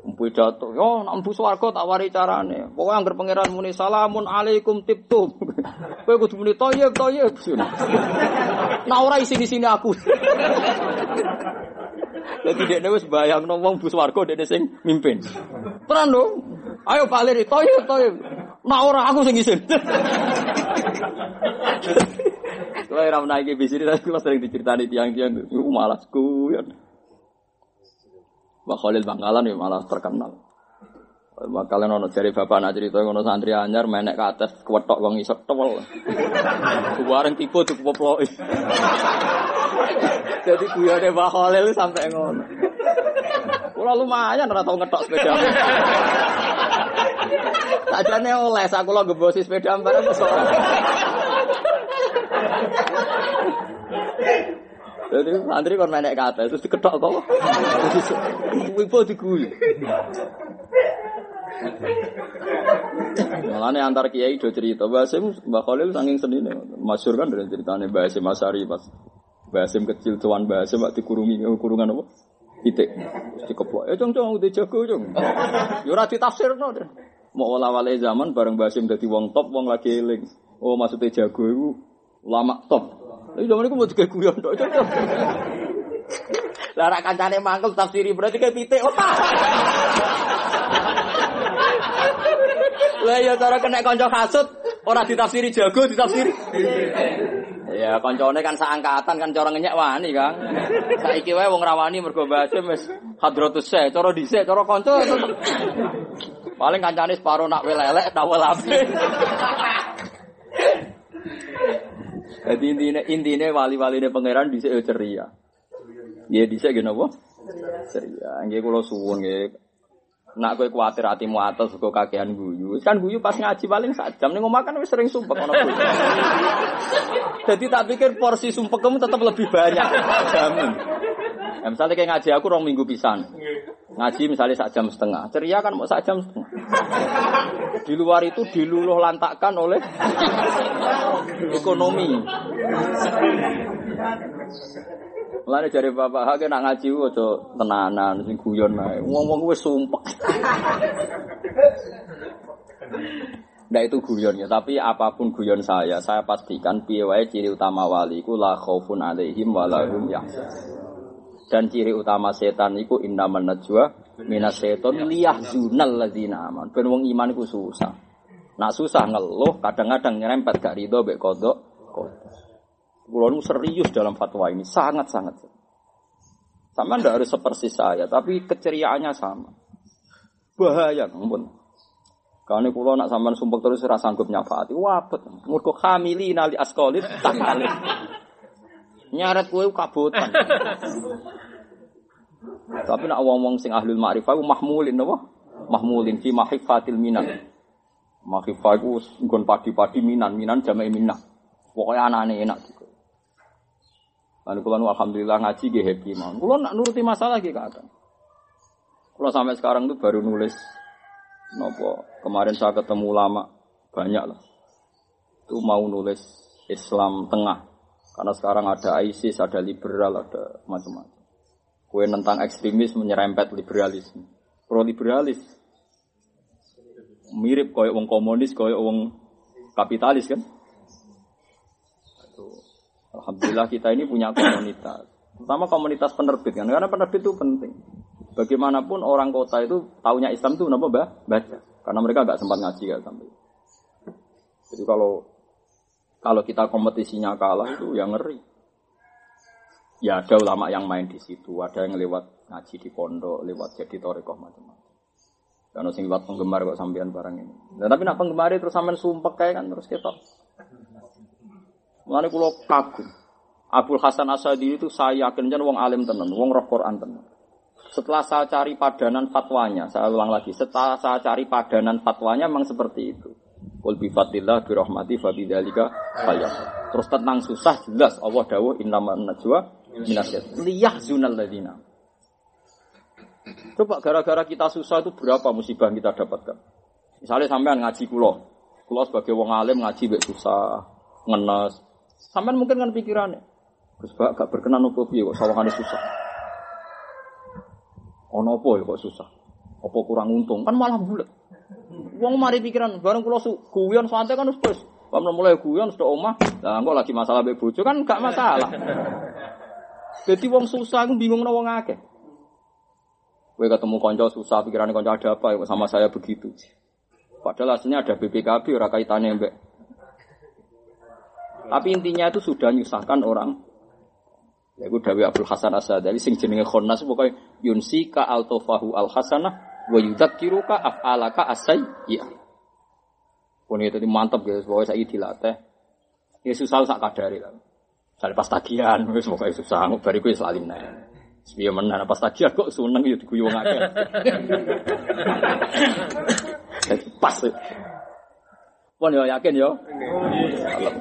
Jatuh, yo nak mbu swarga tak wari carane. Pokoke anggar pangeran muni salamun alaikum tibtum. Kowe kudu muni toyib toyib. Nah ora isi di sini aku. Jadi dia wis bayangno wong mbu swarga dene sing mimpin. Tenan lho. Ayo Pak Lir, toyib toyib. Nah ora aku sing isin. Kalau era menaiki bisnis, saya sering diceritani tiang-tiang, malas kuyon. Mbak Khalil Bangkalan ya malah terkenal. Kalian ono dari bapak nak cerita ngono santri anyar menek ke atas kuwetok wong isok tewel. Bareng tipe tuh poploi. Jadi guyone Mbak Khalil sampai ngono. Kula lumayan ora tau ngetok sepeda. Sajane oleh aku lo gebosi sepeda bareng soal. Jadi santri kon menek atas terus diketok kok. Wipo diguyu. Malane antar kiai do cerita Mbah Hasim Mbah Khalil saking senine masyhur kan dari ceritane Mbah Hasim Masari pas Mbah Hasim kecil tuan Mbah Hasim waktu kurungi kurungan apa? Titik. Dikeplok. Eh cong cong udah jago cong. Yo ora ditafsirno. Mau wala-wale zaman bareng Mbah Hasim dadi wong top wong lagi eling. Oh maksudnya jago itu lama top. Tapi zaman itu mau guyon dok. Lah rak kancane mangkel tafsiri berarti kayak pitik. Lah ya cara kena kanca hasud ora ditafsiri jago ditafsiri. Ya kancane kan seangkatan kan cara ngenyek wani Kang. Saiki wae wong rawani mergo baca wis hadratus se, cara dhisik, cara kanca. Paling kancane separo nak welelek, tak welape. Jadi intinya intinya wali-wali ini pangeran bisa ceria. Ya bisa gini apa? Ceria. Nggak kalau suwun nggak. Nak kowe kuatir hatimu atas kok kakean guyu. Kan guyu pas ngaji paling sak jam ning omah kan wis sering sumpek. Jadi tak pikir porsi sumpek kamu tetap lebih banyak. Jamin. Ya, misalnya kayak ngaji aku rong minggu pisan. Ngaji misalnya sak jam setengah. Ceria kan mau sak jam setengah. Di luar itu diluluh lantakkan oleh ekonomi. Mulane jare bapak hake nak ngaji ku aja tenanan sing guyon ae. Wong-wong wis sumpek. Nah itu guyon ya, tapi apa pun guyon saya, saya pastikan piye wae ciri utama wali iku la khaufun alaihim wa lahum. Dan ciri utama setan iku innaman najwa minas seton liyahzunal ladzina aman. Ben wong iman iku susah. Nak susah ngeluh, kadang-kadang nyerempet gak ridho mek kodok. Kulo serius dalam fatwa ini, sangat-sangat. Sama ndak harus sepersis saya, tapi keceriaannya sama. Bahaya, ampun. Karena kulo nak sampean sumpah terus ora sanggup nyafaati. Wabet. Mergo hamili nali askolit tak kali. Nyaret kowe kabotan. Tapi nak wong-wong sing ahlul ma'rifah ku mahmulin napa? Mahmulin fi mahifatil minan. Mahifah iku nggon padi-padi minan, minan jamae minah. Pokoknya anane enak juga. Lalu kulo nu alhamdulillah ngaji ge happy mawon. Kulo nak nuruti masalah ge kadang. Kulo sampai sekarang tuh baru nulis nopo kemarin saya ketemu ulama banyak lah. Itu mau nulis Islam tengah. Karena sekarang ada ISIS, ada liberal, ada macam-macam. Kue tentang ekstremis menyerempet liberalisme. Pro liberalis. Mirip koyo wong komunis, koyo wong kapitalis kan? Alhamdulillah kita ini punya komunitas. Pertama komunitas penerbit kan, karena penerbit itu penting. Bagaimanapun orang kota itu taunya Islam itu kenapa bah? baca, karena mereka nggak sempat ngaji kan sampai. Jadi kalau kalau kita kompetisinya kalah itu yang ngeri. Ya ada ulama yang main di situ, ada yang lewat ngaji di pondok, lewat jadi torekoh macam-macam. Karena sing lewat penggemar kok sampean barang ini. Dan tapi nak penggemar terus sampean sumpek kayak kan terus ketok. Mulane kula kagum. Abdul Hasan Asadi itu saya yakin jan wong alim tenan, wong roh Quran tenan. Setelah saya cari padanan fatwanya, saya ulang lagi, setelah saya cari padanan fatwanya memang seperti itu. Qul bi fadlillah bi rahmati fa bidzalika Terus tentang susah jelas Allah dawuh innaman najwa minasyat. Liyahzunal ladzina. Coba gara-gara kita susah itu berapa musibah yang kita dapatkan? Misalnya sampean ngaji kulo, kulo sebagai wong alim ngaji bek susah, ngenes. Sampean mungkin kan pikirannya, Gus gak berkenan opo piye kok sawangane susah. Ono apa ya kok susah? Apa kurang untung? Kan malah bulat. Wong mari pikiran bareng kula guyon santai kan wis Pam mulai guyon sudah omah, lah kok lagi masalah mbek bojo kan gak masalah. Jadi wong susah aku bingung wong akeh. Kowe ketemu konco susah pikiran konco ada apa ya sama saya begitu. Padahal aslinya ada BPKB ora kaitannya mbek. Tapi intinya itu sudah nyusahkan orang Ya gue Dawi Abdul Hasan Asadali sing jenenge khonnas pokoknya yunsi ka altofahu al hasanah wa yudzakiruka af'alaka asai ya. Pun itu tadi mantap guys, pokoknya saya dilatih. Ya susah sak kadari lah. Saya pas tagihan, wis pokoknya susah, bariku wis lalim nih. Sebiya menan pas tagihan kok seneng ya diguyu wong akeh. Pas. Pun yo yakin yo. Allah